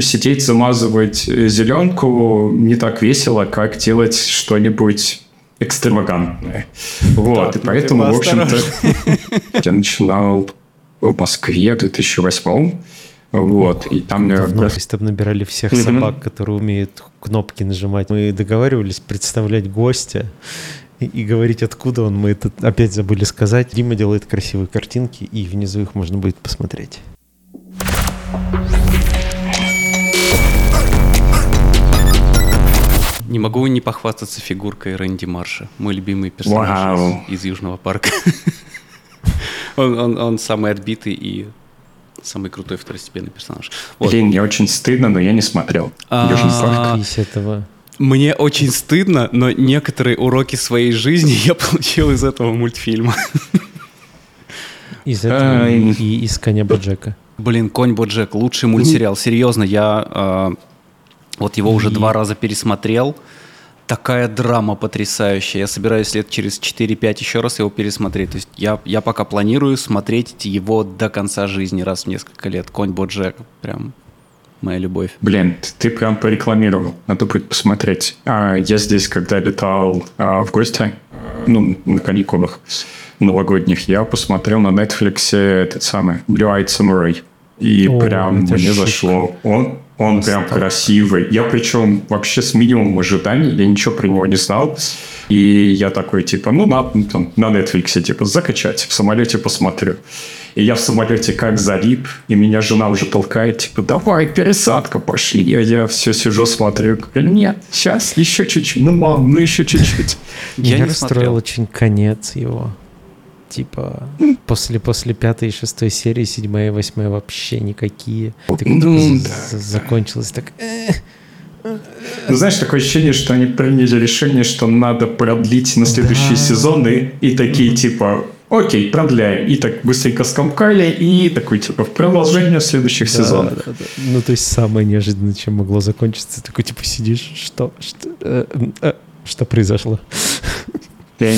сидеть, замазывать зеленку не так весело, как делать что-нибудь экстравагантное. Вот, и поэтому, в общем-то, я начинал в Москве в 2008 вот, и там... Давно там набирали всех собак, которые умеют кнопки нажимать. Мы договаривались представлять гостя и, и говорить, откуда он. Мы это опять забыли сказать. Дима делает красивые картинки, и внизу их можно будет посмотреть. Не могу не похвастаться фигуркой Рэнди Марша, мой любимый персонаж Вау. из, из Южного парка. он, он, он самый отбитый и самый крутой второстепенный персонаж. Вот. Блин, мне очень стыдно, но я не смотрел А, Южный парк. Из этого. Мне очень стыдно, но некоторые уроки своей жизни я получил из этого мультфильма. Из этого и из «Коня Боджека». Блин, «Конь Боджек» — лучший мультсериал. Серьезно, я а, вот его уже И- два раза пересмотрел. Такая драма потрясающая. Я собираюсь лет через 4-5 еще раз его пересмотреть. То есть я, я пока планирую смотреть его до конца жизни раз в несколько лет. «Конь Боджек» прям моя любовь. Блин, ты прям порекламировал. Надо будет посмотреть. А, я здесь, когда летал а, в гости, ну, на каникулах новогодних, я посмотрел на Netflix этот самый Blue Eyed Samurai. И О, прям мне шик. зашло. Он, он прям красивый. Я причем вообще с минимумом ожиданий, я ничего про него не знал. И я такой, типа, ну, на, ну, там, на Netflix, типа, закачать, в самолете посмотрю. И я в самолете как залип, и меня жена уже толкает, типа, давай, пересадка, пошли. Я, я все сижу, смотрю, говорю, нет, сейчас, еще чуть-чуть, ну, мам, ну, еще чуть-чуть. Я не расстроил смотрел. очень конец его. Типа, после, после пятой и шестой серии, седьмая и восьмая вообще никакие. Так Ну, да. закончилось так. э, Ну, знаешь, такое ощущение, что они приняли решение, что надо продлить на следующие Да. сезоны, и такие, типа, окей, продляем. И так быстренько скомкали, и такой, типа, в продолжение следующих да, сезонов. да, да. Ну, то есть самое неожиданное, чем могло закончиться. Такой, типа, сидишь, что, что, э, э, что произошло? Я-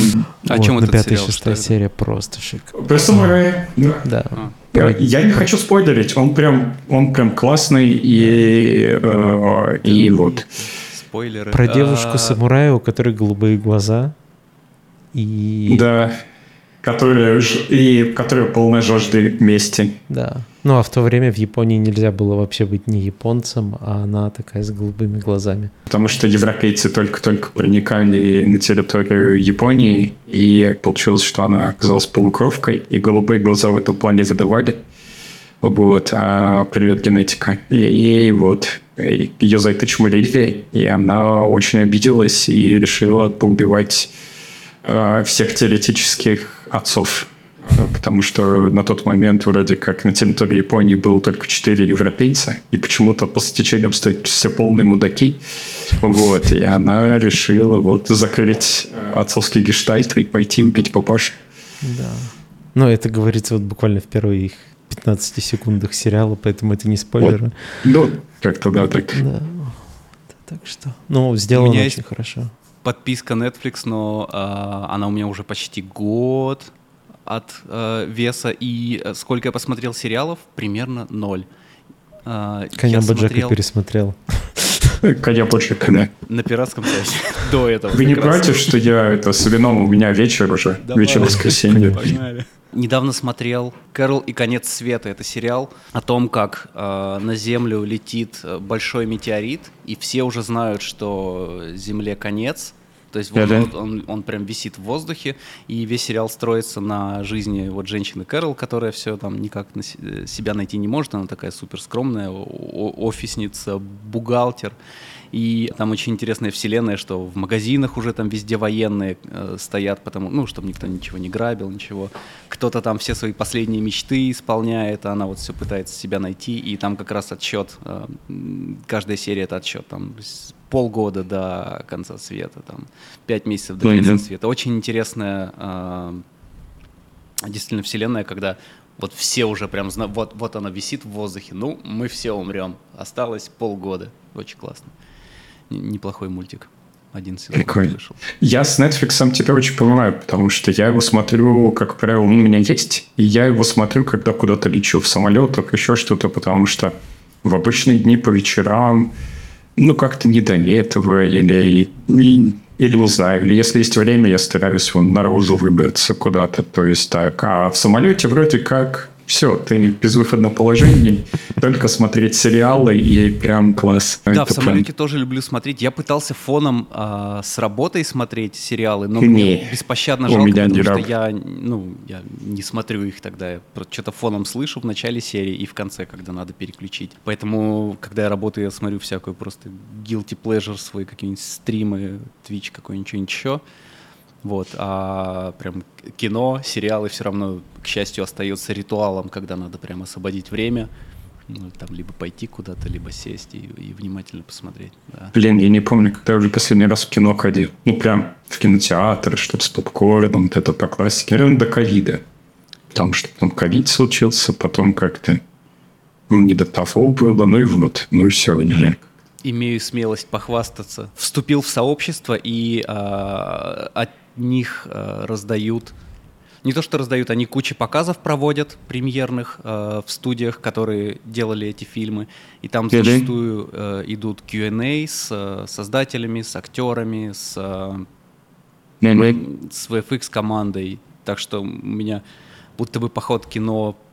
О Вот, чем на этот пятая шестая это? серия просто шик. Про самурая. да. Да. А. Я, я не хочу спойлерить, он прям, он прям классный и, э, и вот. Спойлеры. Про А, девушку-самурая, у которой голубые глаза. И... Да. Которая, и которая полная жажды мести. Да. Ну, а в то время в Японии нельзя было вообще быть не японцем, а она такая с голубыми глазами. Потому что европейцы только-только проникали на территорию Японии, и получилось, что она оказалась полукровкой, и голубые глаза в этом плане задавали. Вот, а привет, генетика. И, и вот, и ее за это чморили, и она очень обиделась и решила поубивать э, всех теоретических отцов. Э, Потому что на тот момент вроде как на территории Японии было только четыре европейца, и почему-то по стечению обстоятельств все полные мудаки. Вот, и она решила вот закрыть э, отцовский гештальт и пойти убить папашу. Да. Но это говорится вот буквально в первых их 15 секундах сериала, поэтому это не спойлеры. Ну, как-то да, так. Да. Так что, ну, сделано меня очень есть- хорошо. Подписка Netflix, но а, она у меня уже почти год от э, веса. И э, сколько я посмотрел сериалов? Примерно ноль. А, Коня Боджека смотрел пересмотрел. Коня больше когда. на пиратском сайте до этого. Вы не против, что я это с вином у меня вечер уже? Вечер воскресенья. Погнали. Недавно смотрел «Кэрол и конец света». Это сериал о том, как э, на Землю летит э, большой метеорит, и все уже знают, что Земле конец. То есть вот Да-да. он, он- он прям висит в воздухе, и весь сериал строится на жизни вот женщины Кэрол, которая все там никак на э, себя найти не может. Она такая супер скромная, офисница, бухгалтер. И там очень интересная вселенная, что в магазинах уже там везде военные э, стоят, потому, ну, чтобы никто ничего не грабил, ничего. Кто-то там все свои последние мечты исполняет, а она вот все пытается себя найти, и там как раз отсчет, э, каждая серия это отсчет, там полгода до конца света, там пять месяцев до конца Мгм. света. Очень интересная э, действительно вселенная, когда вот все уже прям зна- вот, вот она висит в воздухе, ну, мы все умрем, осталось полгода. Очень классно. Н- Неплохой мультик. Один сезон Прикольно. вышел. Я с Netflix тебя очень понимаю, потому что я его смотрю, как правило, он у меня есть, и я его смотрю, когда куда-то лечу в самолетах, еще что-то, потому что В обычные дни по вечерам, ну, как-то не до этого, или, или, или не знаю, или если есть время, я стараюсь вон наружу выбраться куда-то, то есть так. А в самолете вроде как все, ты в безвыходном положении, только смотреть сериалы и прям класс. Да, Это в самолете прям- тоже люблю смотреть. Я пытался фоном а, с работой смотреть сериалы, но Не, мне беспощадно жалко, меня потому что я, ну, я не смотрю их тогда. Я что-то фоном слышу в начале серии и в конце, когда надо переключить. Поэтому, когда я работаю, я смотрю всякую просто guilty pleasure, свои какие-нибудь стримы, Twitch какой-нибудь, что-нибудь еще. Вот, а прям кино, сериалы все равно, к счастью, остается ритуалом, когда надо прям освободить время, ну, там либо пойти куда-то, либо сесть и, и внимательно посмотреть. Да. Блин, я не помню, когда я уже последний раз в кино ходил. Ну, прям в кинотеатр, что-то с попкорном, вот это по классике. Наверное, до ковида. Там что там ковид случился, потом как-то ну, не до того было, ну и вот, ну и все, не Имею смелость похвастаться. Вступил в сообщество и а, от них а, раздают не то что раздают, они кучу показов проводят премьерных э, в студиях, которые делали эти фильмы, и там Мгм. зачастую э, идут Q&A с э, создателями, с актерами, с э, с VFX командой. Так что у меня будто бы поход кино э,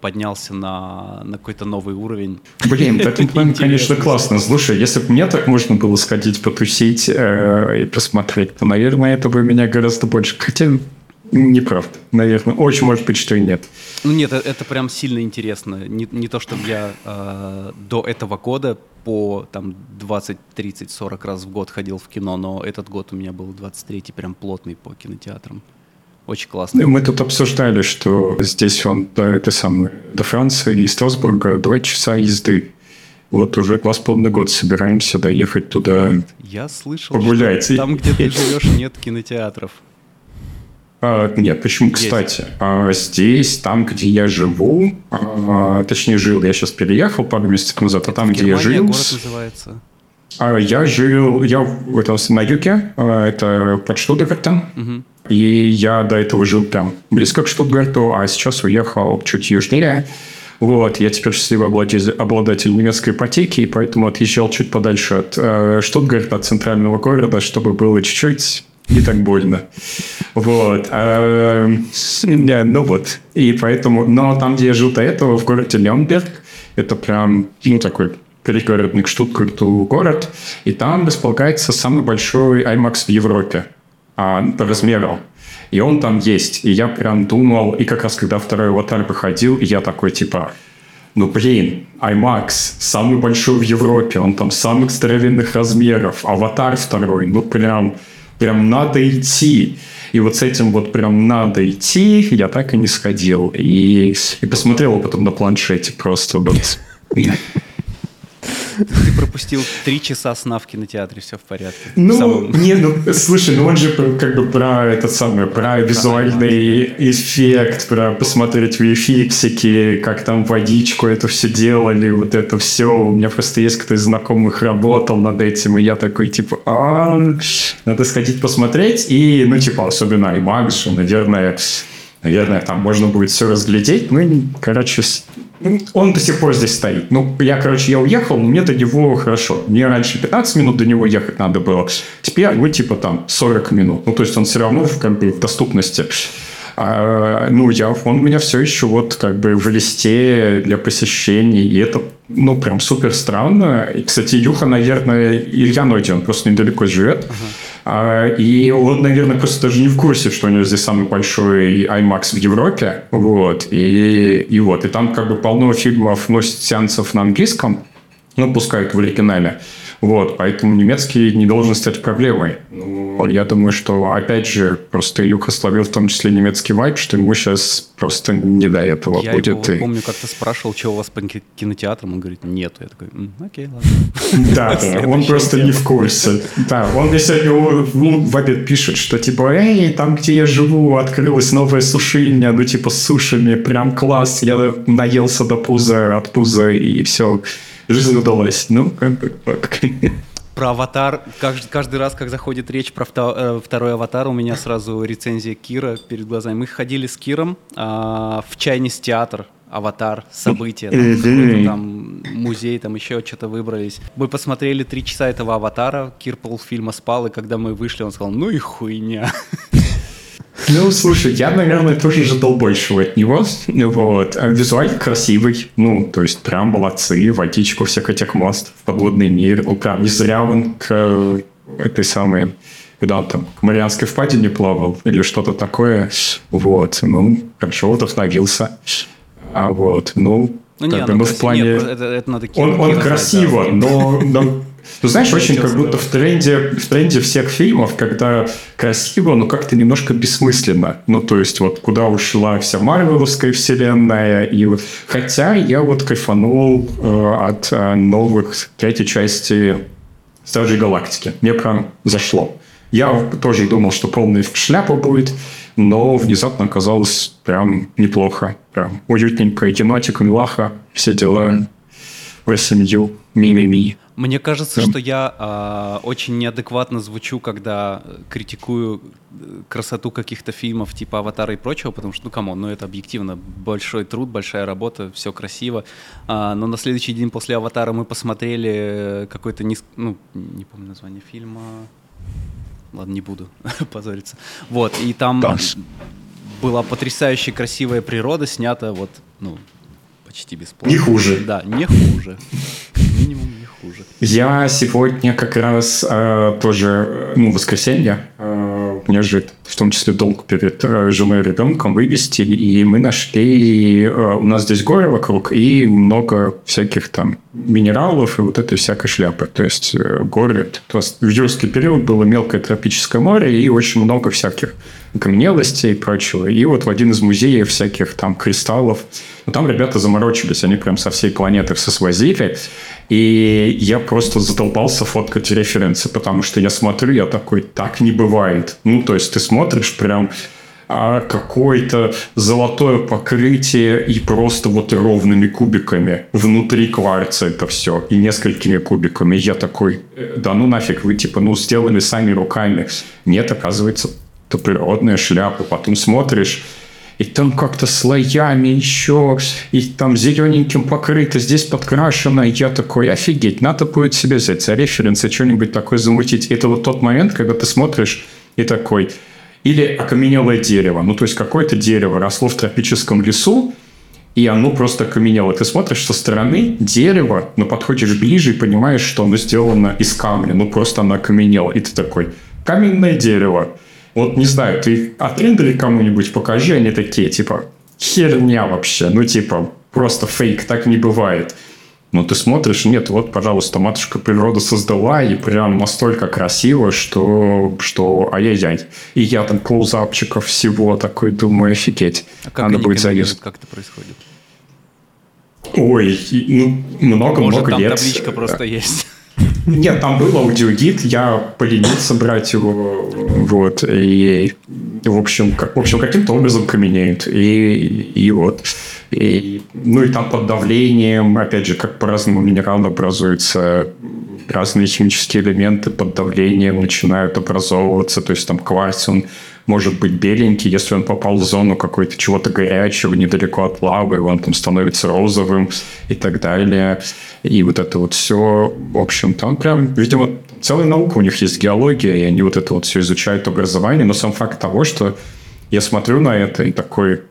поднялся на, на какой-то новый уровень. Блин, в этом плане, конечно, классно. Слушай, если бы мне так можно было сходить, потусить э, и посмотреть, то, наверное, это бы меня гораздо больше... Хотя, неправда. Наверное, очень может быть, что и нет. Ну нет, э- это прям сильно интересно. Не, не то, чтобы я э, до этого года по там 20, 30, 40 раз в год ходил в кино, но этот год у меня был 23-й прям плотный по кинотеатрам. Очень классно. Мы тут обсуждали, что здесь он до, это самое, до Франции и Страсбурга два часа езды. Вот уже два с половиной года собираемся доехать туда. Я слышал, Погулять. что там, где ты живешь, нет кинотеатров. А, нет, почему? Есть. Кстати, а, здесь, там, где я живу, а, точнее жил, я сейчас переехал пару месяцев назад, а там, где я жил, город называется. а, я жил, я это на юге, а, это под Штутгартом, Мгм. И я до этого жил прям близко к Штутгарту, а сейчас уехал чуть южнее. Вот, я теперь счастливый обладатель, немецкой ипотеки, и поэтому отъезжал чуть подальше от э, Штутгарта, от центрального города, чтобы было чуть-чуть не так больно. Вот. а, не, ну вот. И поэтому... Но там, где я жил до этого, в городе Леонберг, это прям, ну, такой пригородный к Штутгарту город, и там располагается самый большой IMAX в Европе по размеру. И он там есть. И я прям думал, и как раз когда второй аватар выходил, я такой типа, ну блин, IMAX самый большой в Европе, он там самых здоровенных размеров, аватар второй, ну прям, прям надо идти. И вот с этим вот прям надо идти, я так и не сходил. И, и посмотрел потом на планшете просто вот. Ты пропустил три часа сна в кинотеатре, все в порядке. Ну, самом- не, ну, слушай, ну он же про- как бы про этот самый, про визуальный эффект, про посмотреть VFX, как там водичку это все делали, вот это все. У меня просто есть кто из знакомых работал над этим, и я такой, типа, «А, надо сходить посмотреть, и, ну, типа, особенно IMAX, что, наверное, наверное, там можно будет все разглядеть, ну, короче, с- он до сих пор здесь стоит. Ну, я, короче, я уехал, мне до него хорошо. Мне раньше 15 минут до него ехать надо было. Теперь, ну, типа там 40 минут. Ну, то есть он все равно в, как в доступности. А, ну, я, он у меня все еще вот как бы в листе для посещений. И это, ну, прям супер странно. И, кстати, Юха, наверное, Илья Нойди, он просто недалеко живет. А, и он, наверное, просто даже не в курсе, что у него здесь самый большой IMAX в Европе. Вот. И, и вот. И там как бы полно фильмов, ну, сеансов на английском. Ну, пускай в оригинале. Вот, поэтому немецкий не должен стать проблемой. Ну, я думаю, что, опять же, просто Илюха словил в том числе немецкий вайп, что ему сейчас просто не до этого Я будет. его, вот и- помню, как-то спрашивал, что у вас по ки- кинотеатрам, он говорит, нету. Я такой, «М, окей, ладно. Да, да, он просто не в курсе. Да, он мне сегодня в- ну, в обед пишет, что типа, эй, там, где я живу, открылась новая сушильня, ну, типа, с сушами, прям класс, я наелся до пуза, от пуза, и все, жизнь удалась. Ну, как бы так. Про аватар. Каждый, каждый раз, как заходит речь про вто- э, второй аватар, у меня сразу рецензия Кира перед глазами. Мы ходили с Киром а, в Чайнис театр аватар, события, там музей, там еще что-то выбрались. Мы посмотрели три часа этого аватара, Кир полфильма спал, и когда мы вышли, он сказал, ну и хуйня. Ну, слушай, я, наверное, тоже ожидал большего от него. Вот. А визуально красивый. Ну, то есть прям молодцы. Водичку всех этих мост в подводный мир. Прям не зря он к э, этой самой когда он там к Марианской впадине плавал или что-то такое. Вот. Ну, хорошо вдохновился. А вот, ну, ну, как не, бы, ну, ну, в плане... нет, это, это надо Он, кино- он кино красиво, но, но- Ну, знаешь, очень Хотел как будто в тренде, в тренде всех фильмов, когда красиво, но как-то немножко бессмысленно. Ну, то есть, вот куда ушла вся Марвеловская вселенная. И вот, хотя я вот кайфанул э, от э, новых третьей части Стражей Галактики. Мне прям зашло. Я тоже думал, что полная шляпа будет, но внезапно оказалось прям неплохо. Прям уютненько, кинотик, милаха, все дела. SMU, ми-ми-ми. Мне кажется, Прям. что я а, очень неадекватно звучу, когда э, критикую э, красоту каких-то фильмов типа «Аватара» и прочего, потому что, ну, come on, ну, это объективно большой труд, большая работа, все красиво. А, но на следующий день после «Аватара» мы посмотрели э, какой-то, нис- ну, не помню название фильма, ладно, не буду позориться. Вот, и там Да. была потрясающе красивая природа, снята вот, ну, почти бесплатно. Не хуже. Да, не хуже. Хуже. Я сегодня как раз э, тоже, э, ну, воскресенье, э, у же в том числе долг перед э, женой и ребенком вывести, и мы нашли, э, у нас здесь горы вокруг, и много всяких там минералов и вот этой всякой шляпы. То есть э, горы, то есть в юрский период было мелкое тропическое море и очень много всяких каменелостей и прочего. И вот в один из музеев всяких там кристаллов, ну, там ребята заморочились, они прям со всей планеты все свозили. И я просто задолбался фоткать референсы, потому что я смотрю, я такой, так не бывает. Ну, то есть ты смотришь прям а, какое-то золотое покрытие и просто вот ровными кубиками внутри кварца это все и несколькими кубиками. Я такой, «Э, да ну нафиг, вы типа, ну сделали сами руками. Нет, оказывается, это природная шляпа. Потом смотришь, и там как-то слоями еще, и там зелененьким покрыто, здесь подкрашено. И я такой, офигеть, надо будет себе взять за референсы, что-нибудь такое замутить. Это вот тот момент, когда ты смотришь и такой, или окаменелое дерево. Ну, то есть, какое-то дерево росло в тропическом лесу, и оно просто окаменело. Ты смотришь со стороны дерево, но подходишь ближе и понимаешь, что оно сделано из камня. Ну, просто оно окаменело. И ты такой, каменное дерево. Вот не знаю, ты отрендери кому-нибудь, покажи, они такие, типа, херня вообще. Ну, типа, просто фейк, так не бывает. Но ты смотришь, нет, вот, пожалуйста, матушка природа создала, и прям настолько красиво, что, что ай-яй-яй. И я там клоузапчиков всего такой думаю, офигеть. А как Надо будет завис. как это происходит? Ой, ну, Может, много-много там лет. табличка просто есть. Нет, там был аудиогид, я поленился брать его, вот, и, в общем, как, в общем, каким-то образом каменеют, и, и вот, и, ну, и там под давлением, опять же, как по-разному минералы образуются, разные химические элементы под давлением начинают образовываться, то есть там кварц, он может быть беленький, если он попал в зону какой-то чего-то горячего, недалеко от лавы, он там становится розовым и так далее. И вот это вот все, в общем, там прям, видимо, целая наука у них есть геология, и они вот это вот все изучают образование, но сам факт того, что я смотрю на это и такой,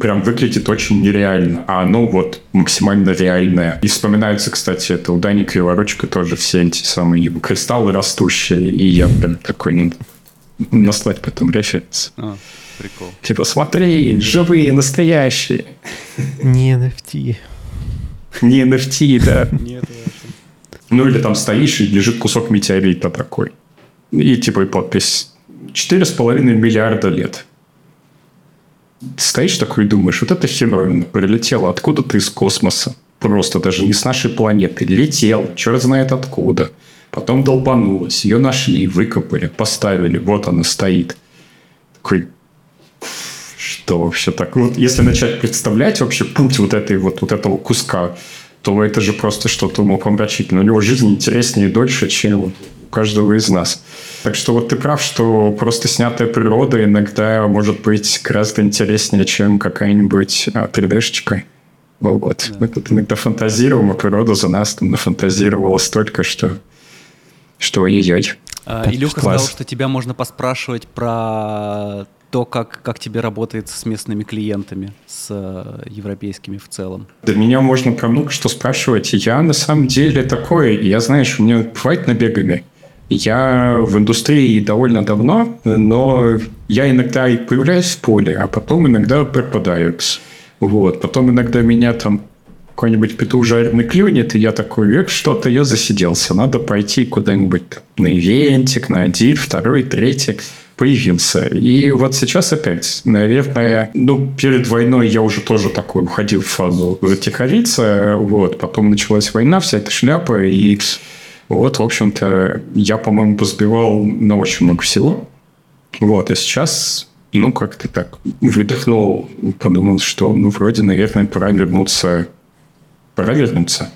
прям выглядит очень нереально, а оно вот максимально реальное. И вспоминается, кстати, это у Дани Криворучка тоже все эти самые кристаллы растущие, и я прям такой, ну, наслать потом референс. А, прикол. Типа, смотри, живые, настоящие. Не NFT. Не NFT, да. Нет, Ну, или там стоишь, и лежит кусок метеорита такой. И типа и подпись. Четыре с половиной миллиарда лет. Стоишь такой и думаешь, вот это херовина прилетела откуда-то из космоса. Просто даже не с нашей планеты. Летел, черт знает откуда. Потом долбанулась, ее нашли, выкопали, поставили, вот она стоит. Такой, что вообще так? Вот если начать представлять вообще путь вот этой вот, вот этого куска, то это же просто что-то умопомрачительное. У него жизнь интереснее и дольше, чем у каждого из нас. Так что вот ты прав, что просто снятая природа иногда может быть гораздо интереснее, чем какая-нибудь 3D-шечка. А, вот. Да. Мы тут иногда фантазируем, а природа за нас там нафантазировала столько, что что ой-ой-ой. А, Илюха сказал, что тебя можно поспрашивать про то, как, как тебе работает с местными клиентами, с э, европейскими в целом? Да меня можно про много что спрашивать. Я на самом деле такой, я, знаешь, у меня бывает набегами. Я в индустрии довольно давно, но я иногда и появляюсь в поле, а потом иногда пропадаю. Вот. Потом иногда меня там какой-нибудь петух жареный клюнет, и я такой, век, что-то я засиделся, надо пойти куда-нибудь на ивентик, на один, второй, третий появился. И вот сейчас опять, наверное, ну, перед войной я уже тоже такой уходил в фазу тихорица, вот, потом началась война, вся эта шляпа, и вот, в общем-то, я, по-моему, позбивал на очень много всего. Вот, и сейчас, ну, как-то так выдохнул, подумал, что, ну, вроде, наверное, пора вернуться, пора вернуться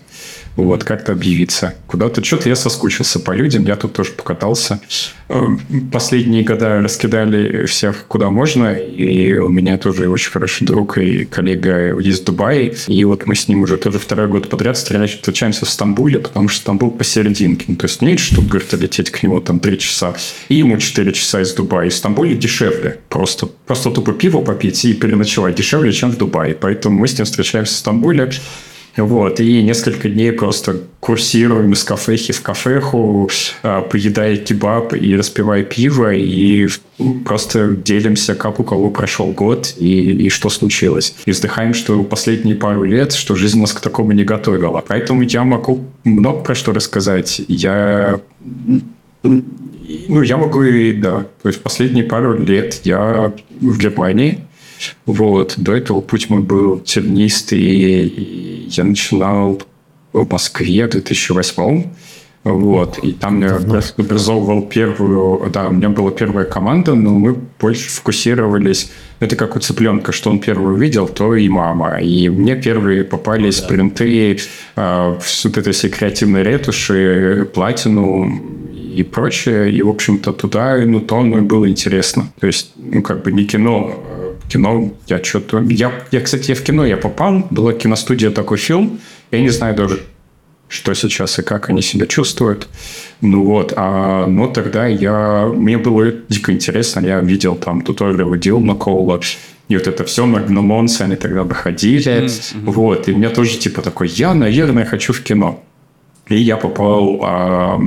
вот, как-то объявиться куда-то. Что-то я соскучился по людям, я тут тоже покатался. Эм, последние года раскидали всех куда можно, и у меня тоже очень хороший друг и коллега в Дубае, и вот мы с ним уже тоже второй год подряд встречаемся в Стамбуле, потому что Стамбул посерединке. Ну, то есть не что говорит лететь к нему там три часа, и ему четыре часа из Дубая. В Стамбуле дешевле. Просто, просто тупо пиво попить и переночевать дешевле, чем в Дубае. Поэтому мы с ним встречаемся в Стамбуле. Вот, и несколько дней просто курсируем из кафехи в кафеху, а, поедая кебаб и распивая пиво, и просто делимся, как у кого прошел год и, и что случилось. И вздыхаем, что последние пару лет, что жизнь нас к такому не готовила. Поэтому я могу много про что рассказать. Я ну, я могу и, да. То есть последние пару лет я в Германии, вот. До этого путь мой был тернистый. И я начинал в Москве в 2008 вот, и там я образовывал первую, да, у меня была первая команда, но мы больше фокусировались, это как у цыпленка, что он первый увидел, то и мама. И мне первые попались да. принты, э, вот этой всей креативной ретуши, платину и прочее. И, в общем-то, туда, ну, то оно и было интересно. То есть, ну, как бы не кино, кино я что-то... Я, я, кстати, в кино я попал. Была киностудия такой фильм. Я не знаю даже, что сейчас и как они себя чувствуют. Ну вот, а, но тогда я... Мне было дико интересно. Я видел там туториалы Дилма Коула, и вот это все Магнумонсы, они тогда доходили. Mm-hmm. Вот, и у меня тоже типа такой, я, наверное, хочу в кино. И я попал а,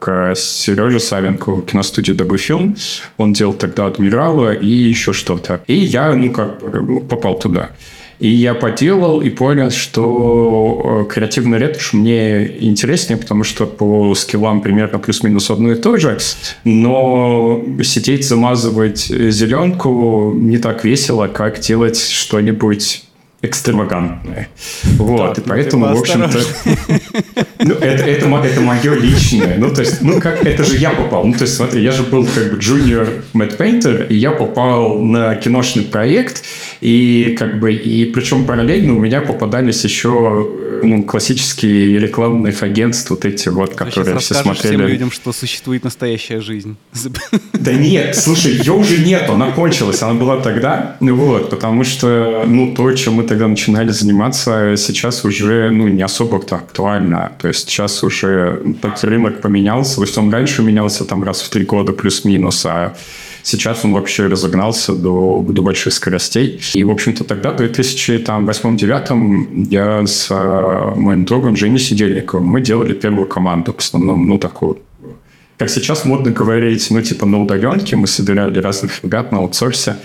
к Сереже Савенко в киностудию «Добы фильм». Он делал тогда «Адмирала» и еще что-то. И я, ну, как ну, попал туда. И я поделал и понял, что э, креативный ретушь мне интереснее, потому что по скиллам примерно плюс-минус одно и то же. Но сидеть, замазывать зеленку не так весело, как делать что-нибудь экстравагантное. Вот, так, и поэтому, в общем-то, ну, это, это, это мое личное. Ну, то есть, ну, как, это же я попал. Ну, то есть, смотри, я же был как бы junior Mad Painter, и я попал на киношный проект, и как бы, и причем параллельно у меня попадались еще ну, классические рекламные агентства, вот эти вот, которые все смотрели. всем людям, что существует настоящая жизнь. Да нет, слушай, ее уже нет, она кончилась, она была тогда, вот, потому что, ну, то, чем мы тогда начинали заниматься, сейчас уже, ну, не особо актуально, то есть сейчас уже так рынок поменялся, то есть он раньше менялся там раз в три года плюс-минус, а Сейчас он вообще разогнался до, до больших скоростей. И, в общем-то, тогда, в 2008-2009, я с э, моим другом Женей Сидельниковым, мы делали первую команду, в основном, ну, такую как сейчас модно говорить, ну, типа на удаленке, мы собирали разных ребят на аутсорсе,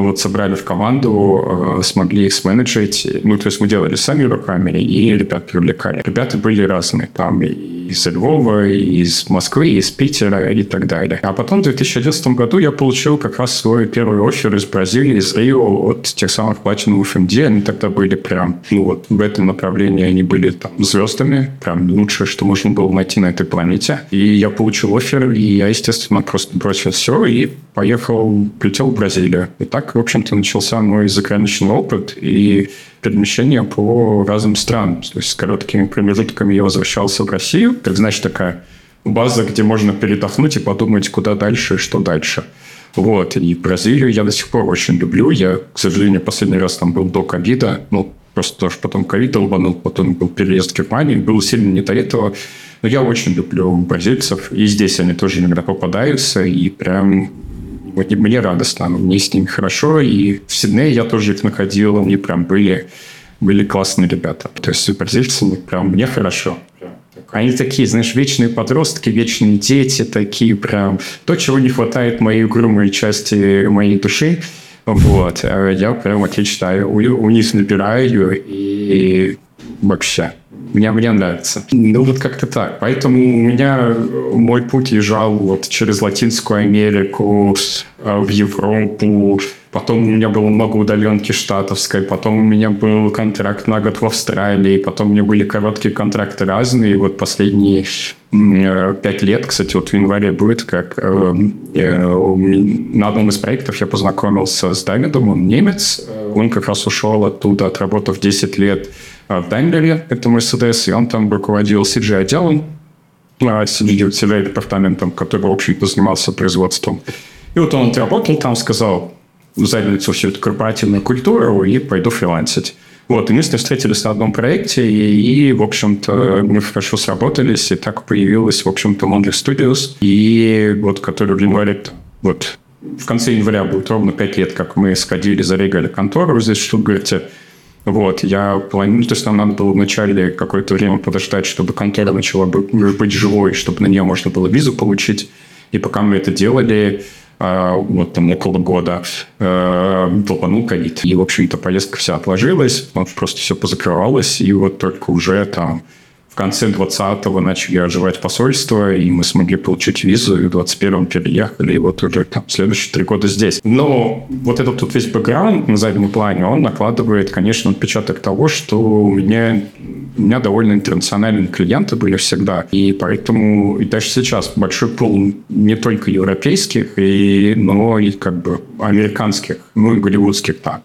вот собрали в команду, э, смогли их сменеджить. Ну, то есть мы делали сами руками, и ребят привлекали. Ребята были разные. Там и из Львова, и из Москвы, из Питера и так далее. А потом в 2011 году я получил как раз свой первый офер из Бразилии, из Рио, от тех самых Platinum FMD. Они тогда были прям, ну вот, в этом направлении они были там звездами, прям лучшее, что можно было найти на этой планете. И я получил офер, и я, естественно, просто бросил все и поехал, прилетел в Бразилию. И так, в общем-то, начался мой заграничный опыт и перемещение по разным странам. То есть с короткими промежутками я возвращался в Россию, как, значит, такая база, где можно передохнуть и подумать, куда дальше, что дальше. Вот, и Бразилию я до сих пор очень люблю. Я, к сожалению, последний раз там был до ковида, ну, просто тоже потом ковид долбанул, потом был переезд в Германию, было сильно не до этого. Но я очень люблю бразильцев, и здесь они тоже иногда попадаются, и прям вот мне радостно, мне с ними хорошо, и в Сиднее я тоже их находил, они прям были, были классные ребята. То есть с бразильцами прям мне хорошо. Они такие, знаешь, вечные подростки, вечные дети, такие прям... То, чего не хватает моей угрюмой части моей души, вот. Я прям отлично у, у них набираю и вообще. Мне, мне нравится. Ну, вот как-то так. Поэтому у меня мой путь езжал вот через Латинскую Америку, э, в Европу, Потом у меня было много удаленки штатовской, потом у меня был контракт на год в Австралии, потом у меня были короткие контракты разные. Вот последние э, пять лет, кстати, вот в январе будет, как э, э, на одном из проектов я познакомился с Давидом, он немец, он как раз ушел оттуда, отработав 10 лет в Даймлере, это Mercedes, и он там руководил CG-отделом, CG-департаментом, который, в общем-то, занимался производством. И вот он отработал там, сказал, задницу всю эту корпоративную культуру и пойду фрилансить. Вот, и мы с ним встретились на одном проекте, и, и в общем-то, мы хорошо сработались, и так появилась, в общем-то, Monday Studios, и вот, который в январе, вот, в конце января будет ровно пять лет, как мы сходили, зарегали контору здесь, в Штутгарте. Вот, я планирую, то есть нам надо было вначале какое-то время подождать, чтобы контора начала быть, живой, чтобы на нее можно было визу получить. И пока мы это делали, а, вот там около года э, долбанул ковид. И, в общем-то, поездка вся отложилась, просто все позакрывалось, и вот только уже там в конце 20-го начали оживать посольство, и мы смогли получить визу, и в 21-м переехали, и вот уже там следующие три года здесь. Но вот этот тут весь бэкграунд на заднем плане, он накладывает, конечно, отпечаток того, что у меня, у меня довольно интернациональные клиенты были всегда, и поэтому и даже сейчас большой пул не только европейских, и, но и как бы американских, ну и голливудских, так.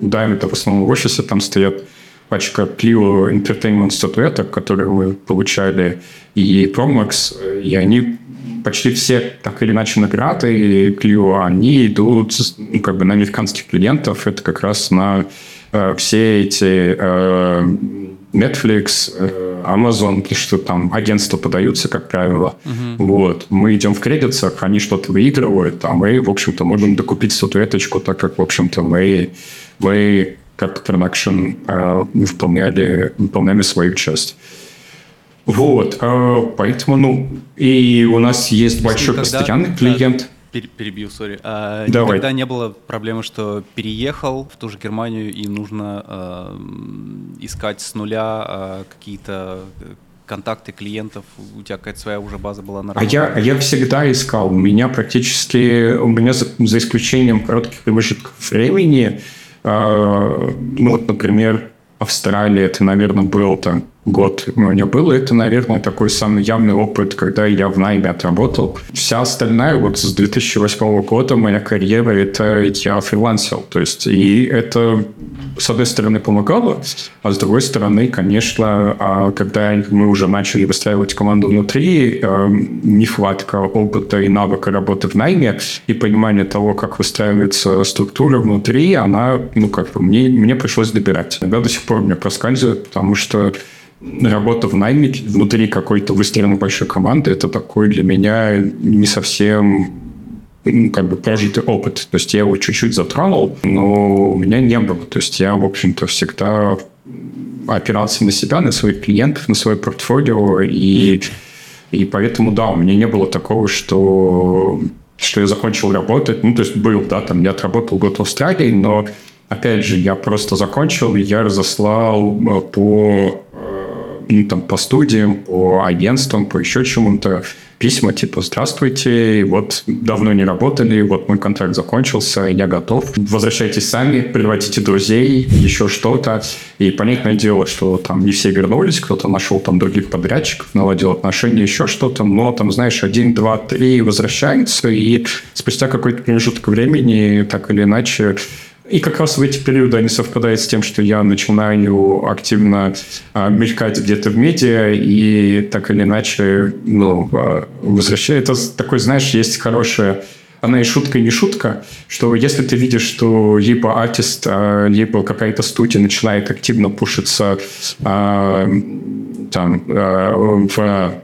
Да, это в основном в офисе там стоят пачка Clio Entertainment статуэток, которые мы получали, и Promax, и они почти все так или иначе награды Clio, они идут ну, как бы на американских клиентов. Это как раз на э, все эти э, Netflix, э, Amazon, что там агентства подаются, как правило. Uh-huh. Вот. Мы идем в кредитах, они что-то выигрывают, а мы, в общем-то, можем докупить статуэточку, так как, в общем-то, мы, мы как продакшн э, выполняли, выполняли свою часть. Вот, э, поэтому, ну, и у нас есть большой Никогда, постоянный клиент. Перебью, сори. А, Давай. Никогда не было проблемы, что переехал в ту же Германию и нужно э, искать с нуля э, какие-то контакты клиентов, у тебя какая-то своя уже база была на работе? А я, я всегда искал. У меня практически, у меня за, за исключением коротких промежутков времени, ну, вот, например, Австралия, это, наверное, был там год у меня было, это, наверное, такой самый явный опыт, когда я в найме отработал. Вся остальная, вот с 2008 года моя карьера, это я фрилансил. То есть, и это, с одной стороны, помогало, а с другой стороны, конечно, а когда мы уже начали выстраивать команду внутри, эм, нехватка опыта и навыка работы в найме и понимание того, как выстраивается структура внутри, она, ну, как бы, мне, мне пришлось добирать. Иногда до сих пор мне проскальзывает, потому что работа в найме внутри какой-то выстроенной большой команды, это такой для меня не совсем как бы прожитый опыт. То есть я его чуть-чуть затронул, но у меня не было. То есть я, в общем-то, всегда опирался на себя, на своих клиентов, на свое портфолио, и, и поэтому, да, у меня не было такого, что, что я закончил работать. Ну, то есть был, да, там я отработал год в Австралии, но, опять же, я просто закончил, я разослал э, по ну, там, по студиям, по агентствам, по еще чему-то письма типа «Здравствуйте, вот давно не работали, вот мой контракт закончился, я готов. Возвращайтесь сами, приводите друзей, еще что-то». И понятное дело, что там не все вернулись, кто-то нашел там других подрядчиков, наладил отношения, еще что-то, но там, знаешь, один, два, три возвращаются, и спустя какой-то промежуток времени так или иначе И как раз в эти периоды они совпадают с тем, что я начинаю активно а, мелькать где-то в медиа, и так или иначе, ну, а, возвращаю. Это такой, знаешь, есть хорошая она и шутка, и не шутка, что если ты видишь, что либо артист, а, либо какая-то студия начинает активно пушиться а, там, а, в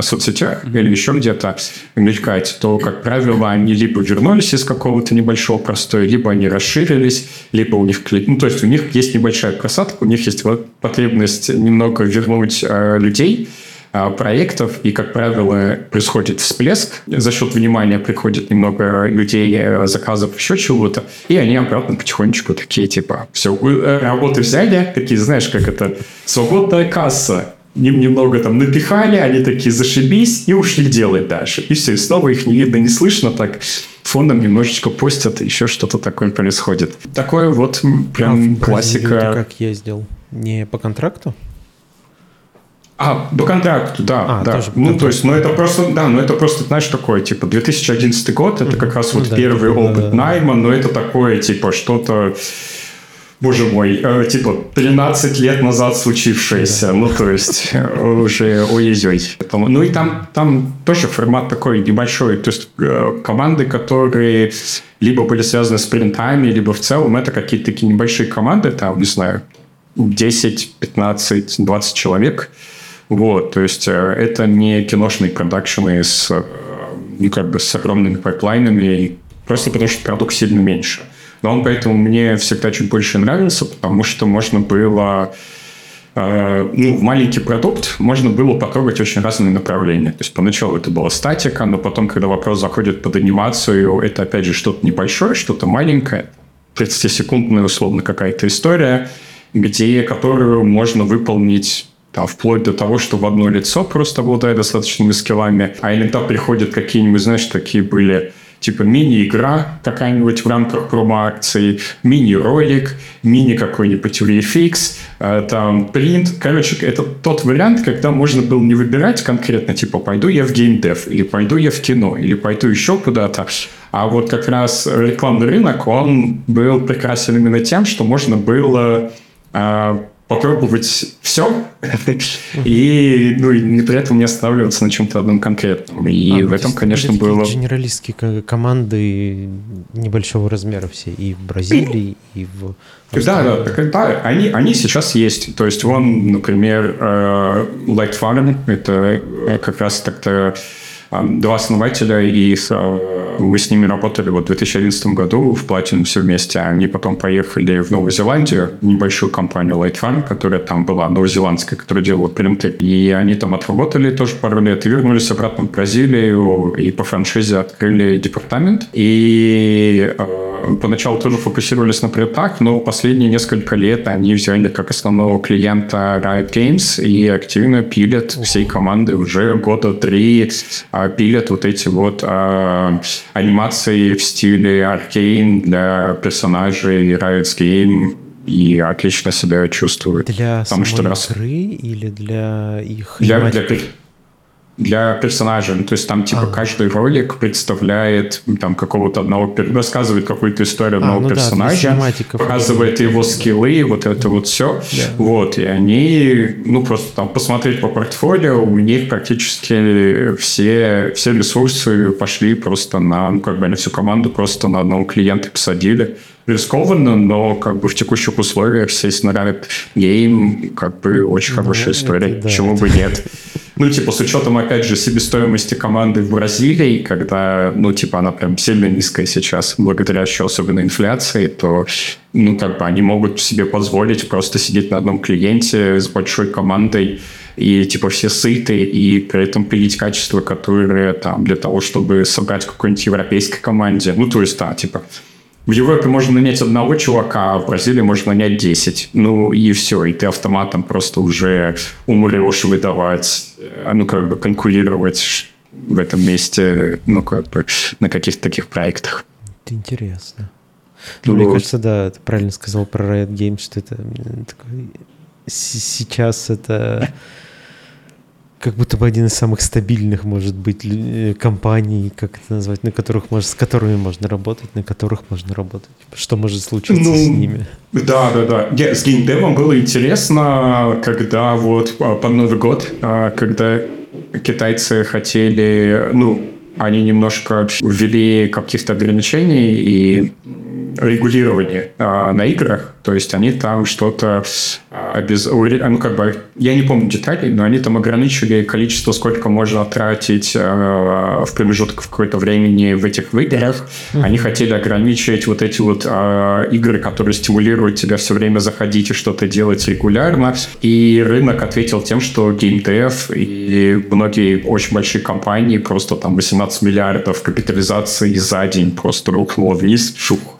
соцсетях или еще где-то мелькать, то, как правило, они либо вернулись из какого-то небольшого простоя, либо они расширились, либо у них... Ну, то есть у них есть небольшая просадка, у них есть потребность немного вернуть э, людей, а, проектов, и, как правило, происходит всплеск, за счет внимания приходит немного людей, э, заказов, еще чего-то, и они обратно потихонечку такие, типа, все, э, работы взяли, такие, знаешь, как это, свободная касса, немного там напихали, они такие зашибись и ушли делать дальше. И все, и снова их не видно, не слышно, так фоном немножечко постят, еще что-то такое происходит. Такое вот прям а классика. Как ездил? Не по контракту? А, по контракту, да. А, да. Тоже ну, то есть, ну, это просто, да, ну, это просто, знаешь, такое, типа, 2011 год, это как раз вот ну, первый да, опыт да, найма, но это такое, типа, что-то, боже мой, э, типа, 13 лет назад случившееся, ну, то есть, э, уже ой-ой-ой. Ну, и там, там тоже формат такой небольшой, то есть, э, команды, которые либо были связаны с принтами, либо в целом это какие-то такие небольшие команды, там, не знаю, 10, 15, 20 человек – вот, то есть это не киношные продакшены с, ну, как бы с огромными пайплайнами, просто потому что продукт сильно меньше. Но он поэтому мне всегда чуть больше нравился, потому что можно было э, ну, маленький продукт можно было потрогать очень разные направления. То есть поначалу это была статика, но потом, когда вопрос заходит под анимацию, это опять же что-то небольшое, что-то маленькое, 30-секундная условно какая-то история, где, которую можно выполнить там, вплоть до того, что в одно лицо просто обладает достаточными скиллами, а иногда приходят какие-нибудь, знаешь, такие были типа мини-игра какая-нибудь в рамках промо-акции, мини-ролик, мини какой-нибудь VFX, э, там принт. Короче, это тот вариант, когда можно было не выбирать конкретно, типа, пойду я в геймдев, или пойду я в кино, или пойду еще куда-то. А вот как раз рекламный рынок, он был прекрасен именно тем, что можно было э, попробовать все и, ну, и при этом не останавливаться на чем-то одном конкретном. И а, в этом, конечно, было... Генералистские команды небольшого размера все, и в Бразилии, и в... Да, да, так, да они, они сейчас есть. То есть, вон, например, э, Light Farm, это как раз так-то два основателя, и э, мы с ними работали вот в 2011 году в Platinum все вместе. Они потом поехали в Новую Зеландию, небольшую компанию Light Farm, которая там была, новозеландская, которая делала принты. И они там отработали тоже пару лет и вернулись обратно в Бразилию и по франшизе открыли департамент. И э, поначалу тоже фокусировались на принтах, но последние несколько лет они взяли как основного клиента Riot Games и активно пилят всей команды уже года три а, пилят вот эти вот а, анимации в стиле аркейн для персонажей Riot Game и отлично себя чувствуют. Для Потому самой что раз... игры или для их для, для, для персонажа. Ну, то есть там типа а. каждый ролик представляет там какого-то одного, рассказывает какую-то историю одного а, ну персонажа, да, показывает его скиллы, вот это вот все. Да. Вот, и они, ну, просто там посмотреть по портфолио, у них практически все, все ресурсы пошли просто на, ну, как бы на всю команду просто на одного клиента посадили рискованно, но как бы в текущих условиях сесть на Rabbit Game как бы очень ну, хорошая история, это, да, чего это... бы нет. Ну, типа, с учетом, опять же, себестоимости команды в Бразилии, когда, ну, типа, она прям сильно низкая сейчас, благодаря еще особенно инфляции, то, ну, как бы они могут себе позволить просто сидеть на одном клиенте с большой командой, и, типа, все сыты, и при этом пилить качество, которое там для того, чтобы собрать какой-нибудь европейской команде. Ну, то есть, да, типа, в Европе можно нанять одного чувака, а в Бразилии можно нанять 10. Ну и все, и ты автоматом просто уже умрешь выдавать, э, ну как бы конкурировать в этом месте, ну как бы на каких-то таких проектах. Это интересно. Ну, Мне кажется, да, ты правильно сказал про Riot Games, что это такой... сейчас это как будто бы один из самых стабильных, может быть, э, компаний, как это назвать, на которых можно, с которыми можно работать, на которых можно работать. Что может случиться ну, с ними? Да, да, да. Yeah, с геймдевом было интересно, когда вот а, под Новый год, а, когда китайцы хотели, ну, они немножко ввели каких-то ограничений и регулирование а, на играх, то есть они там что-то а, без... Ну, как бы, я не помню деталей, но они там ограничили количество, сколько можно тратить а, в промежуток в какое-то времени в этих играх. Mm-hmm. Они хотели ограничить вот эти вот а, игры, которые стимулируют тебя все время заходить и что-то делать регулярно. И рынок ответил тем, что геймдев и многие очень большие компании, просто там 18 миллиардов капитализации за день просто рухнуло вниз. Шух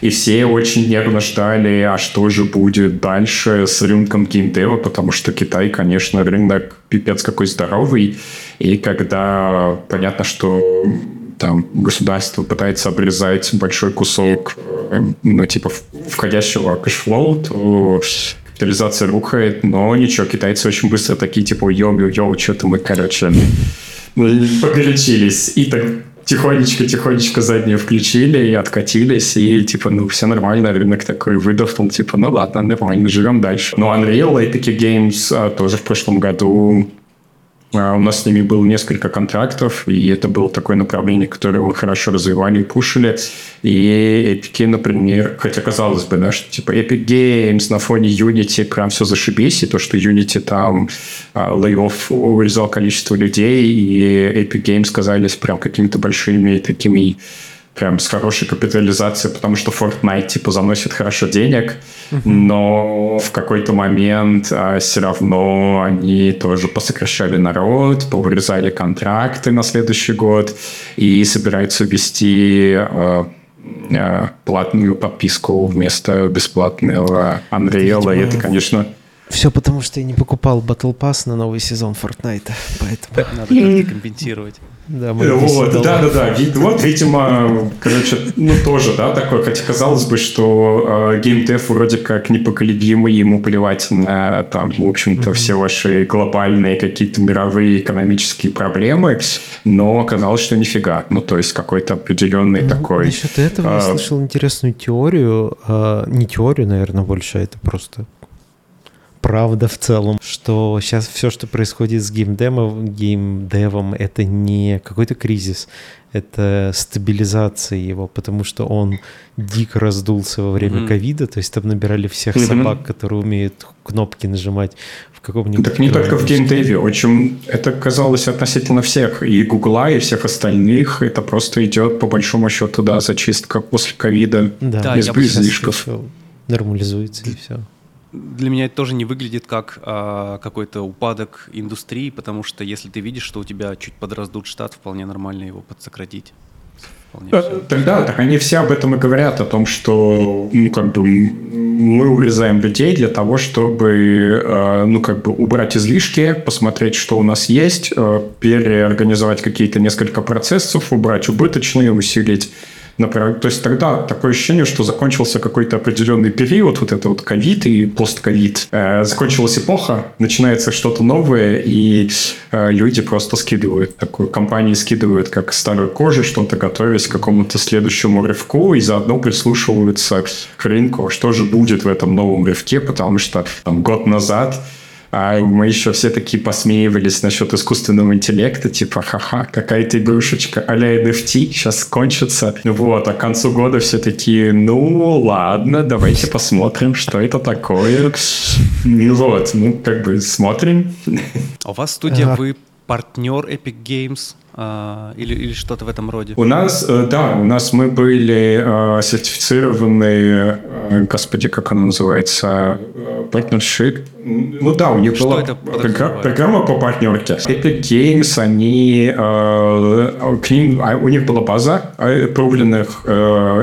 и все очень нервно ждали, а что же будет дальше с рынком геймдева, потому что Китай, конечно, рынок пипец какой здоровый, и когда понятно, что там государство пытается обрезать большой кусок, э, ну, типа, входящего cash flow, то капитализация рухает, но ничего, китайцы очень быстро такие, типа, йоу-йоу, что-то мы, короче, погорячились. И так тихонечко-тихонечко заднюю включили и откатились, и типа, ну, все нормально, рынок такой выдохнул, типа, ну ладно, нормально, живем дальше. Но Unreal Epic Games а, тоже в прошлом году у нас с ними было несколько контрактов, и это было такое направление, которое мы хорошо развивали и пушили. И Epic, например, хотя казалось бы, да, что типа Epic Games на фоне Unity прям все зашибись, и то, что Unity там лейофф урезал количество людей, и Epic Games казались прям какими-то большими такими прям с хорошей капитализацией, потому что Fortnite типа заносит хорошо денег, но в какой-то момент а, все равно они тоже посокращали народ, повырезали контракты на следующий год и собираются ввести а, а, платную подписку вместо бесплатного Unreal, и это, конечно... Все потому, что я не покупал Battle Pass на новый сезон Fortnite, поэтому... Надо как-то компенсировать. Да, вот, да, да, да. Вот, видимо, короче, ну тоже, да, такое. Хотя казалось бы, что э, геймдев вроде как непоколебимый, ему плевать на там, в общем-то, mm-hmm. все ваши глобальные какие-то мировые экономические проблемы, но оказалось, что нифига. Ну, то есть какой-то определенный ну, такой. Насчет этого э, я слышал интересную теорию, э, не теорию, наверное, больше, а это просто правда в целом, что сейчас все, что происходит с геймдемом, геймдевом, это не какой-то кризис, это стабилизация его, потому что он дико раздулся во время ковида, mm-hmm. то есть там набирали всех mm-hmm. собак, которые умеют кнопки нажимать в каком-нибудь... Так не только в геймдеве, очень это казалось относительно всех, и Гугла, и всех остальных, это просто идет по большому счету, да, зачистка после ковида, да, без излишков. Нормализуется и все для меня это тоже не выглядит как а, какой-то упадок индустрии, потому что если ты видишь, что у тебя чуть подраздут штат, вполне нормально его подсократить. Э, тогда так они все об этом и говорят, о том, что ну, как бы, мы урезаем людей для того, чтобы э, ну, как бы убрать излишки, посмотреть, что у нас есть, э, переорганизовать какие-то несколько процессов, убрать убыточные, усилить Например, то есть тогда такое ощущение, что закончился какой-то определенный период, вот это вот ковид и постковид. Э, закончилась эпоха, начинается что-то новое, и э, люди просто скидывают, такую компании скидывают как старую кожу, что-то готовясь к какому-то следующему рывку, и заодно прислушиваются к рынку, что же будет в этом новом рывке, потому что там год назад а мы еще все такие посмеивались насчет искусственного интеллекта, типа, ха-ха, какая-то игрушечка а-ля NFT сейчас кончится. Вот, а к концу года все такие, ну, ладно, давайте посмотрим, что это такое. Вот, ну, как бы смотрим. А у вас студия, вы партнер Epic Games или, или что-то в этом роде? У нас, э, да, у нас мы были э, сертифицированы, э, господи, как она называется, partnership. Ну да, у них что была программа, программа по партнерке. Epic Games, они, к ним, а, у них была база пробленных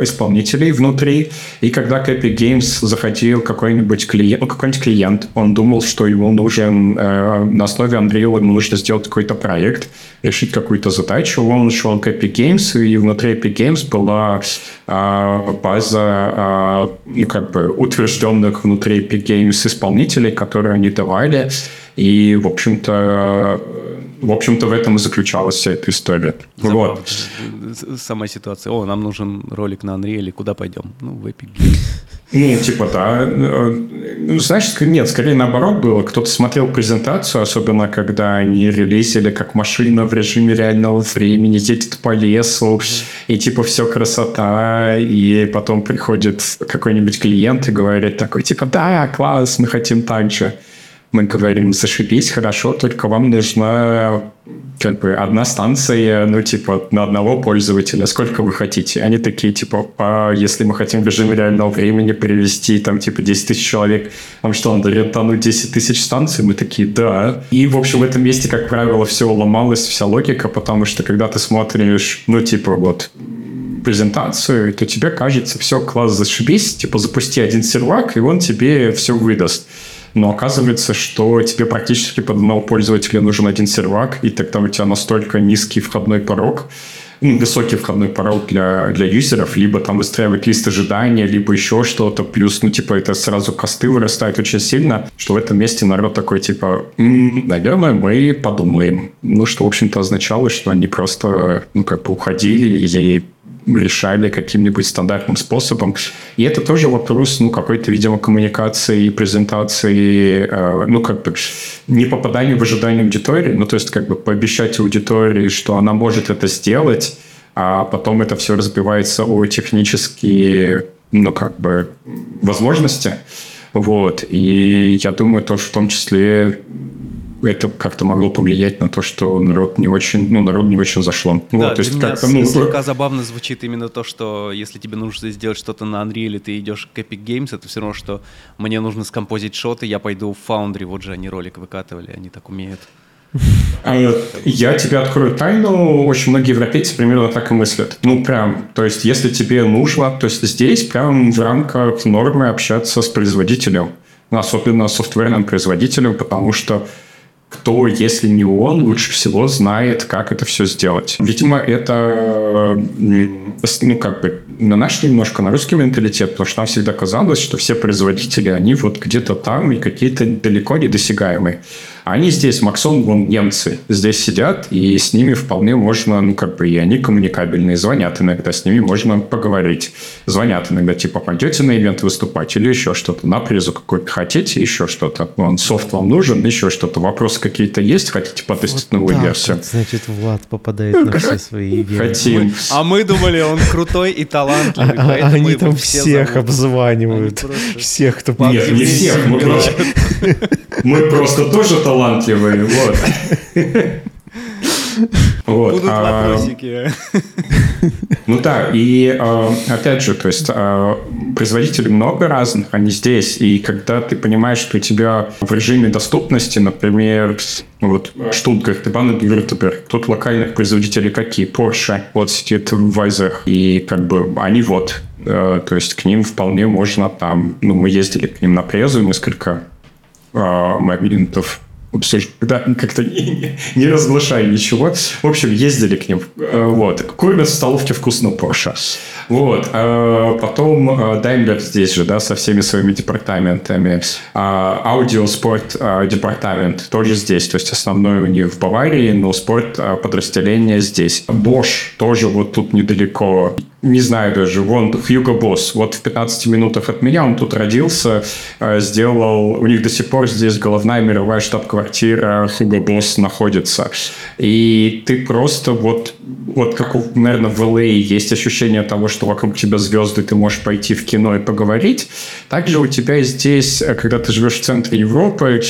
исполнителей внутри, и когда к Epic Games заходил какой-нибудь клиент, ну какой-нибудь клиент, он думал, что ему нужен на основе Unreal ему нужно сделать какой-то проект, решить какую-то задачу. Он шел к Epic Games, и внутри Epic Games была а, база а, ну, как бы утвержденных внутри Epic Games исполнителей, которые они давали. И, в общем-то, в общем-то, в этом и заключалась вся эта история. Забавно. Вот. Сама ситуация. О, нам нужен ролик на Unreal, куда пойдем? Ну, в Epic Games. Ну, типа, да. Ну, знаешь, нет, скорее наоборот было. Кто-то смотрел презентацию, особенно когда они релизили как машина в режиме реального времени, едет по лесу, и типа все красота, и потом приходит какой-нибудь клиент и говорит такой, типа, да, класс, мы хотим так же мы говорим, зашибись, хорошо, только вам нужна как бы одна станция, ну, типа, на одного пользователя, сколько вы хотите? Они такие, типа, а если мы хотим в режиме реального времени перевести, там, типа, 10 тысяч человек, нам что, надо рентануть 10 тысяч станций? Мы такие, да. И, в общем, в этом месте, как правило, все ломалось, вся логика, потому что, когда ты смотришь, ну, типа, вот, презентацию, то тебе кажется, все, класс, зашибись, типа, запусти один сервак, и он тебе все выдаст но оказывается, что тебе практически под одного пользователя нужен один сервак, и тогда у тебя настолько низкий входной порог, ну, высокий входной порог для, для юзеров, либо там выстраивать лист ожидания, либо еще что-то, плюс, ну, типа, это сразу косты вырастают очень сильно, что в этом месте народ такой, типа, м-м, наверное, мы подумаем. Ну, что, в общем-то, означало, что они просто, ну, как бы уходили и решали каким-нибудь стандартным способом. И это тоже вопрос, ну, какой-то, видимо, коммуникации, презентации, э, ну, как бы не попадания в ожидание аудитории, ну, то есть как бы пообещать аудитории, что она может это сделать, а потом это все разбивается о технические, ну, как бы, возможности. Вот. И я думаю, то, что в том числе это как-то могло повлиять на то, что народ не очень, ну, народ не очень зашло. Да, вот, то есть меня как ну, слегка забавно звучит именно то, что если тебе нужно сделать что-то на Unreal, ты идешь к Epic Games, это все равно, что мне нужно скомпозить шоты, я пойду в Foundry, вот же они ролик выкатывали, они так умеют. А, я тебе открою тайну. Очень многие европейцы примерно так и мыслят. Ну, прям, то есть, если тебе нужно, то есть здесь прям в рамках нормы общаться с производителем. Особенно с софтверным производителем, потому что кто, если не он, лучше всего знает, как это все сделать. Видимо, это, ну, как бы, на наш немножко, на русский менталитет, потому что нам всегда казалось, что все производители, они вот где-то там и какие-то далеко недосягаемые. Они здесь, Максон, вон, немцы, здесь сидят, и с ними вполне можно, ну, как бы, и они коммуникабельные, звонят иногда, с ними можно поговорить. Звонят иногда, типа, пойдете на ивент выступать или еще что-то, на призу какой-то хотите, еще что-то. Вон, софт вам нужен, еще что-то. Вопросы какие-то есть, хотите потестить вот новую версию? Вот, значит, Влад попадает на все свои ивенты. Хотим. А мы думали, он крутой и талантливый, а, а Они там всех обзванивают. Всех, кто... Нет, не всех. Мы просто тоже талантливые талантливые, вот. Вот. Будут а, вопросики. Ну да, и а, опять же, то есть а, производителей много разных, они здесь, и когда ты понимаешь, что у тебя в режиме доступности, например, вот Штутгарт и Банденвюртемберг, тут локальных производителей какие? Porsche, вот сидит в Вайзах, и как бы они вот, э, то есть к ним вполне можно там, ну мы ездили к ним на презу несколько моментов да, как-то не, не разглашая ничего. В общем, ездили к ним. Э, вот. Кормят в столовке вкусно Porsche. Вот. А потом Daimler здесь же, да, со всеми своими департаментами. Аудиоспорт э, департамент тоже здесь. То есть основной у них в Баварии, но спорт подразделение здесь. Bosch тоже вот тут недалеко не знаю даже, вон Хьюго Босс, вот в 15 минутах от меня он тут родился, сделал, у них до сих пор здесь головная мировая штаб-квартира Хьюго Босс находится. И ты просто вот, вот как, наверное, в LA есть ощущение того, что вокруг тебя звезды, ты можешь пойти в кино и поговорить. Также у тебя здесь, когда ты живешь в центре Европы,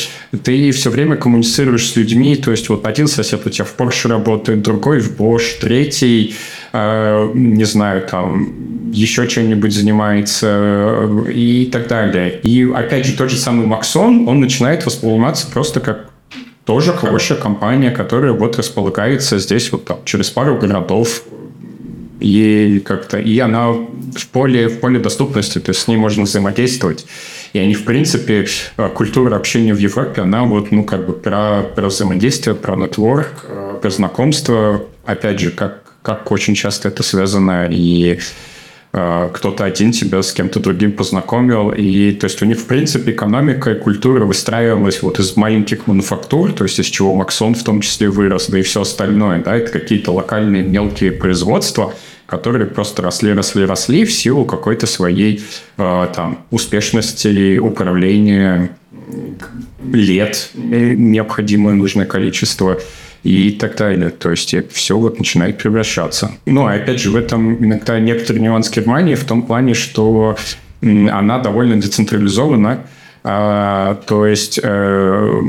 ты все время коммуницируешь с людьми, то есть вот один сосед у тебя в Porsche работает, другой в Bosch, третий Э, не знаю, там еще чем-нибудь занимается э, и так далее. И опять же, тот же самый Максон, он начинает восприниматься просто как тоже хорошая компания, которая вот располагается здесь вот там через пару городов и как-то и она в поле в поле доступности, то есть с ней можно взаимодействовать. И они, в принципе, э, культура общения в Европе, она вот, ну, как бы про, про взаимодействие, про нетворк, про знакомство, опять же, как как очень часто это связано и э, кто-то один тебя с кем-то другим познакомил. И то есть у них, в принципе, экономика и культура выстраивалась вот из маленьких мануфактур, то есть из чего Максон в том числе вырос, да и все остальное. Да, это какие-то локальные мелкие производства, которые просто росли, росли, росли в силу какой-то своей э, там успешности управления лет необходимое нужное количество и так далее. То есть все вот начинает превращаться. Но опять же в этом иногда некоторый нюанс Германии в том плане, что она довольно децентрализована, а, то есть э,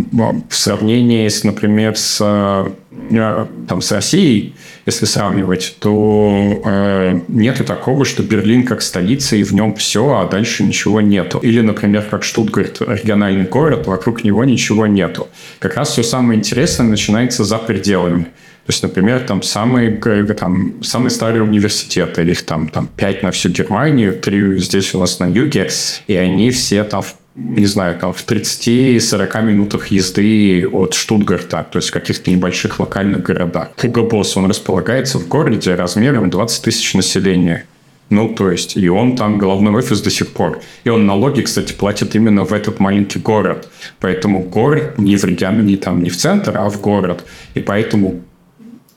в сравнении, с, например, с, э, там, с Россией, если сравнивать, то э, нету такого, что Берлин как столица, и в нем все, а дальше ничего нету. Или, например, как Штутгарт, региональный город, вокруг него ничего нету. Как раз все самое интересное начинается за пределами. То есть, например, там самый, там, самый старый университет, или их там, там пять на всю Германию, три здесь у нас на юге, и они все там в не знаю, там в 30-40 минутах езды от Штутгарта, то есть в каких-то небольших локальных городах. Хугабос, он располагается в городе размером 20 тысяч населения. Ну, то есть, и он там головной офис до сих пор. И он налоги, кстати, платит именно в этот маленький город. Поэтому город не в регион, не там, не в центр, а в город. И поэтому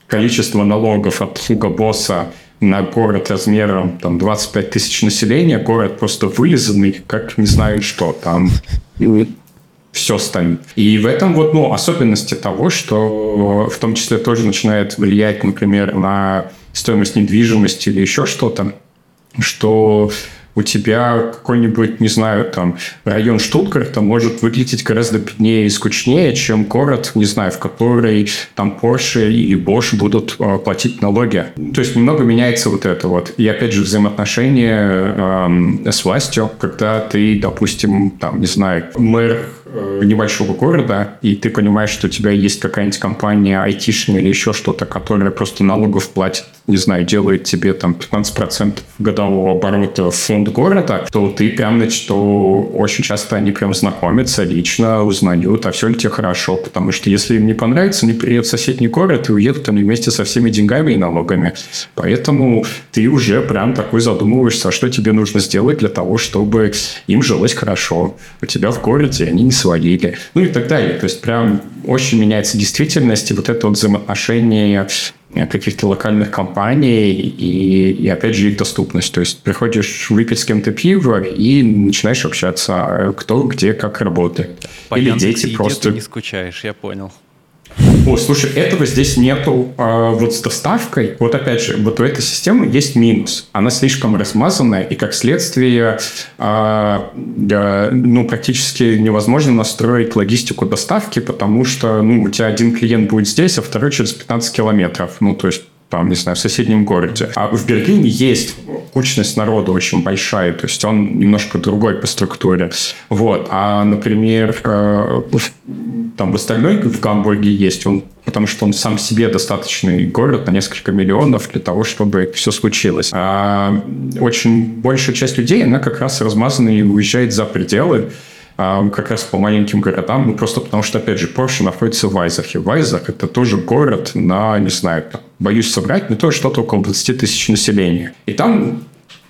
количество налогов от Хугабоса на город размером там 25 тысяч населения, город просто вылизанный, как не знаю что, там все станет. И в этом вот, ну, особенности того, что в том числе тоже начинает влиять, например, на стоимость недвижимости или еще что-то, что у тебя какой-нибудь, не знаю, там, район Штутгарта может выглядеть гораздо беднее и скучнее, чем город, не знаю, в который там Porsche или Bosch будут э, платить налоги. То есть немного меняется вот это вот. И опять же взаимоотношения э, с властью, когда ты, допустим, там, не знаю, мэр небольшого города, и ты понимаешь, что у тебя есть какая-нибудь компания айтишная или еще что-то, которая просто налогов платит, не знаю, делает тебе там 15% годового оборота в фонд города, то ты прям, что очень часто они прям знакомятся лично, узнают, а все ли тебе хорошо, потому что если им не понравится, они приедут в соседний город и уедут они вместе со всеми деньгами и налогами. Поэтому ты уже прям такой задумываешься, а что тебе нужно сделать для того, чтобы им жилось хорошо. У тебя в городе они не сводили, ну и так далее. То есть прям очень меняется действительность, и вот это вот взаимоотношение каких-то локальных компаний и, и, опять же, их доступность. То есть приходишь выпить с кем-то пиво и начинаешь общаться, кто где как работает. По Или дети просто... Не скучаешь, я понял. О, слушай, этого здесь нету а, вот с доставкой. Вот опять же, вот у этой системы есть минус. Она слишком размазанная, и как следствие, а, а, ну, практически невозможно настроить логистику доставки, потому что, ну, у тебя один клиент будет здесь, а второй через 15 километров. Ну, то есть там, не знаю, в соседнем городе. А в Берлине есть кучность народа очень большая, то есть он немножко другой по структуре. Вот. А, например, э, там в остальной в Гамбурге есть он потому что он сам себе достаточный город на несколько миллионов для того, чтобы все случилось. А очень большая часть людей, она как раз размазана и уезжает за пределы а, как раз по маленьким городам, ну, просто потому что, опять же, Porsche находится в Вайзахе. Вайзах – это тоже город на, не знаю, там, боюсь собрать, но то что-то около 20 тысяч населения. И там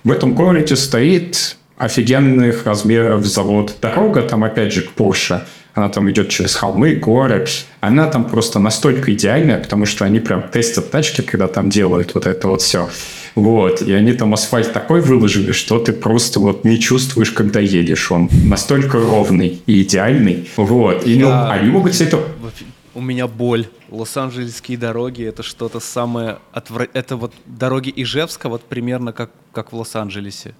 в этом городе стоит офигенных размеров завод. Дорога там, опять же, к Porsche – она там идет через холмы, горы. Она там просто настолько идеальная, потому что они прям тестят тачки, когда там делают вот это вот все. Вот. И они там асфальт такой выложили, что ты просто вот не чувствуешь, когда едешь. Он настолько ровный и идеальный. Вот. И ну, они могут все это... У меня боль. Лос-Анджелесские дороги это что-то самое отвра... Это вот дороги Ижевска, вот примерно как, как в Лос-Анджелесе.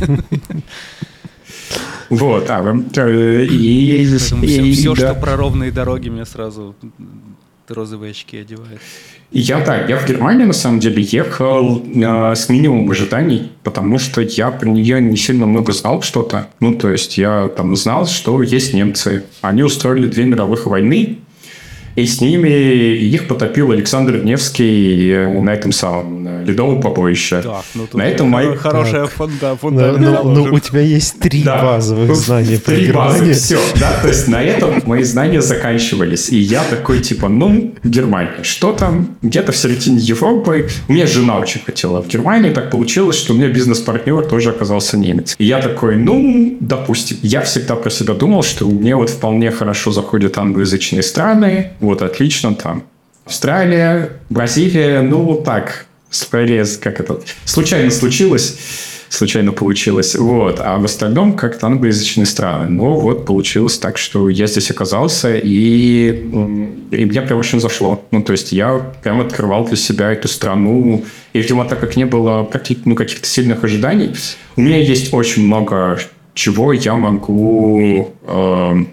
Вот, а, и, и, все, все да. что про ровные дороги, мне сразу розовые очки одевает. Я да, я в Германию на самом деле ехал э, с минимумом ожиданий, потому что я про нее не сильно много знал что-то. Ну, то есть я там знал, что есть немцы. Они устроили две мировых войны, И с ними их потопил Александр Невский на этом самом ледовом побоище. Так, ну тут на этом мои... хорошая фунда, Ну, фундамент ну, ну, у тебя есть три Да. базовых Ну, знания про Три базы, все, да, то есть на этом мои знания заканчивались. И я такой, типа, ну, Германия, что там? Где-то в середине Европы. У меня жена очень хотела в Германии, так получилось, что у меня бизнес-партнер тоже оказался немец. И я такой, ну, допустим. Я всегда про себя думал, что мне вот вполне хорошо заходят англоязычные страны, вот отлично там. Австралия, Бразилия, ну, так, скорее, как это, случайно случилось случайно получилось. Вот. А в остальном как-то англоязычные страны. Но вот получилось так, что я здесь оказался, и, и мне прям очень зашло. Ну, то есть я прям открывал для себя эту страну. И, видимо, так как не было ну, каких-то сильных ожиданий, у меня есть очень много чего я могу... эм,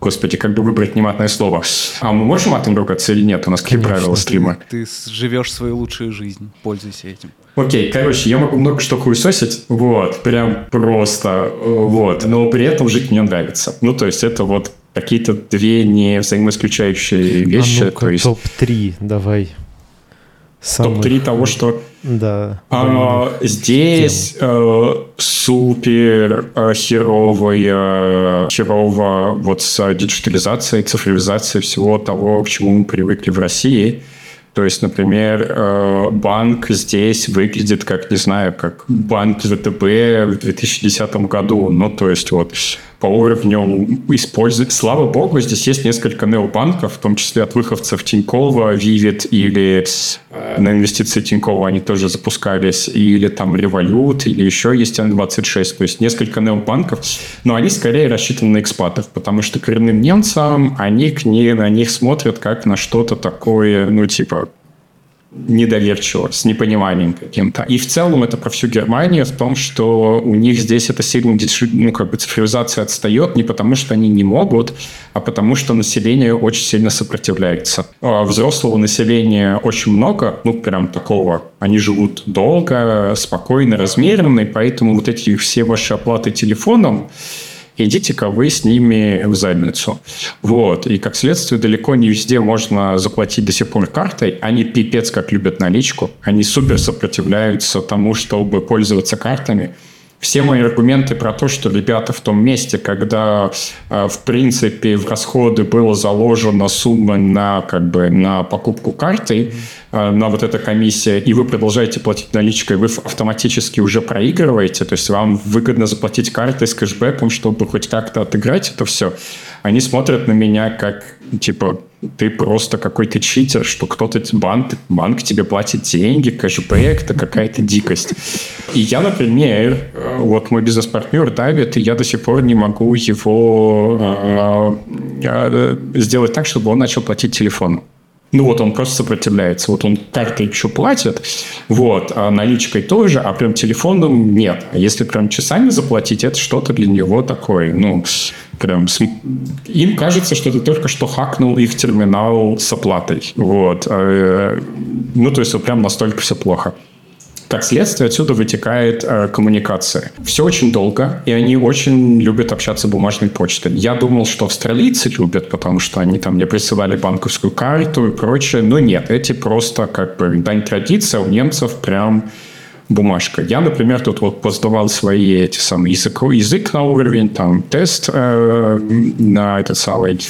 Господи, как бы выбрать нематное слово. А мы можем матом ругаться или нет? У нас какие Конечно. правила стрима? Ты с- живешь свою лучшую жизнь, пользуйся этим. Окей, короче, я могу много что хуесосить, вот, прям просто, э, вот, но при этом жить мне нравится. Ну, то есть это вот какие-то две не взаимоисключающие вещи, а то ну-ка, есть топ-3 давай. Самых, топ-3 того, что Да. а, здесь э, супер э, херовая, херово вот с диджитализацией, цифровизацией всего того, к чему мы привыкли в России. То есть, например, э, банк здесь выглядит как, не знаю, как банк ВТБ в 2010 году. Ну, то есть, вот по уровню использовать. Слава богу, здесь есть несколько необанков, в том числе от выходцев Тинькова, Вивит или э, на инвестиции Тинькова они тоже запускались, или там Revolut, или еще есть N26. То есть несколько необанков, но они скорее рассчитаны на экспатов, потому что коренным немцам они к ней, на них смотрят как на что-то такое, ну, типа, недоверчиво, с непониманием каким-то. И в целом это про всю Германию в том, что у них здесь это сильно, ну, как бы цифровизация отстает не потому, что они не могут, а потому что население очень сильно сопротивляется. А взрослого населения очень много, ну, прям такого. Они живут долго, спокойно, размеренно, и поэтому вот эти все ваши оплаты телефоном, идите-ка вы с ними в задницу. Вот. И, как следствие, далеко не везде можно заплатить до сих пор картой. Они пипец как любят наличку. Они супер сопротивляются тому, чтобы пользоваться картами. Все мои аргументы про то, что ребята в том месте, когда, э, в принципе, в расходы было заложена сумма на, как бы, на покупку картой, э, на вот эта комиссия, и вы продолжаете платить наличкой, вы автоматически уже проигрываете, то есть вам выгодно заплатить картой с кэшбэком, чтобы хоть как-то отыграть это все. Они смотрят на меня как, типа, ты просто какой-то читер, что кто-то, банк, банк тебе платит деньги, кэшбэк, это какая-то дикость. И я, например, э, вот мой бизнес-партнер Давид, и я до сих пор не могу его э, э, сделать так, чтобы он начал платить телефоном. Ну вот он просто сопротивляется. Вот он картой еще платит, вот, а наличкой тоже, а прям телефоном нет. А если прям часами заплатить, это что-то для него такое, ну, прям... Им кажется, что ты только что хакнул их терминал с оплатой. Вот. Э, Ну, то есть прям настолько все плохо. Как следствие, отсюда вытекает э, коммуникация. Все очень долго, и они очень любят общаться бумажной почтой. Я думал, что австралийцы любят, потому что они там мне присылали банковскую карту и прочее, но нет, эти просто как бы дань традиции, а у немцев прям бумажка. Я, например, тут вот поздавал свои эти самые язык, язык на уровень, там тест э, на этот самый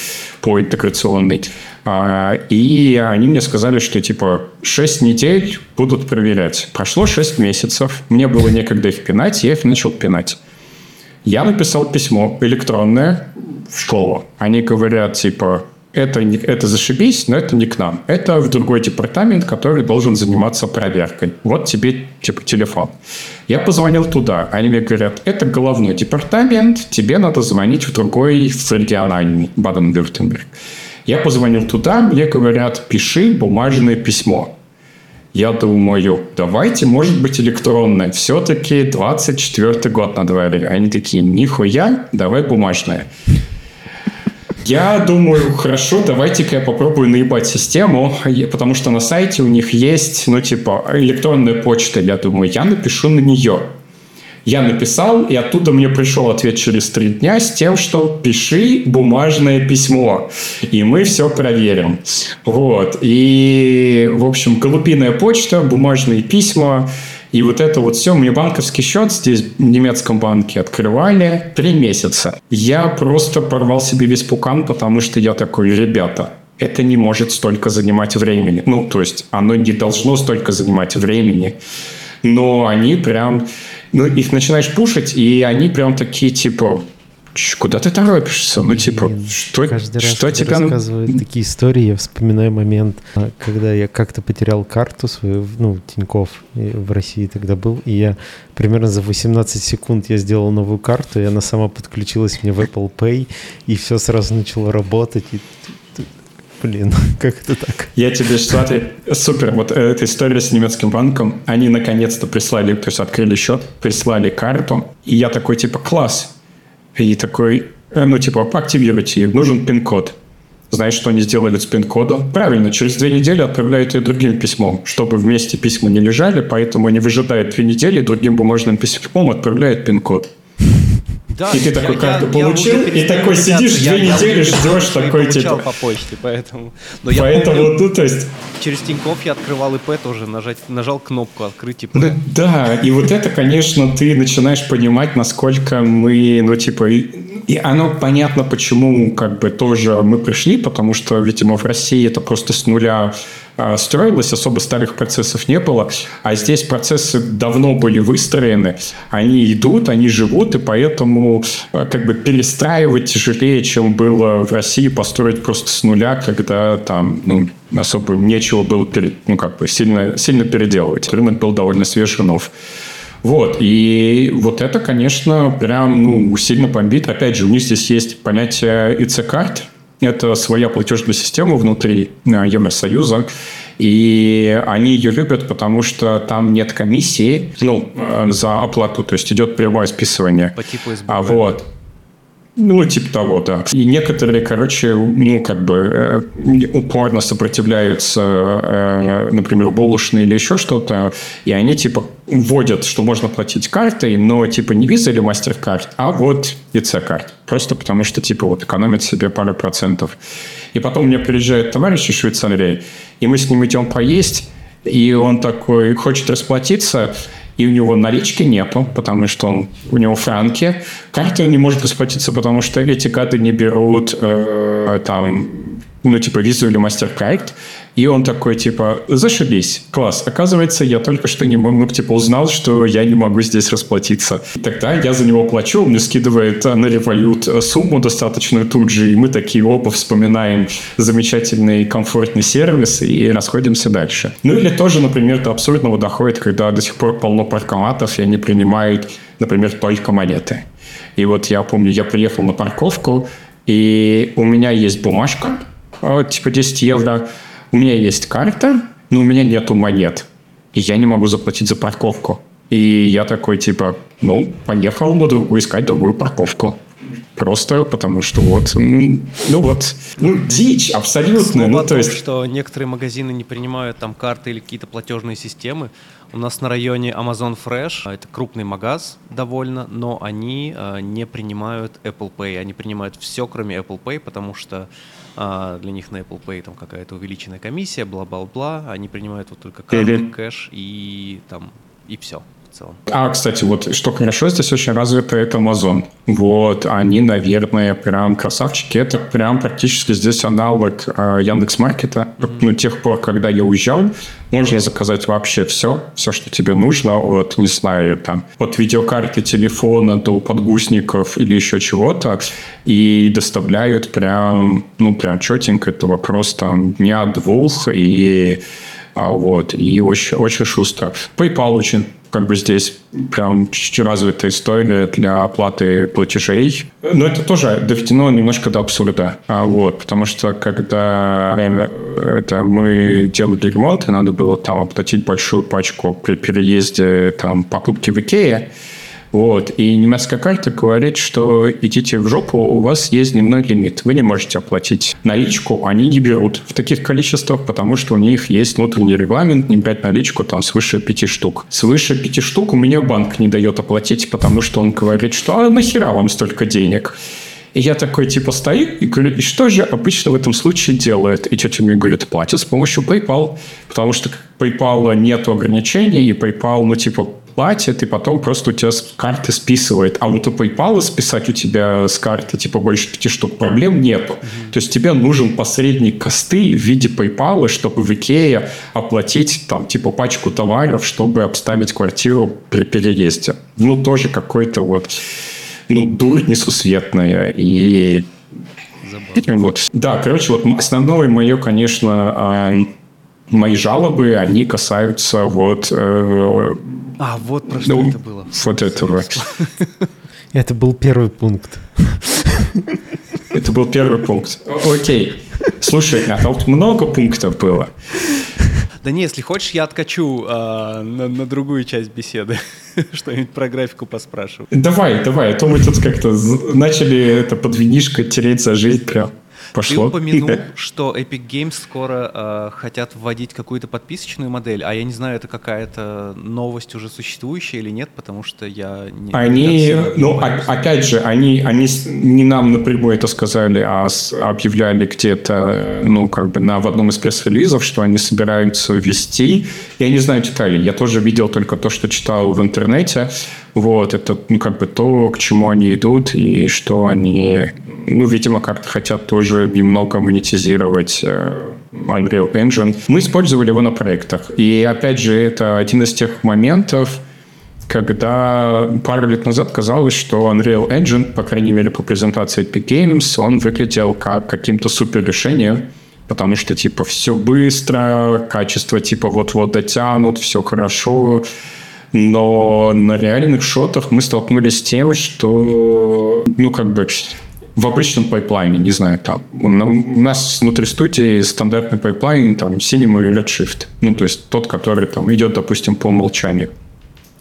по интеграционный. А, и они мне сказали, что типа 6 недель будут проверять. Прошло 6 месяцев, мне было некогда их пинать, я их начал пинать. Я написал письмо электронное в школу. Они говорят, типа, это, не- это зашибись, но это не к нам. Это в другой департамент, который должен заниматься проверкой. Вот тебе, типа, телефон. Я позвонил туда. Они мне говорят, это головной департамент, тебе надо звонить в другой, в региональный, Баден-Вюртемберг. Я позвонил туда, мне говорят, пиши бумажное письмо. Я думаю, давайте, может быть, электронное. Все-таки 24 год на дворе. Они такие, нихуя, давай бумажное. Я думаю, хорошо, давайте-ка я попробую наебать систему, потому что на сайте у них есть, ну, типа, электронная почта. Я думаю, я напишу на нее. Я написал, и оттуда мне пришел ответ через три дня с тем, что пиши бумажное письмо, и мы все проверим. Вот. И, в общем, голубиная почта, бумажные письма, и вот это вот все, мне банковский счет здесь в немецком банке открывали три месяца. Я просто порвал себе весь пукан, потому что я такой, ребята, это не может столько занимать времени. Ну, то есть оно не должно столько занимать времени. Но они прям ну, их начинаешь пушить, и они прям такие, типа, Куда ты торопишься? Ну, типа, Блин, что, каждый раз, что тебя... рассказывают такие истории, я вспоминаю момент, а, когда я как-то потерял карту свою, ну, Тиньков в России тогда был, и я примерно за 18 секунд я сделал новую карту, и она сама подключилась мне в Apple Pay, и все сразу начало работать, и Блин, как это так? Я тебе, смотри, супер. Вот эта история с немецким банком. Они наконец-то прислали, то есть открыли счет, прислали карту. И я такой, типа, класс. И такой, э, ну, типа, поактивируйте, нужен пин-код. Знаешь, что они сделали с пин-кодом? Правильно, через две недели отправляют ее другим письмом, чтобы вместе письма не лежали, поэтому они выжидают две недели, другим бумажным письмом отправляют пин-код. Да, и ты такой карту получил, и такой сидишь две недели, ждешь такой типа. по почте, поэтому. Но поэтому, ну то есть. Через Тинькофф я открывал ИП тоже, нажать, нажал кнопку открыть ИП. Да, да, и вот это, конечно, ты начинаешь понимать, насколько мы, ну типа, и оно понятно, почему как бы тоже мы пришли, потому что, видимо, в России это просто с нуля строилось, особо старых процессов не было, а здесь процессы давно были выстроены, они идут, они живут, и поэтому а, как бы перестраивать тяжелее, чем было в России построить просто с нуля, когда там ну, особо нечего было перед, ну, как бы сильно, сильно переделывать. Рынок был довольно свежий, нов. Вот, и вот это, конечно, прям ну, сильно бомбит. Опять же, у них здесь есть понятие ИЦ-карт, это своя платежная система внутри э, Евросоюза, и они ее любят, потому что там нет комиссии ну, э, за оплату, то есть идет прямое списывание. По типу СББ. А вот. Ну, типа того, да. И некоторые, короче, ну, как бы э, упорно сопротивляются, э, например, булочные или еще что-то, и они, типа, вводят, что можно платить картой, но, типа, не виза или MasterCard, а вот ИЦ-карт. Просто потому что, типа, вот экономят себе пару процентов. И потом мне приезжает товарищ из Швейцарии, и мы с ним идем поесть, и он такой хочет расплатиться, и у него налички нету, потому что он, у него франки. Карты он не может расплатиться, потому что эти карты не берут э, там, ну, типа, визу или MasterCard. И он такой, типа, зашибись, класс. Оказывается, я только что не могу, ну, типа, узнал, что я не могу здесь расплатиться. И тогда я за него плачу, он мне скидывает на револют сумму достаточную тут же, и мы такие оба вспоминаем замечательный, комфортный сервис и расходимся дальше. Ну, или тоже, например, до абсурдного доходит, когда до сих пор полно паркоматов, и они принимают, например, только монеты. И вот я помню, я приехал на парковку, и у меня есть бумажка, типа 10 евро, у меня есть карта, но у меня нету монет. И я не могу заплатить за парковку. И я такой, типа, ну, поехал, буду искать другую парковку. Просто потому что вот, ну вот, ну дичь абсолютно. ну, то есть... что некоторые магазины не принимают там карты или какие-то платежные системы. У нас на районе Amazon Fresh, а, это крупный магаз довольно, но они э, не принимают Apple Pay. Они принимают все, кроме Apple Pay, потому что а для них на Apple Pay там какая-то увеличенная комиссия, бла-бла-бла, они принимают вот только карты, кэш и там, и все целом. А, кстати, вот что хорошо здесь очень развито, это Amazon. Вот, они, наверное, прям красавчики. Это прям практически здесь аналог э, Яндекс.Маркета. Mm-hmm. Ну, тех пор, когда я уезжал, можно заказать вообще все, все, что тебе нужно, от, не знаю, там, от видеокарты телефона до подгузников или еще чего-то, и доставляют прям, ну, прям четенько, это вопрос там дня-двух, и а, вот, и очень, очень шустро. PayPal очень как бы здесь прям чуть-чуть развитая история для оплаты платежей. Но это тоже доведено немножко до абсурда. А, вот, потому что когда это мы делали ремонт, и надо было там оплатить большую пачку при переезде там покупки в Икее, Вот. И немецкая карта говорит, что идите в жопу, у вас есть дневной лимит. Вы не можете оплатить наличку, они не берут в таких количествах, потому что у них есть внутренний регламент не брать наличку там свыше пяти штук. Свыше пяти штук у меня банк не дает оплатить, потому что он говорит, что а нахера вам столько денег? И я такой, типа, стою и говорю, и что же обычно в этом случае делает? И тетя мне говорит, платят с помощью PayPal, потому что PayPal нет ограничений, и PayPal, ну, типа, платит, и потом просто у тебя с карты списывает. А вот у PayPal списать у тебя с карты типа больше пяти штук проблем нету. Mm-hmm. То есть тебе нужен посредник косты в виде PayPal, чтобы в Икее оплатить там типа пачку товаров, чтобы обставить квартиру при переезде. Ну, тоже какой-то вот ну, дурь несусветная. И вот. Да, короче, вот основное мое, конечно, а, мои жалобы, они касаются вот... Э, а, вот про что ну, это было. Вот этого. Это был первый пункт. Это был первый пункт. Окей. Слушай, а тут много пунктов было. Да не, если хочешь, я откачу э, на, на другую часть беседы. Что-нибудь про графику поспрашиваю. Давай, давай, а то мы тут как-то начали это под винишко тереть за жизнь прям. Пошло. Ты упомянул, что Epic Games скоро э, хотят вводить какую-то подписочную модель, а я не знаю, это какая-то новость уже существующая или нет, потому что я не... Они, ну, а, опять же, они, они не нам напрямую это сказали, а объявляли где-то, ну, как бы на, в одном из пресс-релизов, что они собираются ввести. Я не знаю деталей, я тоже видел только то, что читал в интернете. Вот, это, ну, как бы то, к чему они идут, и что они, ну, видимо, как-то хотят тоже немного монетизировать э, Unreal Engine. Мы использовали его на проектах. И, опять же, это один из тех моментов, когда пару лет назад казалось, что Unreal Engine, по крайней мере, по презентации Epic Games, он выглядел как каким-то супер решением, потому что, типа, все быстро, качество, типа, вот-вот дотянут, все хорошо, но на реальных шотах мы столкнулись с тем, что, ну, как бы, в обычном пайплайне, не знаю, там, у нас внутри студии стандартный пайплайн, там, Cinema или Redshift, ну, то есть тот, который там идет, допустим, по умолчанию.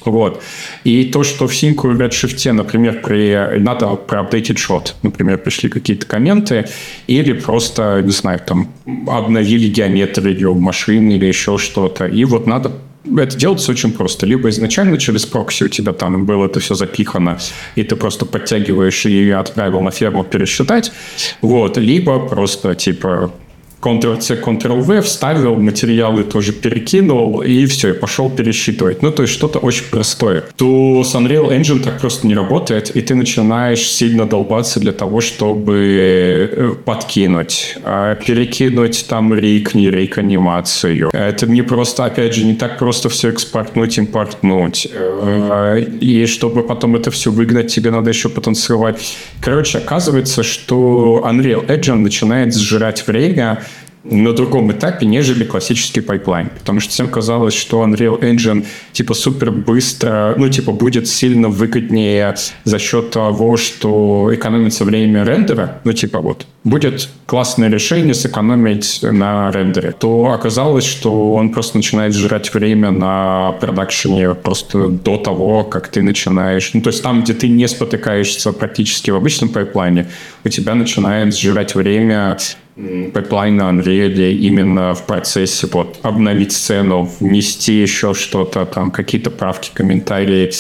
Вот. И то, что в синьке и Redshift, например, при, надо проапдейтить шот, например, пришли какие-то комменты, или просто, не знаю, там, обновили геометрию машины или еще что-то, и вот надо это делается очень просто. Либо изначально через прокси у тебя там было это все запихано, и ты просто подтягиваешь и отправил на ферму пересчитать. Вот. Либо просто типа Ctrl-C, Ctrl-V, вставил, материалы тоже перекинул, и все, и пошел пересчитывать. Ну, то есть что-то очень простое. То с Unreal Engine так просто не работает, и ты начинаешь сильно долбаться для того, чтобы э, подкинуть, а перекинуть там рейк, не рейк анимацию. Это не просто, опять же, не так просто все экспортнуть, импортнуть. Э, и чтобы потом это все выгнать, тебе надо еще потанцевать. Короче, оказывается, что Unreal Engine начинает сжирать время, на другом этапе, нежели классический пайплайн. Потому что всем казалось, что Unreal Engine типа супер быстро, ну типа будет сильно выгоднее за счет того, что экономится время рендера, ну типа вот будет классное решение сэкономить на рендере, то оказалось, что он просто начинает жрать время на продакшене просто до того, как ты начинаешь. Ну, то есть там, где ты не спотыкаешься практически в обычном пайплайне, у тебя начинает сжирать время на Unreal именно в процессе вот обновить сцену, внести еще что-то, там какие-то правки, комментарии,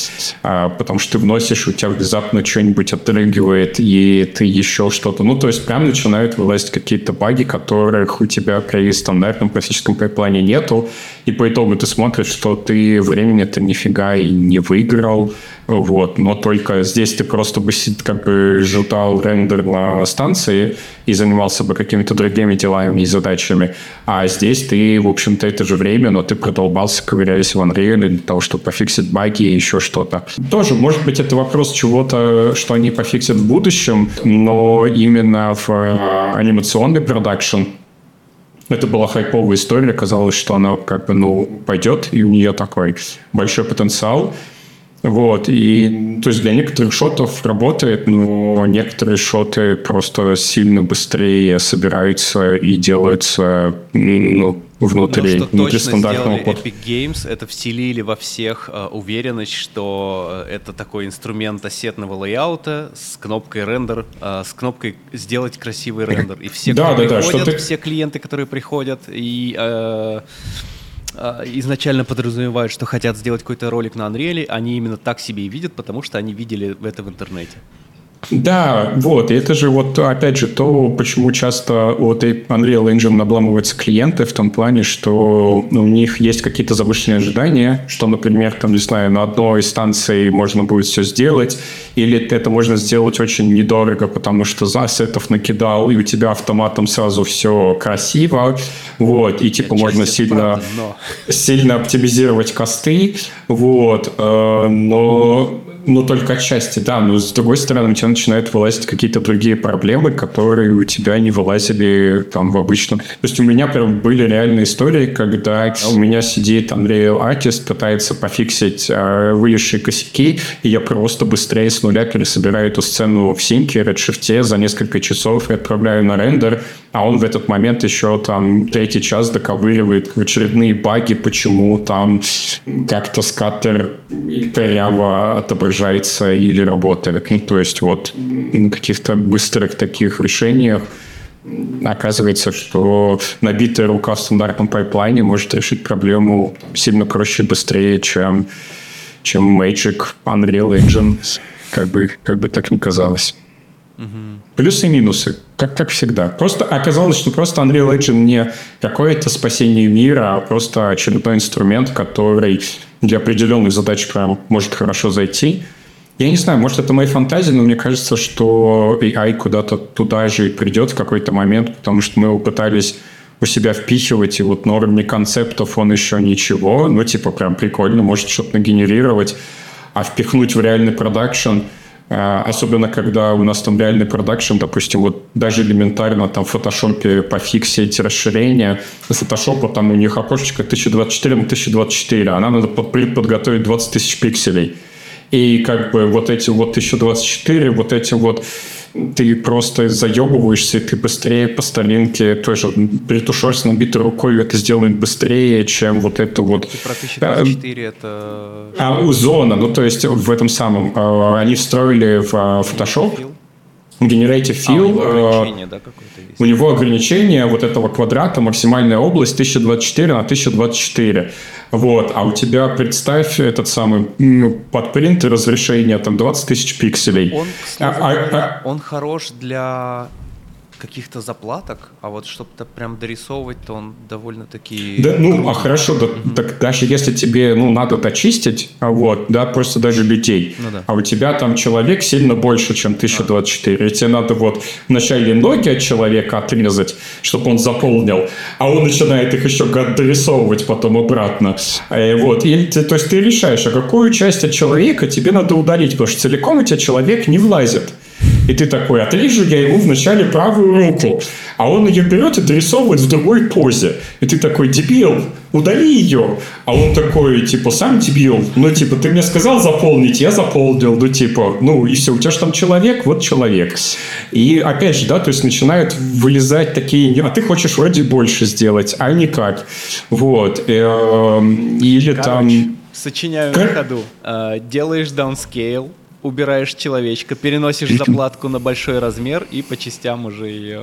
а, потому что ты вносишь, у тебя внезапно что-нибудь отрыгивает, и ты еще что-то. Ну, то есть прям начинают вылазить какие-то баги, которых у тебя при стандартном классическом пайплайне нету, и по итогу ты смотришь, что ты времени-то нифига и не выиграл, вот, но только здесь ты просто бы как бы желтал рендер на станции и занимался бы какими-то другими делами и задачами, а здесь ты, в общем-то, это же время, но ты продолбался, ковыряясь в Unreal для того, чтобы пофиксить баги и еще что-то. Тоже, может быть, это вопрос чего-то, что они пофиксят в будущем, но именно в э, анимационный продакшн это была хайповая история, казалось, что она как бы, ну, пойдет, и у нее такой большой потенциал. Вот, и то есть для некоторых шотов работает, но некоторые шоты просто сильно быстрее собираются и делаются ну, внутри, Но что внутри точно стандартного сделали кода. Epic Games, это вселили во всех э, уверенность, что э, это такой инструмент ассетного лейаута с кнопкой рендер, э, с кнопкой сделать красивый рендер. И все, Да, да, да, что приходят, ты- все клиенты, которые приходят и э, изначально подразумевают, что хотят сделать какой-то ролик на Unreal, они именно так себе и видят, потому что они видели это в интернете. Да, вот, и это же вот, опять же, то, почему часто от Unreal Engine обламываются клиенты в том плане, что у них есть какие-то завышенные ожидания, что, например, там, не знаю, на одной станции можно будет все сделать, или это можно сделать очень недорого, потому что за ассетов накидал, и у тебя автоматом сразу все красиво, вот, и типа можно Отчасти это сильно правда, но- сильно оптимизировать косты, вот, э, но, но только отчасти, да, но с другой стороны у тебя начинают вылазить какие-то другие проблемы, которые у тебя не вылазили там в обычном. То есть у меня прям были реальные истории, когда у меня сидит Unreal Artist, пытается пофиксить э, вылезшие косяки, и я просто быстрее с нуля пересобираю эту сцену в синке, редшифте за несколько часов и отправляю на рендер, а он в этот момент еще там третий час доковыривает очередные баги, почему там как-то скаттер коряво отображается или работает. Ну, то есть вот на каких-то быстрых таких решениях оказывается, что набитая рука в стандартном пайплайне может решить проблему сильно проще и быстрее, чем, чем Magic, Unreal Engine, как бы, как бы так ни казалось. Плюсы и минусы, как, как всегда. Просто оказалось, что просто Unreal Engine не какое-то спасение мира, а просто очередной инструмент, который для определенных задач прям может хорошо зайти. Я не знаю, может, это моя фантазия, но мне кажется, что AI куда-то туда же придет в какой-то момент, потому что мы его пытались у себя впихивать, и вот на уровне концептов он еще ничего, ну, типа, прям прикольно, может что-то нагенерировать, а впихнуть в реальный продакшн – Особенно, когда у нас там реальный продакшн, допустим, вот даже элементарно там в фотошопе пофиксить расширение. С фотошопа там у них окошечко 1024 на 1024, а нам надо под- подготовить 20 тысяч пикселей. И как бы вот эти вот 1024, вот эти вот ты просто заебываешься, и ты быстрее по старинке тоже с набитой рукой это сделает быстрее, чем вот это вот... И про 1024 это... А, зона, ну то есть в этом самом, э, они встроили в э, Photoshop Fill? Generative А, у него э, ограничение, да, у него ограничение вот этого квадрата, максимальная область 1024 на 1024. Вот, а у тебя, представь, этот самый ну, под принт и разрешение там 20 тысяч пикселей. Он, А- а- говоря, он хорош для каких-то заплаток, а вот чтобы-то прям дорисовывать, то он довольно-таки... Да, ну, а хорошо, да, так даже если тебе, ну, надо дочистить, а вот, да, просто даже людей, Ну да. а у тебя там человек сильно больше, чем 1024, и тебе надо вот вначале ноги от человека отрезать, чтобы он заполнил, а он начинает их еще гад дорисовывать потом обратно, Э, вот, и, то есть ты решаешь, а какую часть от человека тебе надо удалить, потому что целиком у тебя человек не влазит. И ты такой, отрежу я ему вначале правую руку, а он ее берет и дорисовывает в другой позе. И ты такой, дебил, удали ее. А он такой, типа, сам дебил. Ну, типа, ты мне сказал заполнить, я заполнил. Ну, типа, ну, и все, у тебя же там человек, вот человек. И опять же, да, то есть начинают вылезать такие, а ты хочешь вроде больше сделать, а никак. Вот. Эм, Или там... Сочиняю на ходу. А, делаешь downscale, убираешь человечка, переносишь заплатку на большой размер и по частям уже ее...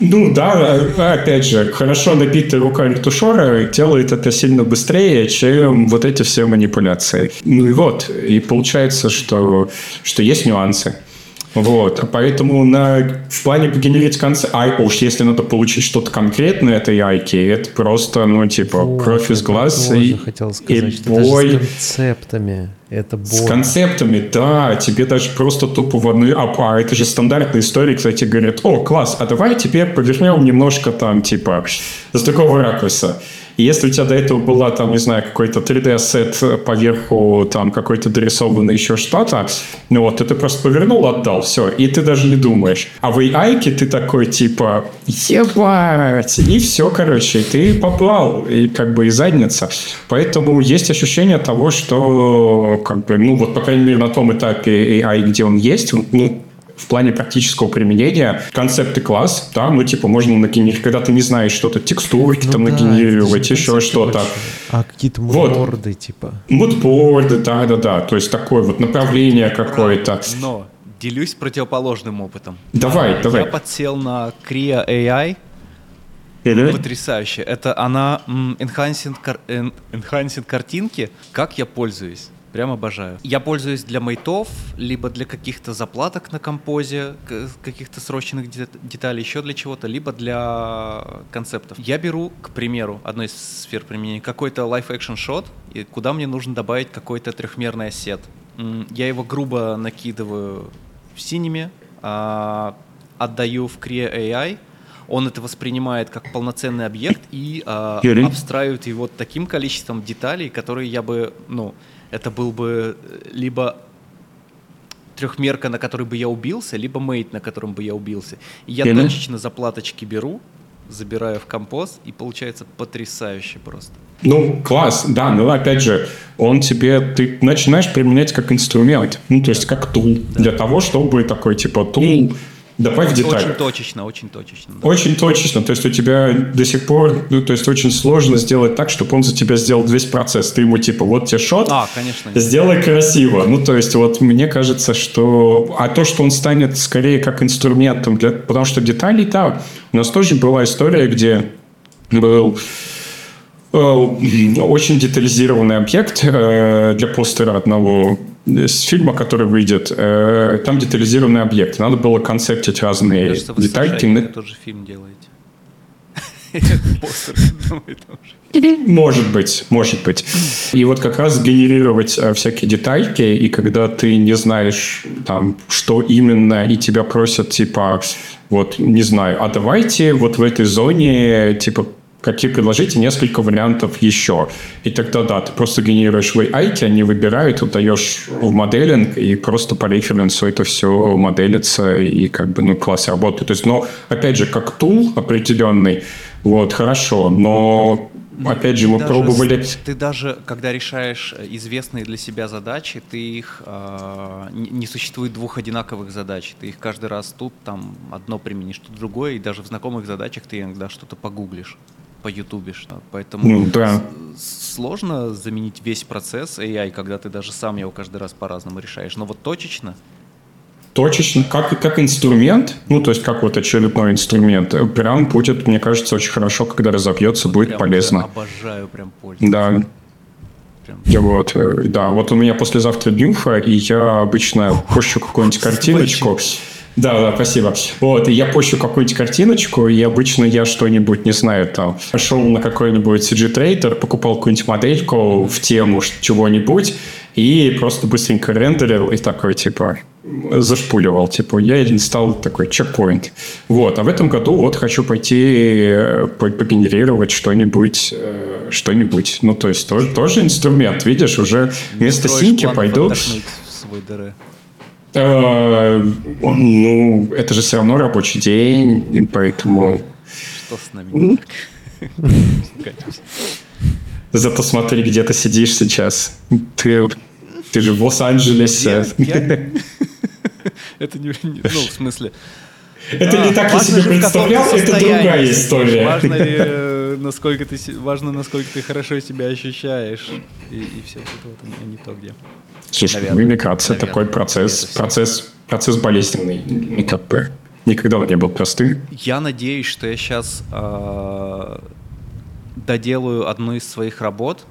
Ну да, а- опять же, хорошо набитая рука ретушера делает это сильно быстрее, чем вот эти все манипуляции. Ну и вот, и получается, что, что есть нюансы. Вот, поэтому на, в плане погенерить концепт, а уж если надо получить что-то конкретное этой айки, это просто, ну, типа, Вот, кровь из глаз и, хотел и сказать, даже бой. с концептами это С боль. концептами, да, тебе даже просто тупо в одну... А, а это же стандартная история, кстати, говорят, о, класс, а давай теперь повернем немножко там, типа, с другого ракурса. И если у тебя до этого была, там, не знаю, какой-то 3D-сет поверху, там, какой-то дорисованный еще что-то, ну вот, ты просто повернул, отдал, все, и ты даже не думаешь. А в AI ты такой, типа, ебать, и все, короче, ты поплал, и как бы и задница. Поэтому есть ощущение того, что, как бы, ну, вот, по крайней мере, на том этапе AI, где он есть, ну, в плане практического применения концепты класс, да, ну, типа, можно нагенерировать, когда ты не знаешь что-то, текстурки ну, там да, нагенерировать, еще что-то. А какие-то мудборды, вот. типа? Мудборды, да-да-да, то есть такое вот направление какое-то. Но делюсь противоположным опытом. Давай, Я давай. Я подсел на Creo AI, или? Потрясающе. Это она enhancing, enhancing картинки. Как я пользуюсь? Прям обожаю. Я пользуюсь для мейтов, либо для каких-то заплаток на композе, каких-то срочных деталей, еще для чего-то, либо для концептов. Я беру, к примеру, одной из сфер применения, какой-то live action shot, куда мне нужно добавить какой-то трехмерный ассет. Я его грубо накидываю в синеме, а, отдаю в Creo AI, он это воспринимает как полноценный объект и э, обстраивает его таким количеством деталей, которые я бы, ну, это был бы э, либо трехмерка, на которой бы я убился, либо мейт, на котором бы я убился. И я Или? точечно заплаточки беру, забираю в компост, и получается потрясающе просто. Ну, класс, да, но опять же, он тебе, ты начинаешь применять как инструмент, ну, то есть как тул, да. для того, чтобы такой, типа, тул Добавь деталь. Очень точечно, очень точечно. Да. Очень точечно. То есть у тебя до сих пор, ну, то есть очень сложно сделать так, чтобы он за тебя сделал весь процесс. Ты ему типа, вот тебе шот, а, конечно, сделай красиво. Ну, то есть вот мне кажется, что... А то, что он станет скорее как инструментом, для... потому что деталей, да, у нас тоже была история, где был э, очень детализированный объект э, для постера одного с фильма, который выйдет, э, там детализированный объект. Надо было концептить разные Кажется, детальки. Вы тоже фильм делаете. Может быть, может быть. И вот как раз генерировать э, всякие детальки, и когда ты не знаешь, там, что именно, и тебя просят, типа, вот, не знаю, а давайте вот в этой зоне, типа, какие предложите несколько вариантов еще. И тогда, да, ты просто генерируешь в AI, они выбирают, даешь в моделинг, и просто по референсу это все моделится, и как бы, ну, класс работает. То есть, но, опять же, как тул определенный, вот, хорошо, но опять же, мы даже, пробовали... Ты даже, когда решаешь известные для себя задачи, ты их... Э, не существует двух одинаковых задач. Ты их каждый раз тут, там, одно применишь, тут другое, и даже в знакомых задачах ты иногда что-то погуглишь по Ютубе, что поэтому ну, да. сложно заменить весь процесс AI, когда ты даже сам его каждый раз по-разному решаешь. Но вот точечно точечно, как, как инструмент, ну, то есть как вот очередной инструмент, прям будет, мне кажется, очень хорошо, когда разобьется, будет полезно. обожаю прям пользоваться. Да. Я вот, э, да, вот у меня послезавтра днюха, и я обычно пощу какую-нибудь картиночку. Да, да, спасибо. Вот, и я пощу какую-нибудь картиночку, и обычно я что-нибудь, не знаю, там, пошел на какой-нибудь CG Trader, покупал какую-нибудь модельку в тему чего-нибудь, и просто быстренько рендерил, и такой, типа, зашпуливал, типа, я стал такой чекпоинт. Вот, а в этом году вот хочу пойти э, погенерировать что-нибудь, э, что-нибудь. Ну, то есть тоже, тоже инструмент, видишь, уже вместо синьки пойду... свой дыры. Э, ну, это же все равно рабочий день, поэтому... Что с нами Зато смотри, где ты сидишь сейчас. Ты, ты же в Лос-Анджелесе. Это не... Ну, в смысле... Это не так я себе представлял, это другая история. Важно ли, э, насколько ты, важно, насколько ты хорошо себя ощущаешь. И, и все это вот, а не то, где. Слушай, наверное, мимикация наверное, такой процесс, процесс, процесс болезненный. Никогда он не был простым. Я надеюсь, что я сейчас э, а, доделаю одну из своих работ,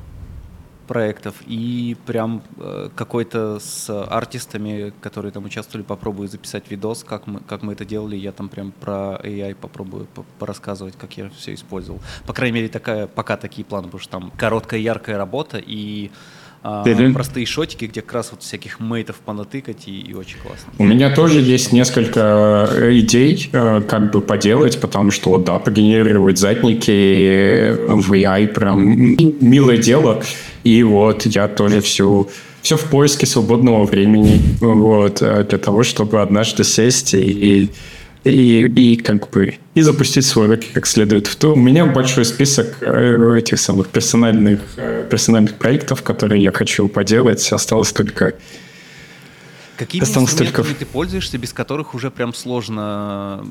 проектов и прям э, какой-то с артистами, которые там участвовали, попробую записать видос, как мы, как мы это делали. Я там прям про AI попробую порассказывать, как я все использовал. По крайней мере, такая, пока такие планы, потому что там короткая, яркая работа и а, mm-hmm. простые шотики, где как раз вот всяких мейтов понатыкать и, и очень классно. У меня тоже есть несколько э, идей, э, как бы поделать, потому что, да, погенерировать задники в AI прям милое дело. И вот я тоже все все в поиске свободного времени, вот, э, для того, чтобы однажды сесть и, и, и как бы и запустить свой ролик как следует. В у меня большой список э, этих самых персональных, э, персональных проектов, которые я хочу поделать. Осталось только Какими Осталось инструментами только... ты пользуешься, без которых уже прям сложно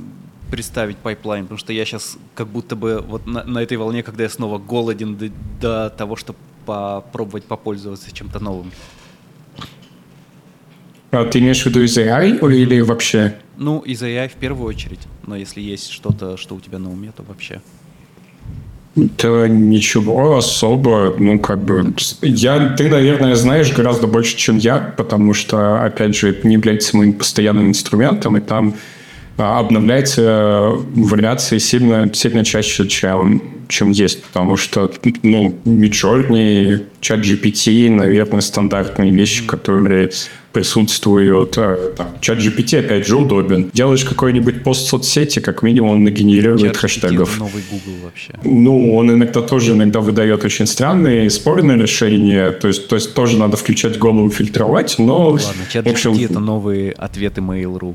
представить пайплайн? Потому что я сейчас как будто бы вот на, на этой волне, когда я снова голоден до, до того, чтобы попробовать попользоваться чем-то новым. А ты имеешь в виду из AI или вообще? Ну, из AI в первую очередь. Но если есть что-то, что у тебя на уме, то вообще. Да ничего особо, ну, как бы... Я, ты, наверное, знаешь гораздо больше, чем я, потому что, опять же, это не является моим постоянным инструментом, и там а, обновляется вариации сильно, сильно чаще, чем, чем есть, потому что, ну, Midjourney, ChatGPT, наверное, стандартные вещи, которые присутствуют. Э, чат GPT, опять же, удобен. Делаешь какой-нибудь пост в соцсети, как минимум он нагенерирует чат хэштегов. Это новый Google вообще. Ну, он иногда тоже иногда выдает очень странные, спорные решения. То есть, то есть тоже надо включать голову, фильтровать, но... Ладно, чат GPT общем, это новые ответы Mail.ru.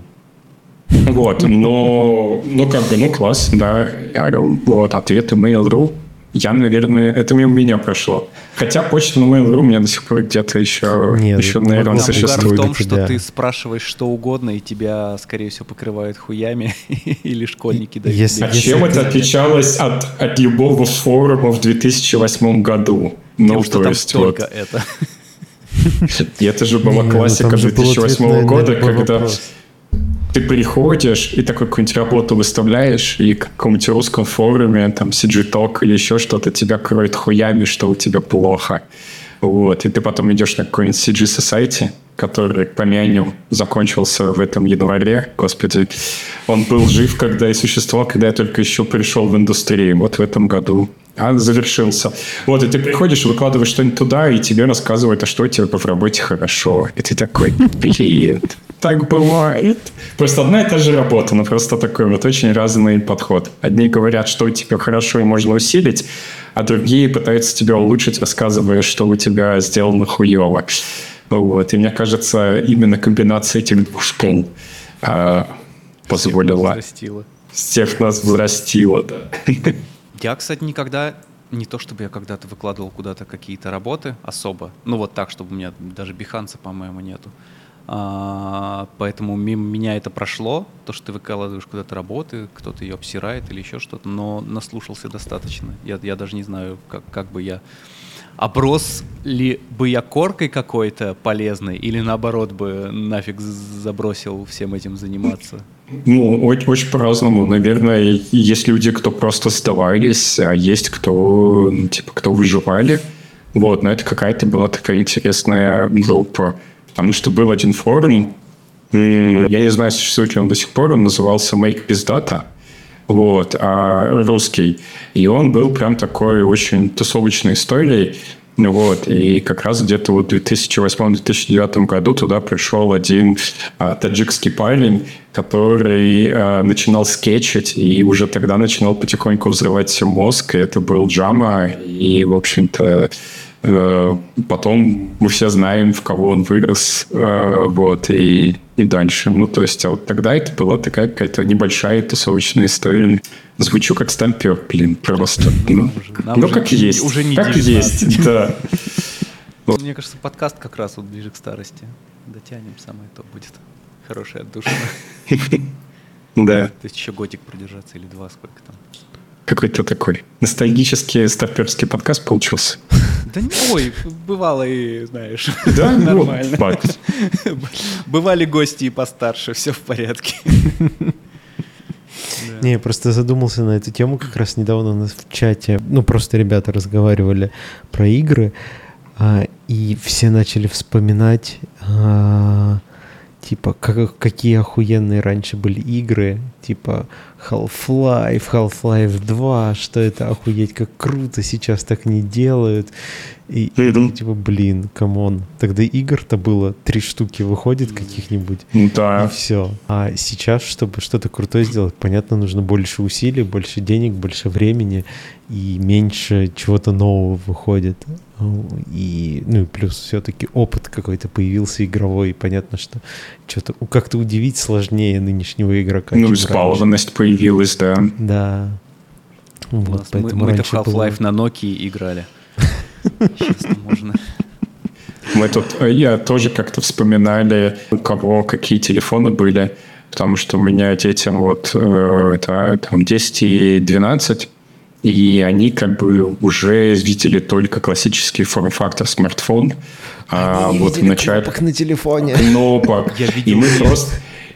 Вот, но, ну, как бы, ну, класс, да. Вот, ответы Mail.ru я, наверное, это мимо меня прошло. Хотя почта на Mail.ru у меня до сих пор где-то еще, Нет, еще наверное, да, существует. в том, что ты спрашиваешь что угодно, и тебя, скорее всего, покрывают хуями, или школьники дают если, А чем это отличалось от, от любого форума в 2008 году? Ну, Тем, то есть, вот. это. Это же была ну, классика 2008 года, когда ты приходишь и такой какую-нибудь работу выставляешь, и к какому-нибудь русском форуме, там, CG Talk или еще что-то, тебя кроет хуями, что у тебя плохо. Вот, и ты потом идешь на какой-нибудь CG Society, который, помянем, закончился в этом январе. Господи, он был жив, когда и существовал, когда я только еще пришел в индустрию. Вот в этом году а, завершился. Вот, и ты приходишь, выкладываешь что-нибудь туда, и тебе рассказывают, а что у тебя в работе хорошо. И ты такой, блин, так бывает. Просто одна и та же работа, но просто такой вот очень разный подход. Одни говорят, что у тебя хорошо и можно усилить, а другие пытаются тебя улучшить, рассказывая, что у тебя сделано хуево. Вот. И мне кажется, именно комбинация этих двух школ позволила... Всех нас взрастила, да. Я, кстати, никогда не то чтобы я когда-то выкладывал куда-то какие-то работы особо, ну вот так, чтобы у меня даже биханца, по-моему, нету. А, поэтому мимо меня это прошло, то, что ты выкладываешь куда-то работы, кто-то ее обсирает или еще что-то, но наслушался достаточно. Я, я даже не знаю, как, как бы я оброс ли бы я коркой какой-то полезной или наоборот бы нафиг забросил всем этим заниматься? Ну, очень, очень по-разному. Наверное, есть люди, кто просто сдавались, а есть кто, ну, типа, кто выживали. Вот, но это какая-то была такая интересная группа. Потому что был один форум, я не знаю, существует ли он до сих пор, он назывался Make Biz Data вот, а русский. И он был прям такой очень тусовочной историей. Вот, и как раз где-то в 2008-2009 году туда пришел один а, таджикский парень, который а, начинал скетчить и уже тогда начинал потихоньку взрывать мозг. И это был Джама, и, в общем-то, потом мы все знаем, в кого он вырос, э, вот, и, и дальше. Ну, то есть, а вот тогда это была такая какая-то небольшая тусовочная история. Звучу как стампер, блин, просто. Ну, ну как есть. Уже не как 19. есть, да. Мне кажется, подкаст как раз вот ближе к старости. Дотянем, самое то будет. Хорошая отдушина. Да. То есть еще годик продержаться или два, сколько там какой-то такой ностальгический старперский подкаст получился. Да не, ой, бывало и, знаешь, да? нормально. Бывали гости и постарше, все в порядке. Не, я просто задумался на эту тему как раз недавно у нас в чате. Ну, просто ребята разговаривали про игры, а, и все начали вспоминать, а, типа, как, какие охуенные раньше были игры, типа Half-Life, Half-Life 2, что это охуеть, как круто, сейчас так не делают. И, и типа, блин, come on. Тогда игр-то было три штуки выходит каких-нибудь. Ну да. И все. А сейчас, чтобы что-то крутое сделать, понятно, нужно больше усилий, больше денег, больше времени и меньше чего-то нового выходит. И, ну и плюс все-таки опыт какой-то появился игровой. И понятно, что что-то как-то удивить сложнее нынешнего игрока. Ну, избалованность появилась, да. Да. Вот, поэтому мы, мы в Half-Life было... на Nokia играли. Честно, можно. Мы тут, э, я тоже как-то вспоминали, у кого какие телефоны были, потому что у меня детям вот э, это, там 10 и 12, и они как бы уже видели только классический форм-фактор смартфон. А, они вот в начале... кнопок на телефоне. Кнопок. И мы просто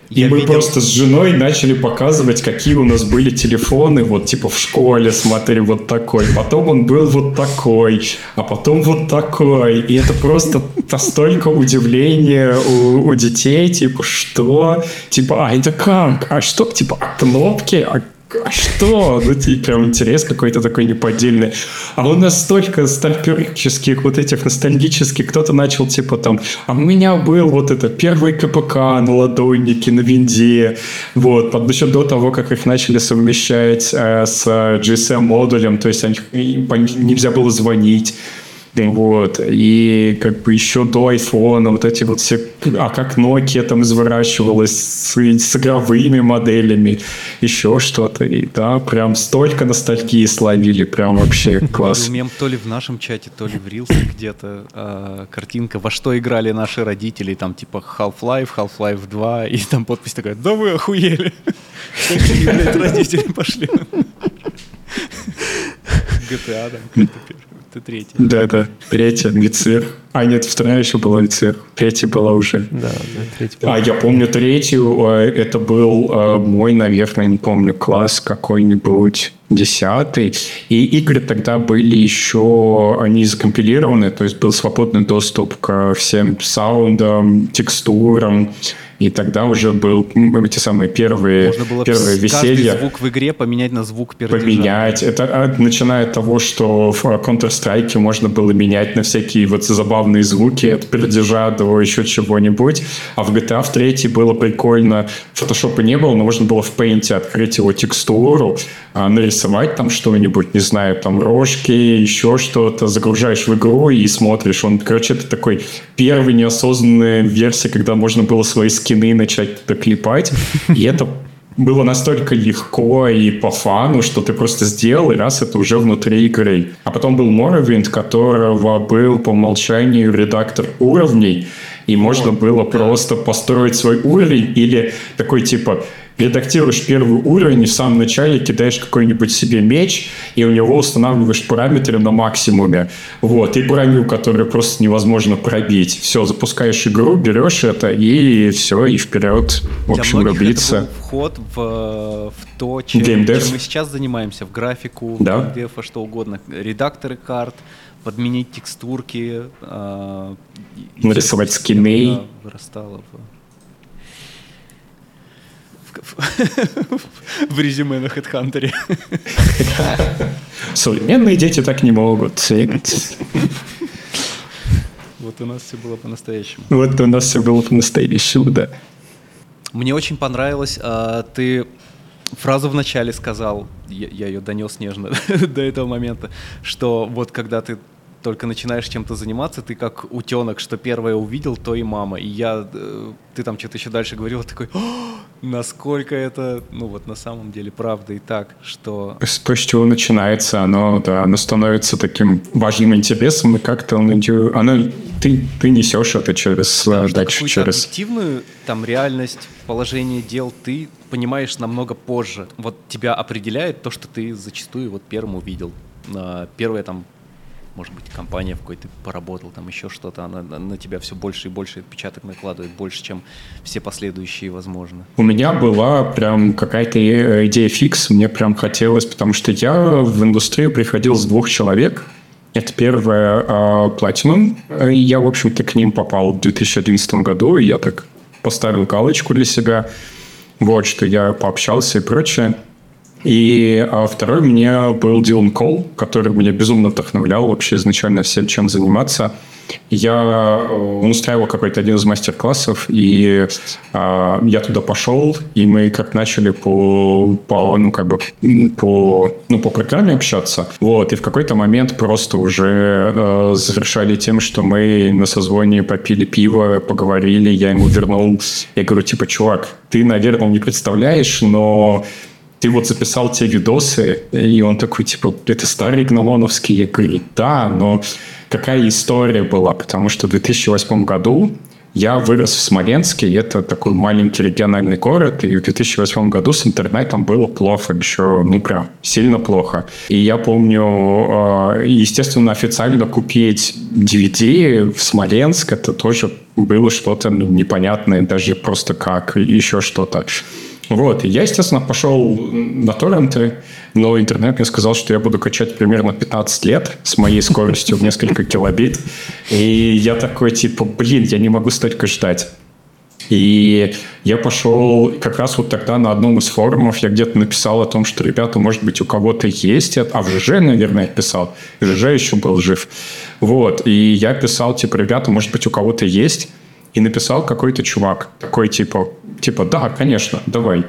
и я мы видел... просто с женой начали показывать, какие у нас были телефоны, вот типа в школе, смотри, вот такой. Потом он был вот такой, а потом вот такой. И это просто столько удивления у, у детей, типа, что? Типа, а это как? А что? Типа, а кнопки? А а что? Ну, типа, прям интерес какой-то такой неподдельный. А у нас столько стальперических, вот этих ностальгических, кто-то начал, типа, там, а у меня был вот это первый КПК на ладоннике, на винде, вот, еще до того, как их начали совмещать э, с GSM-модулем, то есть они, нельзя было звонить, вот. И как бы еще до iPhone вот эти вот все... А как Nokia там изворачивалась с, с игровыми моделями, еще что-то. И да, прям столько ностальгии словили, прям вообще класс. Мем то ли в нашем чате, то ли в Reels где-то э, картинка, во что играли наши родители, там типа Half-Life, Half-Life 2, и там подпись такая, да вы охуели. Родители пошли. GTA там ты третий. Да, да, третья, Мицвер. А, нет, вторая еще была Мицвер. Третья была уже. Да, да, третья была. А, я помню третью, а, это был а, мой, наверное, не помню, класс какой-нибудь десятый. И игры тогда были еще, они закомпилированы, то есть был свободный доступ ко всем саундам, текстурам, и тогда уже был эти самые первые, Можно было первые веселья. звук в игре поменять на звук пердежа. Поменять. Это а, начиная от того, что в Counter-Strike можно было менять на всякие вот забавные звуки от пердежа до еще чего-нибудь. А в GTA в 3 было прикольно. Фотошопа не было, но можно было в Paint открыть его текстуру, а, нарисовать там что-нибудь, не знаю, там рожки, еще что-то, загружаешь в игру и смотришь. Он, короче, это такой первый неосознанная версия, когда можно было свои скины начать доклепать. И это было настолько легко и по фану, что ты просто сделал, и раз это уже внутри игры. А потом был Morrowind, которого был по умолчанию редактор уровней, и можно было просто построить свой уровень или такой типа редактируешь первый уровень и в самом начале кидаешь какой-нибудь себе меч, и у него устанавливаешь параметры на максимуме. Вот, и броню, которую просто невозможно пробить. Все, запускаешь игру, берешь это, и все, и вперед, в общем, рубиться. Вход в, в то, чем, чем мы сейчас занимаемся, в графику, да? в что угодно. Редакторы карт, подменить текстурки, э, нарисовать скины. Вырастало в в резюме на HeadHunter. Современные дети так не могут. Вот у нас все было по-настоящему. Вот у нас все было по-настоящему, да. Мне очень понравилось, а, ты фразу в начале сказал, я, я ее донес нежно до этого момента, что вот когда ты только начинаешь чем-то заниматься, ты как утенок, что первое увидел, то и мама. И я, э, ты там что-то еще дальше говорил, такой, насколько это, ну вот на самом деле правда и так, что... То, с чего начинается, оно, да, оно становится таким важным интересом, и как-то оно, оно ты, ты несешь это через, да, дальше через... объективную там реальность, положение дел ты понимаешь намного позже. Вот тебя определяет то, что ты зачастую вот первым увидел. Первое там может быть, компания, в какой ты поработал, там еще что-то, она на тебя все больше и больше отпечаток накладывает, больше, чем все последующие, возможно. У меня была прям какая-то идея фикс, мне прям хотелось, потому что я в индустрию приходил с двух человек, это первое uh, Platinum, я, в общем-то, к ним попал в 2011 году, и я так поставил галочку для себя, вот, что я пообщался и прочее. И а второй у меня был Дилан Кол, который меня безумно вдохновлял вообще изначально всем, чем заниматься. Я э, он устраивал какой-то один из мастер-классов, и э, я туда пошел, и мы как начали по, по ну, как бы, по, ну, по программе общаться. Вот, и в какой-то момент просто уже э, завершали тем, что мы на созвоне попили пиво, поговорили, я ему вернул. Я говорю, типа, чувак, ты, наверное, не представляешь, но ты вот записал те видосы, и он такой, типа, это старый гномоновский. Я говорю, да, но какая история была? Потому что в 2008 году я вырос в Смоленске, и это такой маленький региональный город, и в 2008 году с интернетом было плохо, еще, ну, прям сильно плохо. И я помню, а, естественно, официально купить DVD в Смоленск, это тоже было что-то ну, непонятное, даже просто как, еще что-то. Вот, и я, естественно, пошел на торренты, но интернет мне сказал, что я буду качать примерно 15 лет с моей скоростью в несколько килобит. И я такой, типа, блин, я не могу столько ждать. И я пошел как раз вот тогда на одном из форумов, я где-то написал о том, что, ребята, может быть, у кого-то есть. А в ЖЖ, наверное, писал. ЖЖ еще был жив. Вот. И я писал, типа, ребята, может быть, у кого-то есть. И написал какой-то чувак, такой типа, типа, да, конечно, давай.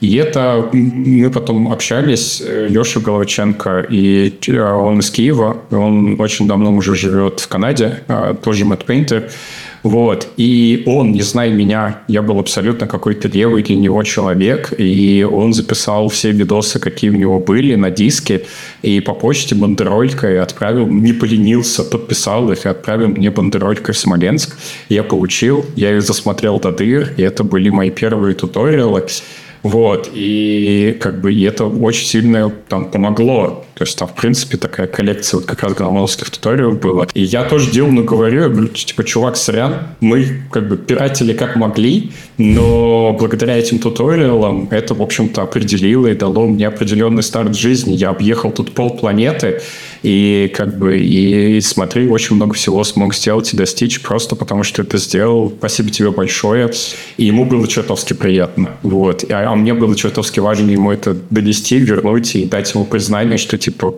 И это мы потом общались, э, Леша Головаченко, и э, он из Киева, он очень давно уже живет в Канаде, э, тоже мэтт-пейнтер. Вот. И он, не зная меня, я был абсолютно какой-то левый для него человек, и он записал все видосы, какие у него были на диске, и по почте бандеролькой отправил, не поленился, подписал их и отправил мне бандеролькой в Смоленск. Я получил, я их засмотрел до дыр, и это были мои первые туториалы. Вот, и как бы это очень сильно там помогло. То есть там, в принципе, такая коллекция вот как раз граммовских туториалов была. И я тоже Дилану говорю, я говорю, типа, чувак, сорян, мы как бы пиратели как могли, но благодаря этим туториалам это, в общем-то, определило и дало мне определенный старт жизни. Я объехал тут полпланеты, и как бы, и смотри, очень много всего смог сделать и достичь просто потому, что это сделал. Спасибо тебе большое. И ему было чертовски приятно. Вот. А, а мне было чертовски важно ему это донести, вернуть и дать ему признание, что типа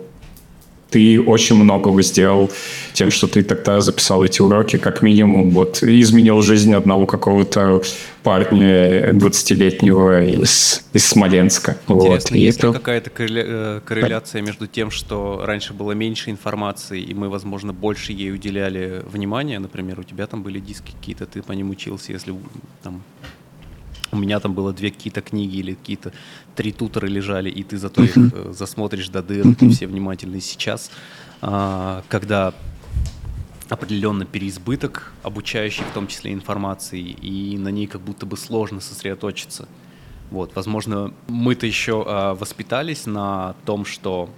ты очень многого сделал тем, что ты тогда записал эти уроки, как минимум, вот, изменил жизнь одного какого-то парня 20-летнего из, из Смоленска. Интересно, вот. есть ли какая-то э, корреляция между тем, что раньше было меньше информации, и мы, возможно, больше ей уделяли внимания, например, у тебя там были диски какие-то, ты по ним учился, если там у меня там было две какие-то книги или какие-то три тутора лежали, и ты зато их э, засмотришь до дыр, и все внимательны сейчас, а, когда определенно переизбыток обучающей, в том числе информации, и на ней как будто бы сложно сосредоточиться. Вот, возможно, мы-то еще а, воспитались на том, что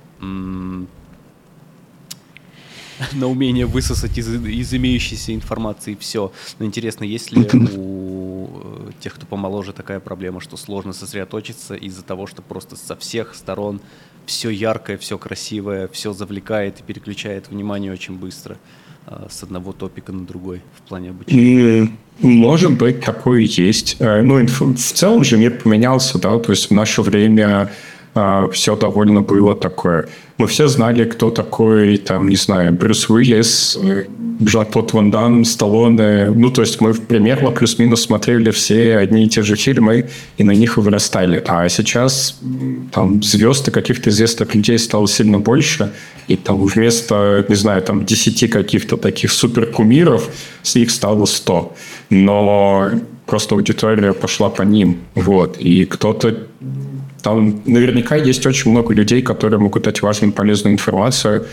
на умение высосать из, из имеющейся информации все. Но интересно, есть ли у э, тех, кто помоложе, такая проблема, что сложно сосредоточиться из-за того, что просто со всех сторон все яркое, все красивое, все завлекает и переключает внимание очень быстро э, с одного топика на другой в плане обучения? Может быть, такое есть. Э, ну, в целом же мир поменялся, да, то есть в наше время все довольно было такое мы все знали, кто такой, там, не знаю, Брюс Уиллис, Жан-Клод Ван Дам, Сталлоне. Ну, то есть мы примерно плюс-минус смотрели все одни и те же фильмы и на них вырастали. А сейчас там звезд и каких-то известных людей стало сильно больше. И там вместо, не знаю, там 10 каких-то таких супер кумиров, с их стало 100. Но просто аудитория пошла по ним. Вот. И кто-то там наверняка есть очень много людей, которые могут дать важную полезную информацию,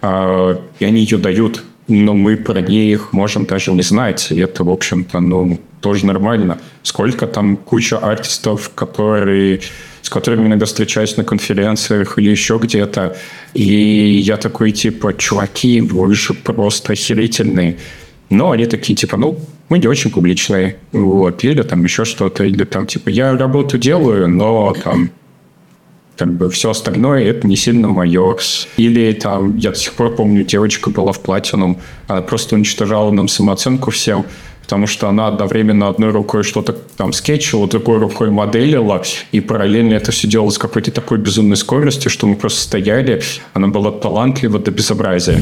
а, и они ее дают, но мы про них можем даже не знать. И это, в общем-то, ну, тоже нормально. Сколько там куча артистов, которые с которыми иногда встречаюсь на конференциях или еще где-то. И я такой, типа, чуваки, вы же просто охерительные. Но они такие, типа, ну, мы не очень публичные, вот, или там еще что-то, или там, типа, я работу делаю, но там как бы все остальное это не сильно мое. Или там, я до сих пор помню, девочка была в платинум, она просто уничтожала нам самооценку всем, потому что она одновременно одной рукой что-то там скетчила, другой рукой моделила, и параллельно это все делала с какой-то такой безумной скоростью, что мы просто стояли, она была талантлива до безобразия.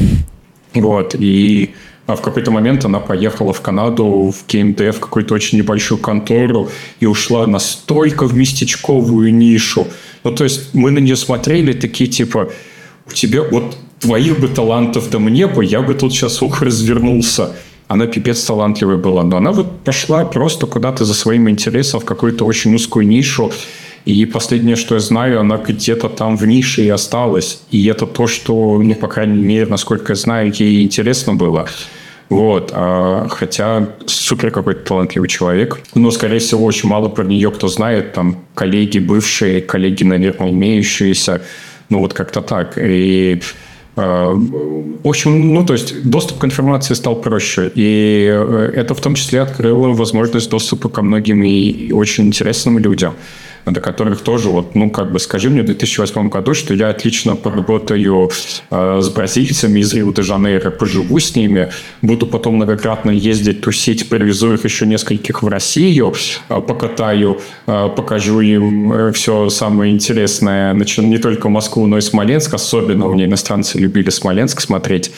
Вот, и а в какой-то момент она поехала в Канаду, в КМД, в какую-то очень небольшую контору и ушла настолько в местечковую нишу. Ну, то есть мы на нее смотрели такие, типа, у тебя вот твоих бы талантов да мне бы, я бы тут сейчас ух развернулся. Она пипец талантливая была, но она вот пошла просто куда-то за своим интересом в какую-то очень узкую нишу, и последнее, что я знаю, она где-то там в нише и осталась. И это то, что, ну, по крайней мере, насколько я знаю, ей интересно было. Вот, а, хотя супер какой-то талантливый человек. Но, скорее всего, очень мало про нее кто знает. Там коллеги бывшие, коллеги, наверное, имеющиеся. Ну, вот как-то так. И а, в общем, ну, то есть доступ к информации стал проще. И э, это в том числе открыло возможность доступа ко многим и очень интересным людям до которых тоже. Вот, ну, как бы, скажи мне в 2008 году, что я отлично поработаю э, с бразильцами из Рио-де-Жанейро, поживу с ними, буду потом многократно ездить, тусить, привезу их еще нескольких в Россию, э, покатаю, э, покажу им э, все самое интересное, значит, не только Москву, но и Смоленск, особенно у меня иностранцы любили Смоленск смотреть,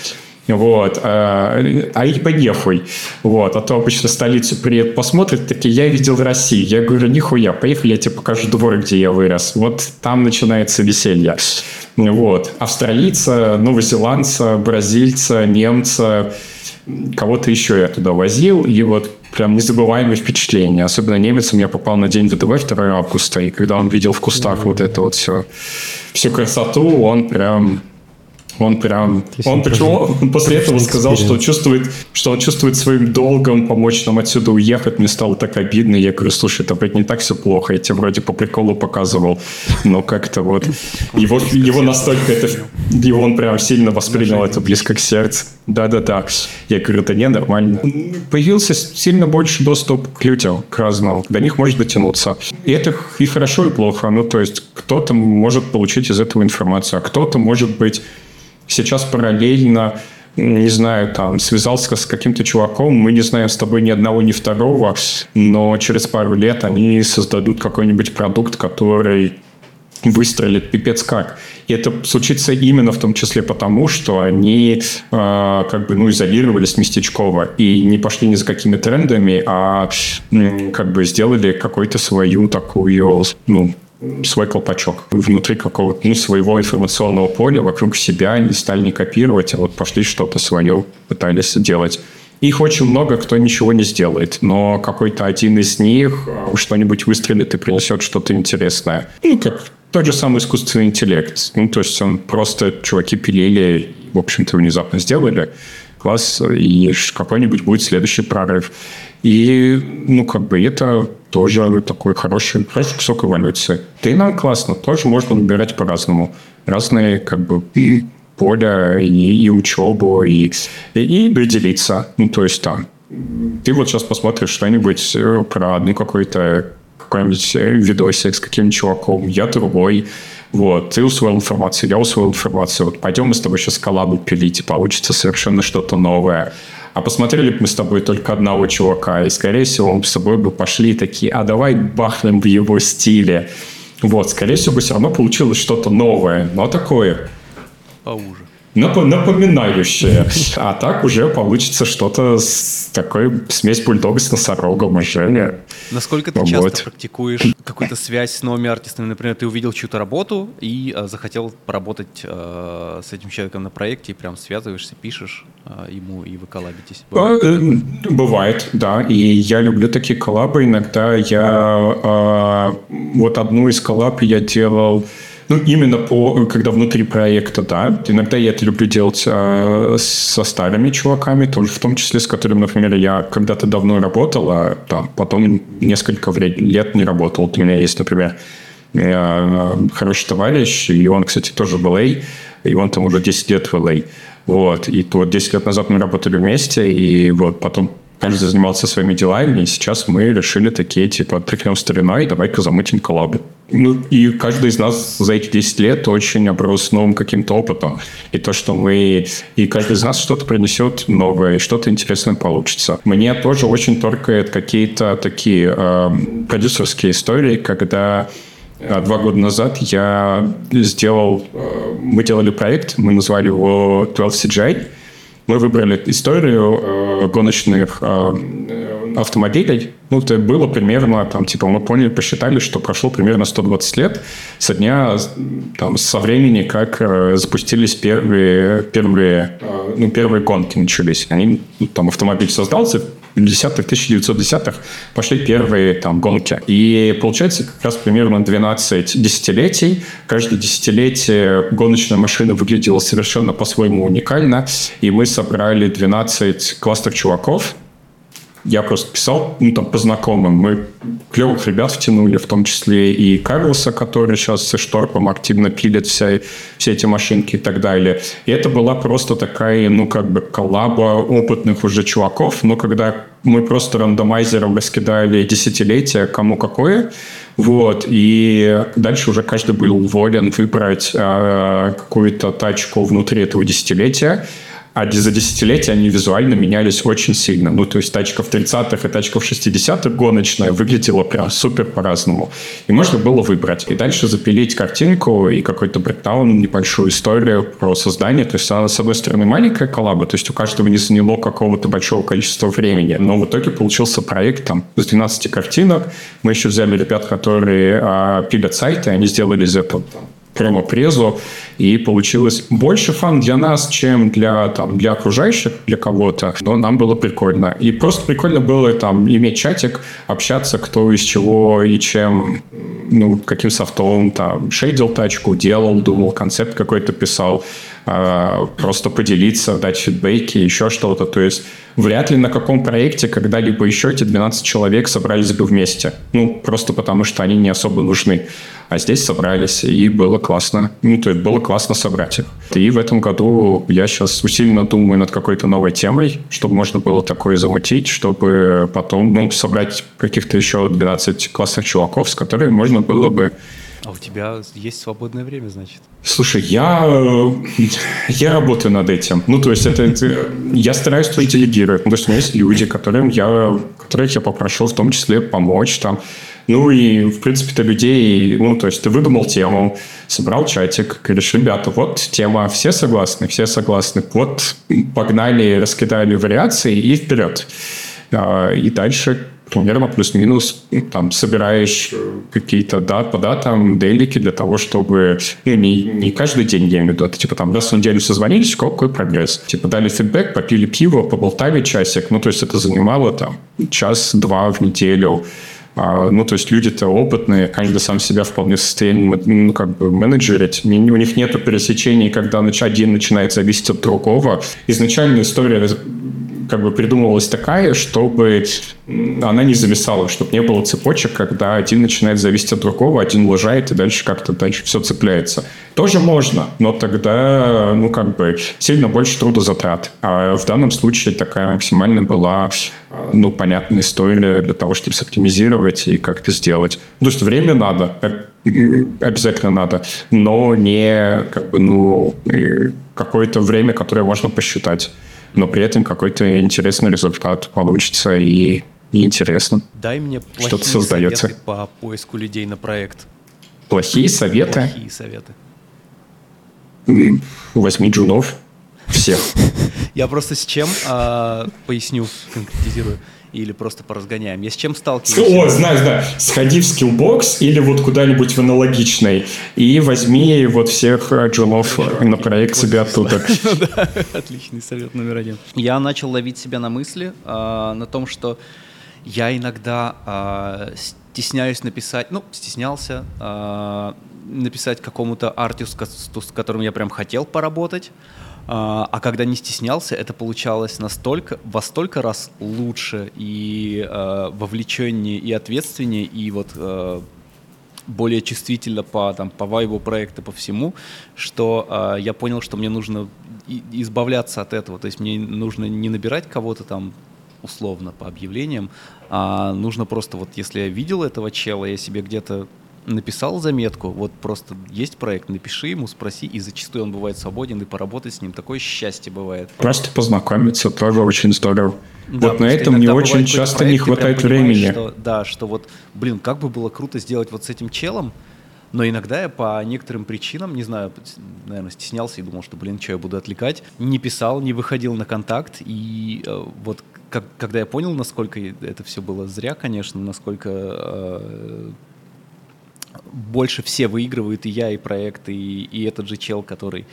вот. А, а их бы. Вот. А то обычно столицу приедут, посмотрят, такие, я видел Россию. Я говорю, нихуя, поехали, я тебе покажу двор, где я вырос. Вот там начинается веселье. Вот. Австралийца, новозеландца, бразильца, немца, кого-то еще я туда возил, и вот прям незабываемые впечатления. Особенно немецам я попал на день ВДВ 2 августа, и когда он видел в кустах вот это вот все, всю красоту, он прям он прям... Он почему он после этого сказал, что чувствует, что он чувствует своим долгом помочь нам отсюда уехать. Мне стало так обидно. Я говорю, слушай, это ведь не так все плохо. Я тебе вроде по приколу показывал. Но как-то вот... Его, его настолько это... Его он прям сильно воспринял это близко к сердцу. Да-да-да. Я говорю, это не нормально. Появился сильно больше доступ к людям, к разным. До них может дотянуться. И это и хорошо, и плохо. Ну, то есть кто-то может получить из этого информацию, а кто-то может быть сейчас параллельно не знаю, там, связался с каким-то чуваком, мы не знаем с тобой ни одного, ни второго, но через пару лет они создадут какой-нибудь продукт, который выстрелит пипец как. И это случится именно в том числе потому, что они э, как бы ну, изолировались местечково и не пошли ни за какими трендами, а э, как бы сделали какую-то свою такую ну, свой колпачок внутри какого-то ну, своего информационного поля вокруг себя, не стали не копировать, а вот пошли что-то свое пытались делать. Их очень много, кто ничего не сделает, но какой-то один из них э, что-нибудь выстрелит и принесет что-то интересное. И как тот же самый искусственный интеллект. Ну, то есть он просто чуваки пилили, в общем-то, внезапно сделали класс, и какой-нибудь будет следующий прорыв. И, ну, как бы это тоже такой хороший, хороший кусок эволюции. И нам классно, тоже можно выбирать по-разному. Разные, как бы, поля, и, и учебу, и, и, и делиться. Ну, то есть там, ты вот сейчас посмотришь что-нибудь э, про одну какой-то какой-нибудь э, видосик с каким-нибудь чуваком, я другой, вот, ты усвоил информацию, я усвоил информацию, вот пойдем мы с тобой сейчас коллабу пилить, и получится совершенно что-то новое. А посмотрели бы мы с тобой только одного чувака, и, скорее всего, мы с тобой бы пошли такие, а давай бахнем в его стиле. Вот, скорее всего, бы все равно получилось что-то новое, но такое. Поуже напоминающее. А так уже получится что-то с такой смесь бульдога с носорогом уже. Насколько ты вот. часто практикуешь какую-то связь с новыми артистами? Например, ты увидел чью-то работу и э, захотел поработать э, с этим человеком на проекте, и прям связываешься, пишешь э, ему, и вы коллабитесь? Бывает? Э, бывает, да. И я люблю такие коллабы. Иногда я... Э, вот одну из коллаб я делал ну, именно по, когда внутри проекта, да. Иногда я это люблю делать э, со старыми чуваками, тоже в том числе, с которыми, например, я когда-то давно работал, а там, потом несколько лет не работал. У меня есть, например, э, хороший товарищ, и он, кстати, тоже в LA, и он там уже 10 лет в LA. Вот. И то 10 лет назад мы работали вместе, и вот потом каждый занимался своими делами, и сейчас мы решили такие, типа, тряхнем стариной, давай-ка замутим коллабы. Ну, и каждый из нас за эти 10 лет очень оброс новым каким-то опытом. И то, что мы... И каждый из нас что-то принесет новое, что-то интересное получится. Мне тоже очень торкает какие-то такие э, продюсерские истории, когда э, Два года назад я сделал, э, мы делали проект, мы назвали его 12 CGI, мы выбрали историю э, гоночных э, автомобилей. Ну, это было примерно, там, типа, мы поняли, посчитали, что прошло примерно 120 лет со дня, там, со времени, как э, запустились первые, первые, э, ну, первые гонки начались. Они, ну, там, автомобиль создался, 10-х, 1910-х пошли первые там гонки. И получается как раз примерно 12 десятилетий. Каждое десятилетие гоночная машина выглядела совершенно по-своему уникально. И мы собрали 12 классных чуваков, я просто писал, ну, там, по знакомым. Мы клевых ребят втянули, в том числе и Карлоса, который сейчас со Шторпом активно пилит вся, все эти машинки и так далее. И это была просто такая, ну, как бы коллаба опытных уже чуваков, но когда мы просто рандомайзером раскидали десятилетия, кому какое, вот, и дальше уже каждый был волен выбрать э, какую-то тачку внутри этого десятилетия, а за десятилетия они визуально менялись очень сильно. Ну, то есть тачка в 30-х и тачка в 60-х гоночная выглядела прям супер по-разному. И можно было выбрать. И дальше запилить картинку и какой-то брекдаун, небольшую историю про создание. То есть она, с одной стороны, маленькая коллаба, то есть у каждого не заняло какого-то большого количества времени. Но в итоге получился проект там с 12 картинок. Мы еще взяли ребят, которые а, пилят сайты, они сделали из этого там, промо-презу, и получилось больше фан для нас, чем для, там, для окружающих, для кого-то, но нам было прикольно. И просто прикольно было там иметь чатик, общаться, кто из чего и чем, ну, каким софтом, там, шейдил тачку, делал, думал, концепт какой-то писал, просто поделиться, дать фидбэки, еще что-то. То есть вряд ли на каком проекте когда-либо еще эти 12 человек собрались бы вместе. Ну, просто потому что они не особо нужны. А здесь собрались, и было классно. Ну, то есть было классно собрать их. И в этом году я сейчас усиленно думаю над какой-то новой темой, чтобы можно было такое замутить, чтобы потом ну, собрать каких-то еще 12 классных чуваков, с которыми можно было бы а у тебя есть свободное время, значит? Слушай, я, я работаю над этим. Ну, то есть, это, это я стараюсь тоже делегировать. Ну, то есть, у меня есть люди, которым я, которых я попрошу в том числе помочь там. Ну и, в принципе-то, людей, ну, то есть ты выдумал тему, собрал чатик, говоришь, ребята, вот тема, все согласны, все согласны, вот погнали, раскидали вариации и вперед. А, и дальше примерно плюс-минус там собираешь какие-то дат по датам, делики для того, чтобы ну, не, не каждый день, я имею в виду, это типа там раз в неделю созвонились, какой прогресс. Типа дали фидбэк, попили пиво, поболтали часик, ну то есть это занимало там час-два в неделю. А, ну, то есть люди-то опытные, каждый сам себя вполне в состоянии ну, как бы менеджерить. У них нет пересечений, когда один начинает зависеть от другого. Изначально история как бы придумывалась такая, чтобы она не зависала, чтобы не было цепочек, когда один начинает зависеть от другого, один лажает, и дальше как-то дальше все цепляется. Тоже можно, но тогда, ну, как бы, сильно больше трудозатрат. А в данном случае такая максимально была, ну, понятная история для того, чтобы соптимизировать и как-то сделать. Ну, то есть время надо, обязательно надо, но не, как бы, ну, какое-то время, которое можно посчитать но при этом какой-то интересный результат получится и, и интересно. Дай мне что-то создается. советы по поиску людей на проект. Плохие советы? Плохие советы. Возьми джунов всех. Я просто с чем а, поясню, конкретизирую или просто поразгоняем? Я с чем сталкиваюсь? О, знаю, знаю. Сходи в Skillbox или вот куда-нибудь в аналогичный и возьми вот всех э, джунов на проект себе оттуда. Отличный совет номер один. Я начал ловить себя на мысли, а, на том, что я иногда а, стесняюсь написать, ну, стеснялся а, написать какому-то артисту, с которым я прям хотел поработать, а, а когда не стеснялся, это получалось настолько, во столько раз лучше и э, вовлеченнее и ответственнее, и вот э, более чувствительно по, там, по вайбу проекта, по всему, что э, я понял, что мне нужно избавляться от этого. То есть мне нужно не набирать кого-то там условно по объявлениям, а нужно просто вот, если я видел этого чела, я себе где-то написал заметку, вот просто есть проект, напиши ему, спроси, и зачастую он бывает свободен, и поработать с ним такое счастье бывает. Просто познакомиться тоже очень здорово. Да, вот на этом мне очень часто не хватает времени. Что, да, что вот, блин, как бы было круто сделать вот с этим челом, но иногда я по некоторым причинам, не знаю, наверное, стеснялся и думал, что, блин, что я буду отвлекать, не писал, не выходил на контакт, и э, вот как, когда я понял, насколько это все было зря, конечно, насколько э, больше все выигрывают, и я, и проект, и, и этот же чел, который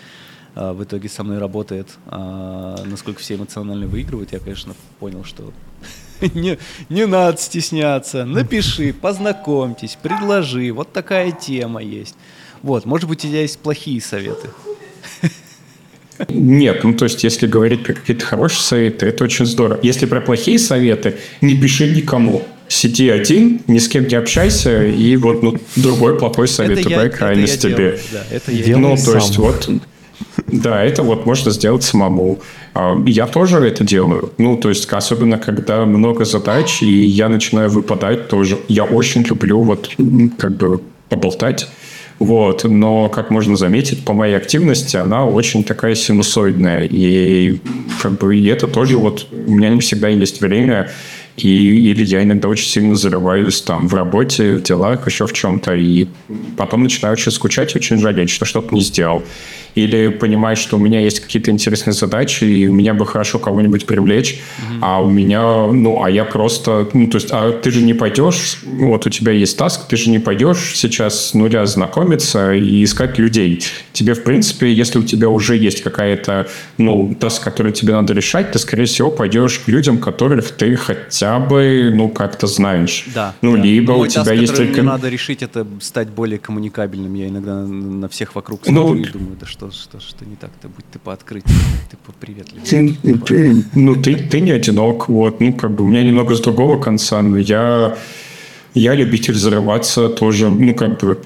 э, в итоге со мной работает, э, насколько все эмоционально выигрывают, я, конечно, понял, что не, не надо стесняться, напиши, познакомьтесь, предложи, вот такая тема есть. Вот, может быть, у тебя есть плохие советы. Нет, ну то есть, если говорить про какие-то хорошие советы, это очень здорово. Если про плохие советы, не пиши никому. Сиди один, ни с кем не общайся, и вот ну, другой плохой совет, это я, крайность это я тебе. Делаю, да, это я ну, то сам. есть, вот да, это вот можно сделать самому. А, я тоже это делаю. Ну, то есть, особенно когда много задач, и я начинаю выпадать тоже. Я очень люблю вот как бы поболтать. Вот, но, как можно заметить, по моей активности она очень такая синусоидная. И как бы и это тоже вот у меня не всегда есть время и, или я иногда очень сильно зарываюсь там в работе, в делах, еще в чем-то. И потом начинаю очень скучать, очень жалеть, что что-то не сделал или понимать, что у меня есть какие-то интересные задачи, и у меня бы хорошо кого-нибудь привлечь, mm-hmm. а у меня, ну, а я просто, ну, то есть, а ты же не пойдешь, вот у тебя есть таск, ты же не пойдешь сейчас с нуля знакомиться и искать людей. Тебе, в принципе, если у тебя уже есть какая-то, ну, таск, который тебе надо решать, ты, скорее всего, пойдешь к людям, которых ты хотя бы, ну, как-то знаешь. Да. Ну, да. либо Мой у тебя таск, есть только... мне надо решить, это стать более коммуникабельным. Я иногда на всех вокруг смотрю ну, и думаю, да что что, что, не так-то, будь ты пооткрытие, ты поприветливее. Ты, ну, ты, ты не одинок, вот, ну, как бы, у меня немного с другого конца, но я, я любитель зарываться тоже, ну, как бы,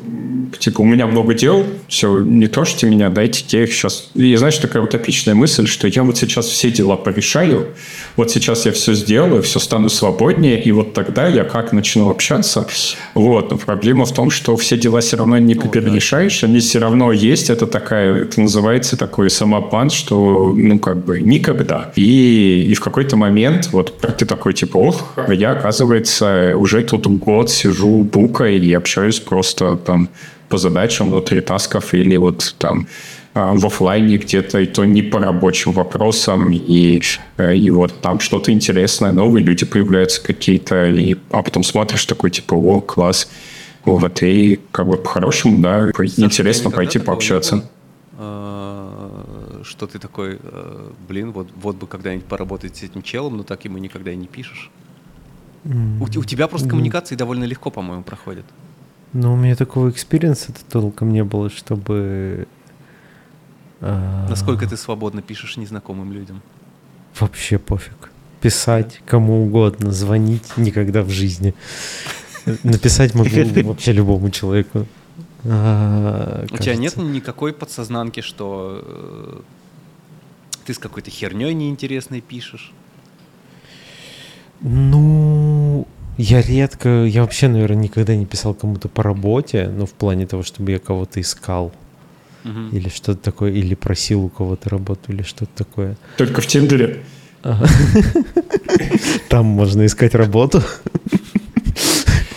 типа, у меня много дел, все, не тожьте меня, дайте я их сейчас... И знаешь, такая утопичная мысль, что я вот сейчас все дела порешаю, вот сейчас я все сделаю, все стану свободнее, и вот тогда я как начну общаться. Вот, но проблема в том, что все дела все равно не перерешаешь, они все равно есть, это такая, это называется такой самопан, что, ну, как бы, никогда. И, и в какой-то момент, вот ты такой, типа, ох, я, оказывается, уже тут год сижу букой и общаюсь просто там по задачам внутри тасков или вот там а, в офлайне где-то, и то не по рабочим вопросам, и, э, и вот там что-то интересное, новые люди появляются какие-то, и, а потом смотришь такой, типа, о, класс, вот, и как бы по-хорошему, да, интересно пойти пообщаться. А, что ты такой, э, блин, вот, вот бы когда-нибудь поработать с этим челом, но так ему никогда и не пишешь. У, у тебя просто коммуникации довольно легко, по-моему, проходят. Ну, у меня такого experience а толком не было, чтобы... А, Насколько ты свободно пишешь незнакомым людям? Вообще пофиг. Писать кому угодно, звонить никогда в жизни. Написать могу вообще любому человеку. А, У тебя нет никакой подсознанки, что э, ты с какой-то херней неинтересной пишешь? Ну, я редко, я вообще, наверное, никогда не писал кому-то по работе, ну, в плане того, чтобы я кого-то искал. Угу. Или что-то такое, или просил у кого-то работу, или что-то такое. Только в Тиндере. Там можно искать работу.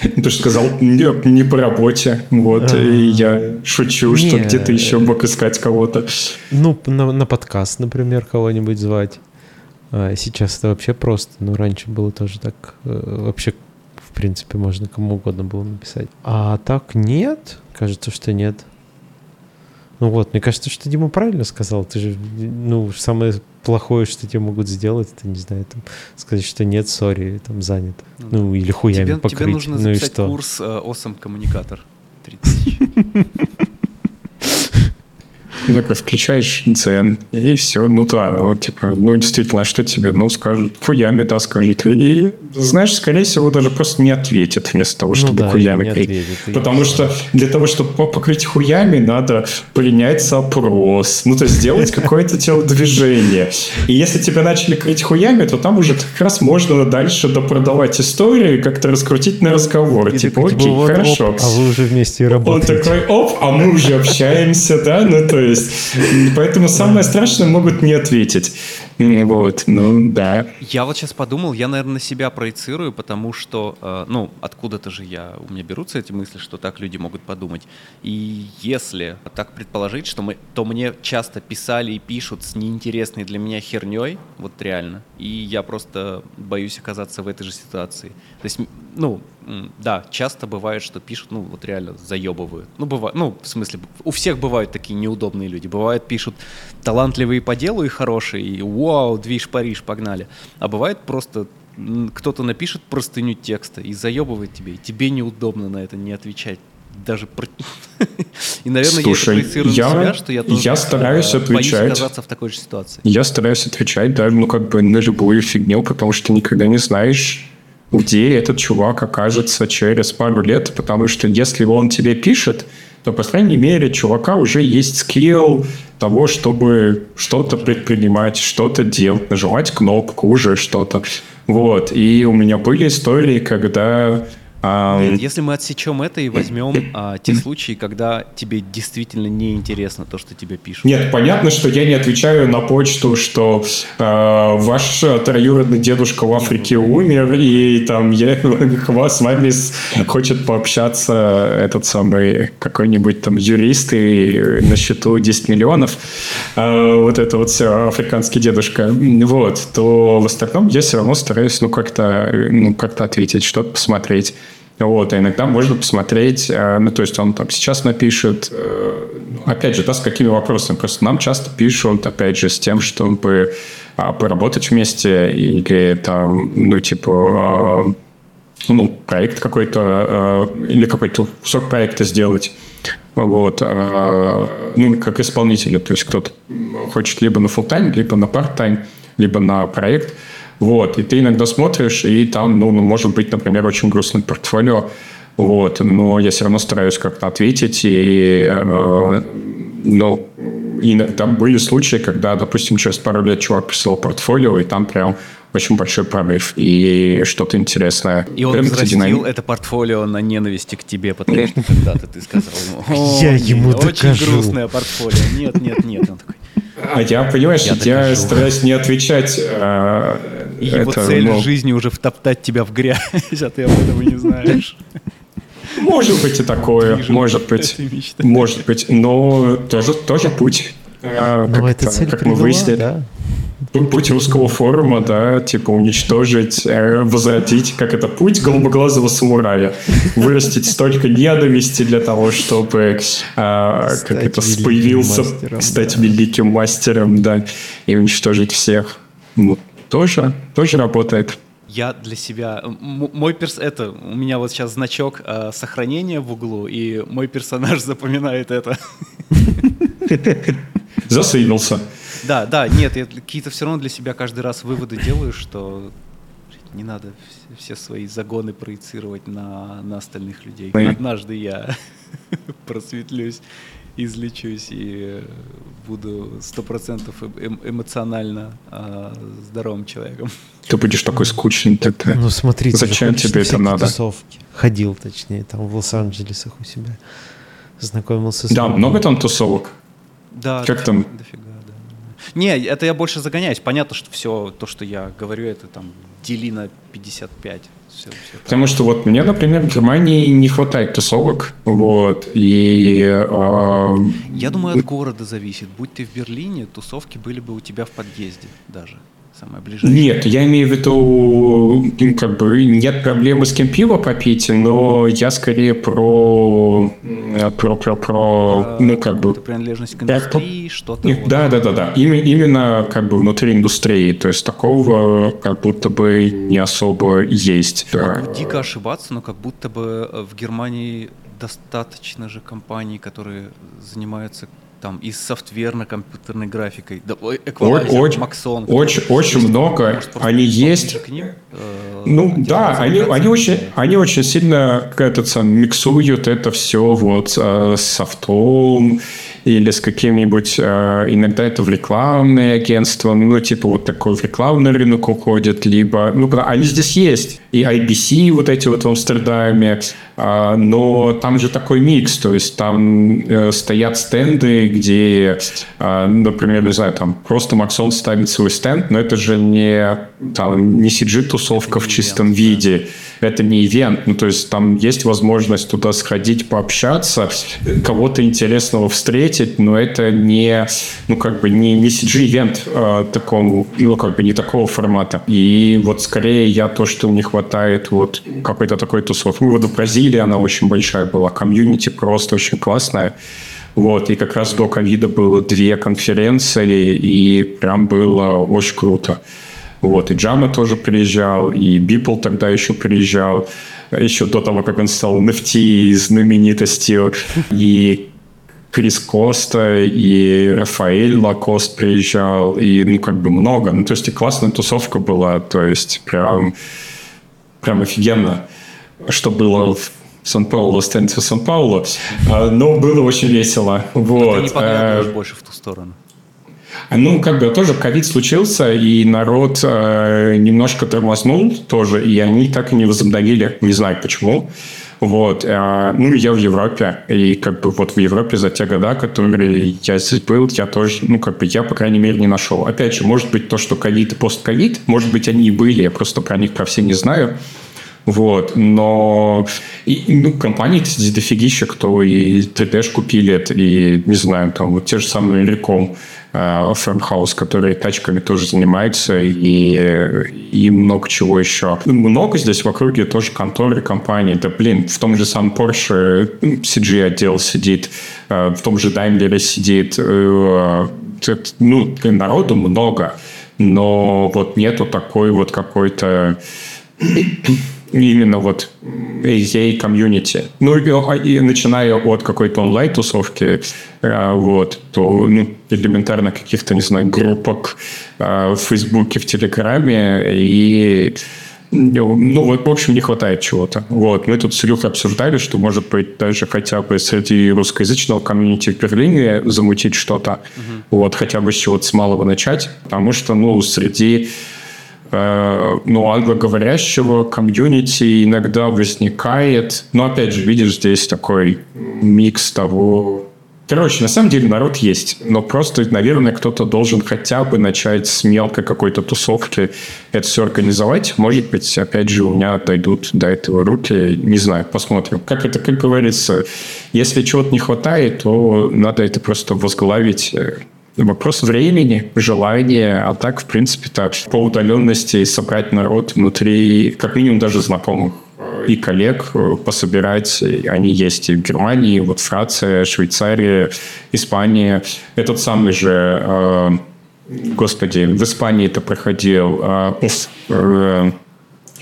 Ты же сказал, нет, не по работе. Вот, и я шучу, что где-то еще мог искать кого-то. Ну, на, на подкаст, например, кого-нибудь звать. А сейчас это вообще просто, но раньше было тоже так. Э, вообще в принципе, можно кому угодно было написать. А так нет, кажется, что нет. Ну вот, мне кажется, что Дима правильно сказал. Ты же, ну, самое плохое, что тебе могут сделать, это, не знаю, там, сказать, что нет, сори, там, занят. Ну, ну или хуями тебе, покрыть. Тебе нужно ну, записать курс э, Awesome коммуникатор. 30 Ну, такой включаешь дзен, и все, ну да, вот, типа, ну, действительно, а что тебе, ну, скажут, фуями, да, скажет, и знаешь, скорее всего, даже просто не ответит вместо того, чтобы ну, да, хуями крыть. Потому что для того, чтобы покрыть хуями, надо принять запрос, ну, то есть сделать какое-то телодвижение. И если тебя начали крыть хуями, то там уже как раз можно дальше допродавать историю и как-то раскрутить на разговор. И типа, окей, вот, хорошо. Оп, а вы уже вместе работаете. Он такой, оп, а мы уже общаемся, да, ну, то есть, поэтому самое страшное могут не ответить. Вот, ну да. Я вот сейчас подумал, я, наверное, на себя проецирую, потому что, э, ну, откуда-то же я, у меня берутся эти мысли, что так люди могут подумать. И если так предположить, что мы, то мне часто писали и пишут с неинтересной для меня херней, вот реально, и я просто боюсь оказаться в этой же ситуации. То есть, ну, да, часто бывает, что пишут, ну, вот реально заебывают. Ну, бывает, ну, в смысле, у всех бывают такие неудобные люди. Бывает, пишут талантливые по делу и хорошие, и вау, движ Париж, погнали. А бывает просто кто-то напишет простыню текста и заебывает тебе, и тебе неудобно на это не отвечать даже про... И, наверное, Слушай, я я, себя, что я тоже я стараюсь отвечать. оказаться в такой же ситуации. Я стараюсь отвечать, да, ну, как бы на любую фигню, потому что никогда не знаешь, где этот чувак окажется через пару лет, потому что если он тебе пишет, то, по крайней мере, чувака уже есть скилл того, чтобы что-то предпринимать, что-то делать, нажимать кнопку, уже что-то. Вот. И у меня были истории, когда нет, если мы отсечем это и возьмем а, те случаи, когда тебе действительно неинтересно то, что тебе пишут. Нет, понятно, что я не отвечаю на почту, что э, ваш троюродный дедушка в Африке умер, и там я, с вами хочет пообщаться этот самый какой-нибудь там юрист и на счету 10 миллионов, э, вот это вот все африканский дедушка, вот, то в остальном я все равно стараюсь ну как-то ну, как-то ответить, что-то посмотреть. Вот, а иногда можно посмотреть, э, ну, то есть он там сейчас напишет, э, опять же, да, с какими вопросами. Просто нам часто пишут, опять же, с тем, чтобы а, поработать вместе или там, ну, типа, а, ну, проект какой-то а, или какой-то кусок проекта сделать. Вот, ну, как исполнителя. То есть кто-то хочет либо на full time либо на part-time, либо на проект – вот, и ты иногда смотришь, и там, ну, может быть, например, очень грустное портфолио, вот, но я все равно стараюсь как-то ответить, и, э, ну, иногда были случаи, когда, допустим, через пару лет чувак прислал портфолио, и там прям очень большой прорыв и что-то интересное. И он взрастил это портфолио на ненависти к тебе, потому что когда-то ты сказал ему, я ему докажу. Очень грустное портфолио. Нет, нет, нет. Он такой, а я, понимаешь, я, я стараюсь не отвечать. А, и это, его цель ну... в жизни уже втоптать тебя в грязь, а ты об этом и не знаешь. Может быть и такое, может быть, может быть, но тоже, тоже путь. А, но эта цель как мы выяснили. Да? путь русского форума, да, типа уничтожить, э, возвратить, как это, путь голубоглазого самурая. Вырастить столько ненависти для того, чтобы, э, как это, появился, мастером, стать да. великим мастером, да, и уничтожить всех. Ну, тоже, тоже работает. Я для себя, мой перс, это, у меня вот сейчас значок э, сохранения в углу, и мой персонаж запоминает это. Засейвился. Да, да, нет, я какие-то все равно для себя каждый раз выводы делаю, что не надо все свои загоны проецировать на, на остальных людей. Однажды я просветлюсь, излечусь и буду сто процентов эм, эмоционально э, здоровым человеком. Ты будешь такой скучный тогда. Ну смотрите, зачем тебе это надо? Тусовки. Ходил, точнее, там в Лос-Анджелесах у себя. Знакомился с... Да, много там тусовок? Да. Как там? Дофига. Не, это я больше загоняюсь. Понятно, что все то, что я говорю, это там дели на 55. Все, все Потому что вот мне, например, в Германии не хватает тусовок, вот, и... Э, я думаю, от города зависит. Будь ты в Берлине, тусовки были бы у тебя в подъезде даже самое ближайшее? Нет, я имею в виду, ну, как бы нет проблемы с кем пиво попить, но я скорее про про про, про ну как бы принадлежность к индустрии, что-то. Вот. Да, да, да, да. Именно, именно как бы внутри индустрии, то есть такого как будто бы не особо есть. Могу дико ошибаться, но как будто бы в Германии достаточно же компаний, которые занимаются там и с софтверно-компьютерной графикой. Да, очень, Максон. Очень, очень есть, много. Они есть. К ним, э, ну да, они, они, очень, они очень сильно этот сам, миксуют это все вот э, с софтом или с каким-нибудь, э, иногда это в рекламные агентства, ну, типа вот такой в рекламный рынок уходит, либо, ну, они здесь есть. И IBC вот эти вот в Амстердаме, э, но там же такой микс, то есть там э, стоят стенды, где, э, например, не знаю, там просто Максон ставит свой стенд, но это же не, там, не CG-тусовка в чистом виде, это не ивент, ну, то есть там есть возможность туда сходить, пообщаться, кого-то интересного встретить, но это не, ну, как бы не, не CG-ивент э, такому, ну, как бы не такого формата. И вот скорее я то, что не хватает вот какой-то такой тусовки. Ну, вот в Бразилии она очень большая была, комьюнити просто очень классная. Вот, и как раз до ковида было две конференции, и прям было очень круто. Вот, и Джама тоже приезжал, и Бипл тогда еще приезжал, еще до того, как он стал NFT знаменитостью, и Крис Коста, и Рафаэль Лакост приезжал, и, ну, как бы много. Ну, то есть, и классная тусовка была, то есть, прям, прям офигенно, что было в Сан-Паулу, станция Сан-Паулу, а, но было очень весело. Вот. Но ты не поглядываешь э, больше в ту сторону. Ну, как бы тоже ковид случился, и народ э, немножко тормознул тоже, и они так и не возобновили. Не знаю почему. Вот. Э, ну, я в Европе, и как бы вот в Европе за те года, которые я здесь был, я тоже, ну, как бы я, по крайней мере, не нашел. Опять же, может быть, то, что ковид и постковид, может быть, они и были, я просто про них про все не знаю. Вот, но и, ну, компании дофигища, кто и 3D купили, и, не знаю, там вот те же самые Реком, Фермхаус, который тачками тоже занимается, и, и много чего еще. Много здесь в округе тоже конторы компаний. Да, блин, в том же самом Porsche CG отдел сидит, э, в том же Daimler сидит. Э, ну, народу много, но вот нету такой вот какой-то именно вот AZA комьюнити. Ну, и, и начиная от какой-то онлайн-тусовки, э, вот, то ну, элементарно каких-то, не знаю, группок э, в Фейсбуке, в Телеграме, и ну, вот, в общем, не хватает чего-то. Вот. Мы тут с Илюхой обсуждали, что, может быть, даже хотя бы среди русскоязычного комьюнити в Берлине замутить что-то. Угу. Вот, хотя бы с чего-то с малого начать. Потому что, ну, среди Э, ну, англоговорящего комьюнити иногда возникает. Но, опять же, видишь, здесь такой микс того... Короче, на самом деле народ есть, но просто, наверное, кто-то должен хотя бы начать с мелкой какой-то тусовки это все организовать. Может быть, опять же, у меня дойдут до этого руки. Не знаю, посмотрим. Как это, как говорится, если чего-то не хватает, то надо это просто возглавить Вопрос времени, желания, а так, в принципе, так, по удаленности собрать народ внутри, как минимум, даже знакомых и коллег э, пособирать. Они есть и в Германии, вот Франция, Швейцария, Испания. Этот самый же, э, господи, в Испании это проходил э, э,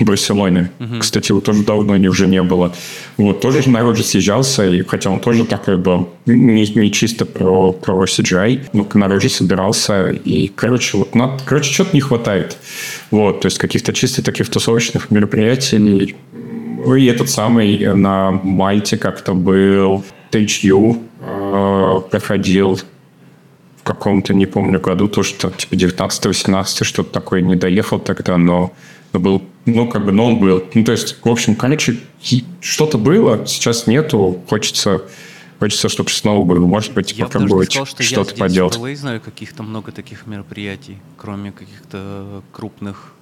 Барселоне. Угу. Кстати, его тоже давно не, уже не было. Вот, тоже народ же съезжался, и, хотя он тоже такой был не, не чисто про, про CGI, но народ же собирался, и, короче, вот, на, короче, что-то не хватает. Вот, то есть каких-то чисто таких тусовочных мероприятий. И этот самый на Мальте как-то был THU, э, проходил в каком-то, не помню, году, то, что типа 19-18, что-то такое, не доехал тогда, но был, ну, как бы, но он был. Ну, то есть, в общем, короче, что-то было, сейчас нету, хочется Хочется, чтобы снова было. Может быть, я попробовать что что-то поделать. Я знаю каких-то много таких мероприятий, кроме каких-то крупных э,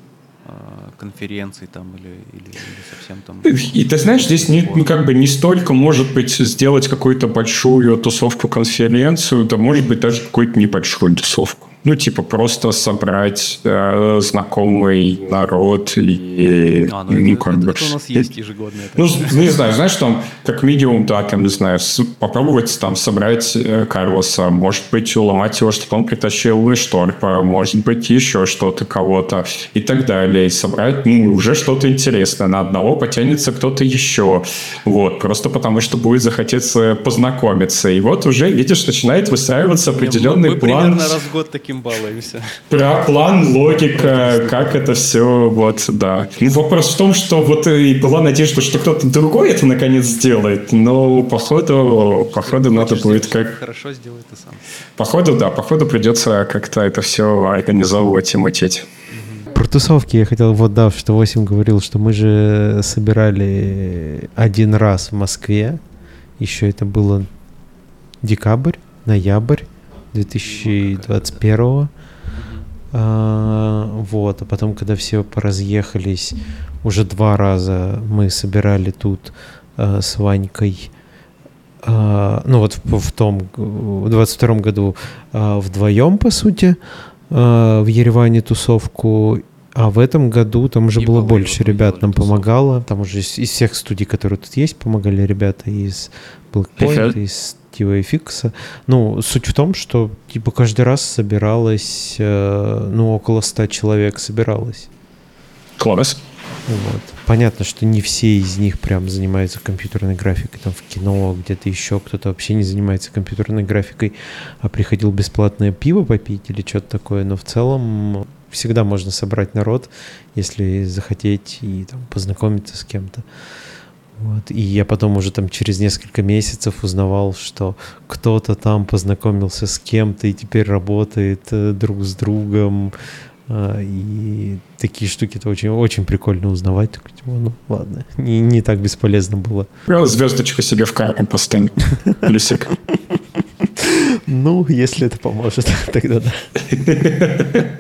конференций там или, или, или совсем там. И ты знаешь, здесь не, ну, как бы не столько может быть сделать какую-то большую тусовку конференцию, да может быть даже какую-то небольшую тусовку. Ну, типа, просто собрать э, знакомый народ и... А, ну, ну, это, как это- бы, это у нас есть ежегодное. ну, с- ну, не знаю, знаешь, там, как минимум, да, там, не знаю, попробовать там собрать э, Карлоса, может быть, уломать его, чтобы он притащил Шторпа, может быть, еще что-то кого-то и так далее. И собрать, ну, уже что-то интересное. На одного потянется кто-то еще. Вот, просто потому что будет захотеться познакомиться. И вот уже, видишь, начинает выстраиваться определенный мы, мы план. примерно раз в год таким балуемся. Про план, логика, как это все, вот, да. Вопрос в том, что вот и была надежда, что кто-то другой это наконец сделает, но походу, походу надо будет как... Хорошо сделай ты сам. Походу, да, походу придется как-то это все организовывать и мутить. Про тусовки я хотел, вот да, что 8 говорил, что мы же собирали один раз в Москве. Еще это было декабрь, ноябрь 2021. А, вот, а потом, когда все поразъехались, уже два раза мы собирали тут а, с Ванькой. а, ну вот в, в том, в 22 году а, вдвоем, по сути, а, в Ереване тусовку. А в этом году там уже И было больше ребят нам тусовку. помогало. Там уже из, из всех студий, которые тут есть, помогали ребята из Blackpoint, Ага. Из TVFX. Ну, суть в том, что типа каждый раз собиралось, э, ну, около 100 человек собиралось. Класс. Вот. Понятно, что не все из них прям занимаются компьютерной графикой, там в кино, где-то еще кто-то вообще не занимается компьютерной графикой, а приходил бесплатное пиво попить или что-то такое, но в целом всегда можно собрать народ, если захотеть и там, познакомиться с кем-то. Вот. И я потом уже там через несколько месяцев узнавал, что кто-то там познакомился с кем-то и теперь работает э, друг с другом. А, И такие штуки это очень, очень прикольно узнавать. Такой, типа, ну ладно, не, не так бесполезно было. Я звездочку себе в карму поставил. Плюсик. Ну, если это поможет, тогда да.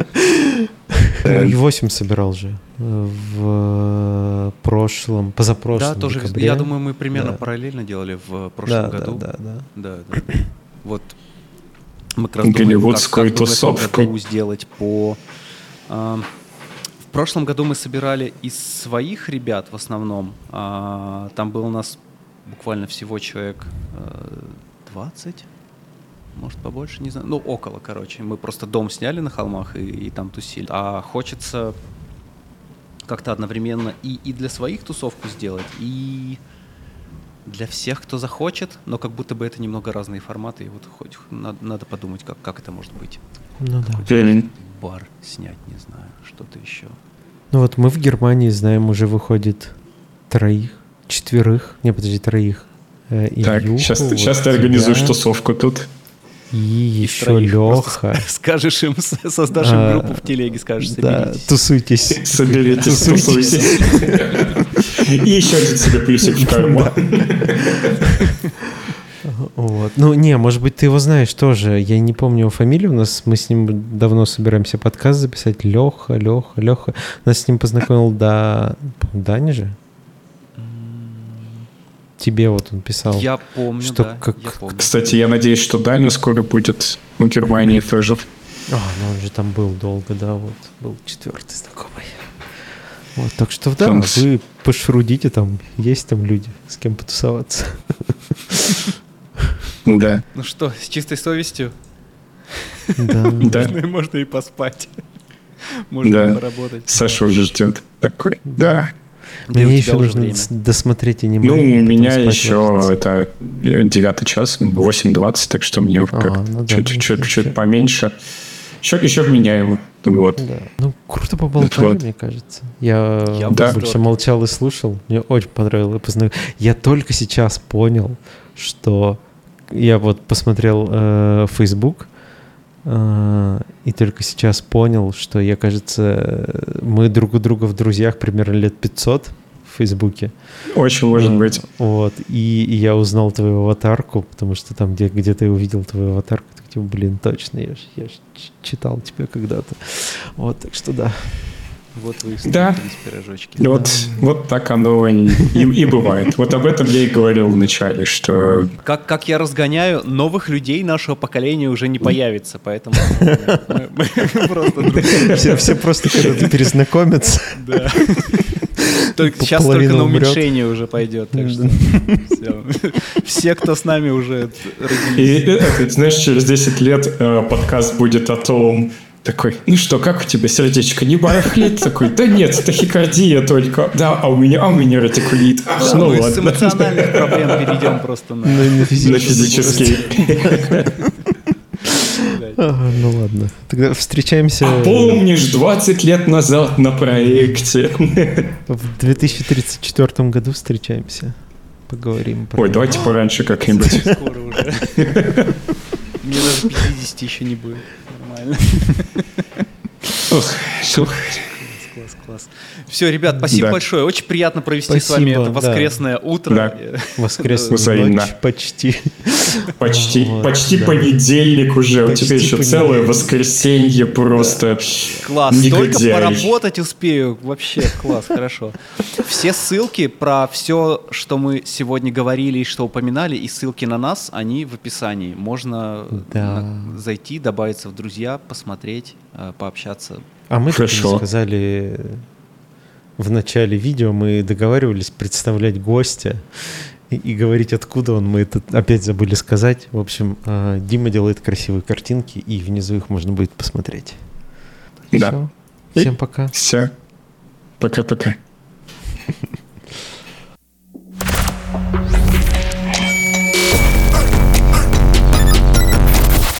Ну, И 8 собирал же э, в прошлом, позапрошлом да, тоже. декабре. Я думаю, мы примерно Да. параллельно делали в прошлом да, году. Да, да, да. Да, да. Вот мы как раз думаем, как, Голливудскую как бы в этом тусовку. году сделать по... а, в прошлом году мы собирали из своих ребят в основном. А, там было у нас буквально всего человек э, 20, может побольше, не знаю. Ну, около, короче. Мы просто дом сняли на холмах и, и там тусили. А хочется как-то одновременно и, и для своих тусовку сделать, и для всех, кто захочет, но как будто бы это немного разные форматы, и вот хоть надо, надо подумать, как, как это может быть. Ну да. Бар снять, не знаю, что-то еще. Ну вот мы в Германии знаем, уже выходит троих, четверых, не, подожди, троих. Э, Так, сейчас, вот сейчас ты организуешь тусовку тут. И еще троих просто Леха. Скажешь им, создашь им А, группу в телеге, скажешь, Да, соберитесь. тусуйтесь. Соберитесь, Тусуйтесь. тусуйтесь. И еще один себе плюсик в карму. Вот. Ну, не, может быть, ты его знаешь тоже. Я не помню его фамилию. У нас мы с ним давно собираемся подкаст записать. Леха, Леха, Леха. Нас с ним познакомил да... Даня же? Тебе вот он писал. Я помню, Что да, как- я помню. Кстати, я надеюсь, что Даня скоро будет в Германии тоже. А, ну он же там был долго, да, вот. Был четвертый знакомый. Вот, так что да, Там вы пошрудите, там есть там люди, с кем потусоваться. Да. Ну что, с чистой совестью Да. Да. можно, можно и поспать. Можно Да. и поработать. Саша уже ждет. Такой, да. Да Мне еще нужно время. досмотреть аниме. Ну, у меня еще это э, девятый час, 8.20, так что мне как ну да, чуть, ну, чуть, чуть поменьше. Еще, еще вменяемо. Вот. Да. Ну, круто поболтали, Вот. мне кажется. Я, Я в больше молчал и слушал. Мне очень понравилось. Я только сейчас понял, что я вот посмотрел э, Facebook, и только сейчас понял, что я, кажется, мы друг у друга в друзьях примерно лет 500 в Фейсбуке. Очень может быть. Вот, и, и я узнал твою аватарку, потому что там, где, где-то я увидел твою аватарку, так типа, блин, точно, я ж, я ж читал тебя когда-то. Вот, так что да. Вот вы и Да. пирожочки. Вот, вот так оно и, и бывает. Вот об этом я и говорил в начале, что Как, как я разгоняю, новых людей нашего поколения уже не появится, поэтому Все, все просто когда-то перезнакомятся. да. Только- Сейчас только на умрет. уменьшение уже пойдет, так что всё. все, кто с нами уже И родились. это, знаешь, через 10 лет э, подкаст будет о том, такой, ну что, как у тебя сердечко не барахлит? Такой, да нет, тахикардия только. Да, а у меня, а у меня ретикулит. Ах, Да, ну мы с эмоциональных проблем перейдем просто на... На, на физический. Ага, ну ладно. Тогда встречаемся А помнишь, 20 лет назад на проекте. в 2034 году встречаемся. Поговорим про... Ой, давайте пораньше как-нибудь. Скоро уже. Мне даже 50 еще не будет. Нормально. Класс, класс. Все, ребят, спасибо Да. большое. Очень приятно провести с вами Спасибо, это да. воскресное утро. Да. Воскресную Взаимно. ночь почти. Почти, Вот, почти да. понедельник уже. У Почти тебя еще понедельник. целое воскресенье просто. Класс, только Негодяй. поработать успею. Вообще, класс, хорошо. Все ссылки про все, что мы сегодня говорили и что упоминали, и ссылки на нас, они в описании. Можно Да. зайти, добавиться в друзья, посмотреть, э, пообщаться. А мы Хорошо. сказали в начале видео, мы договаривались представлять гостя и, и говорить, откуда он. Мы это опять забыли сказать. В общем, а, Дима делает красивые картинки, и внизу их можно будет посмотреть. Да. Всё. И- Всем пока. Все. Пока-пока.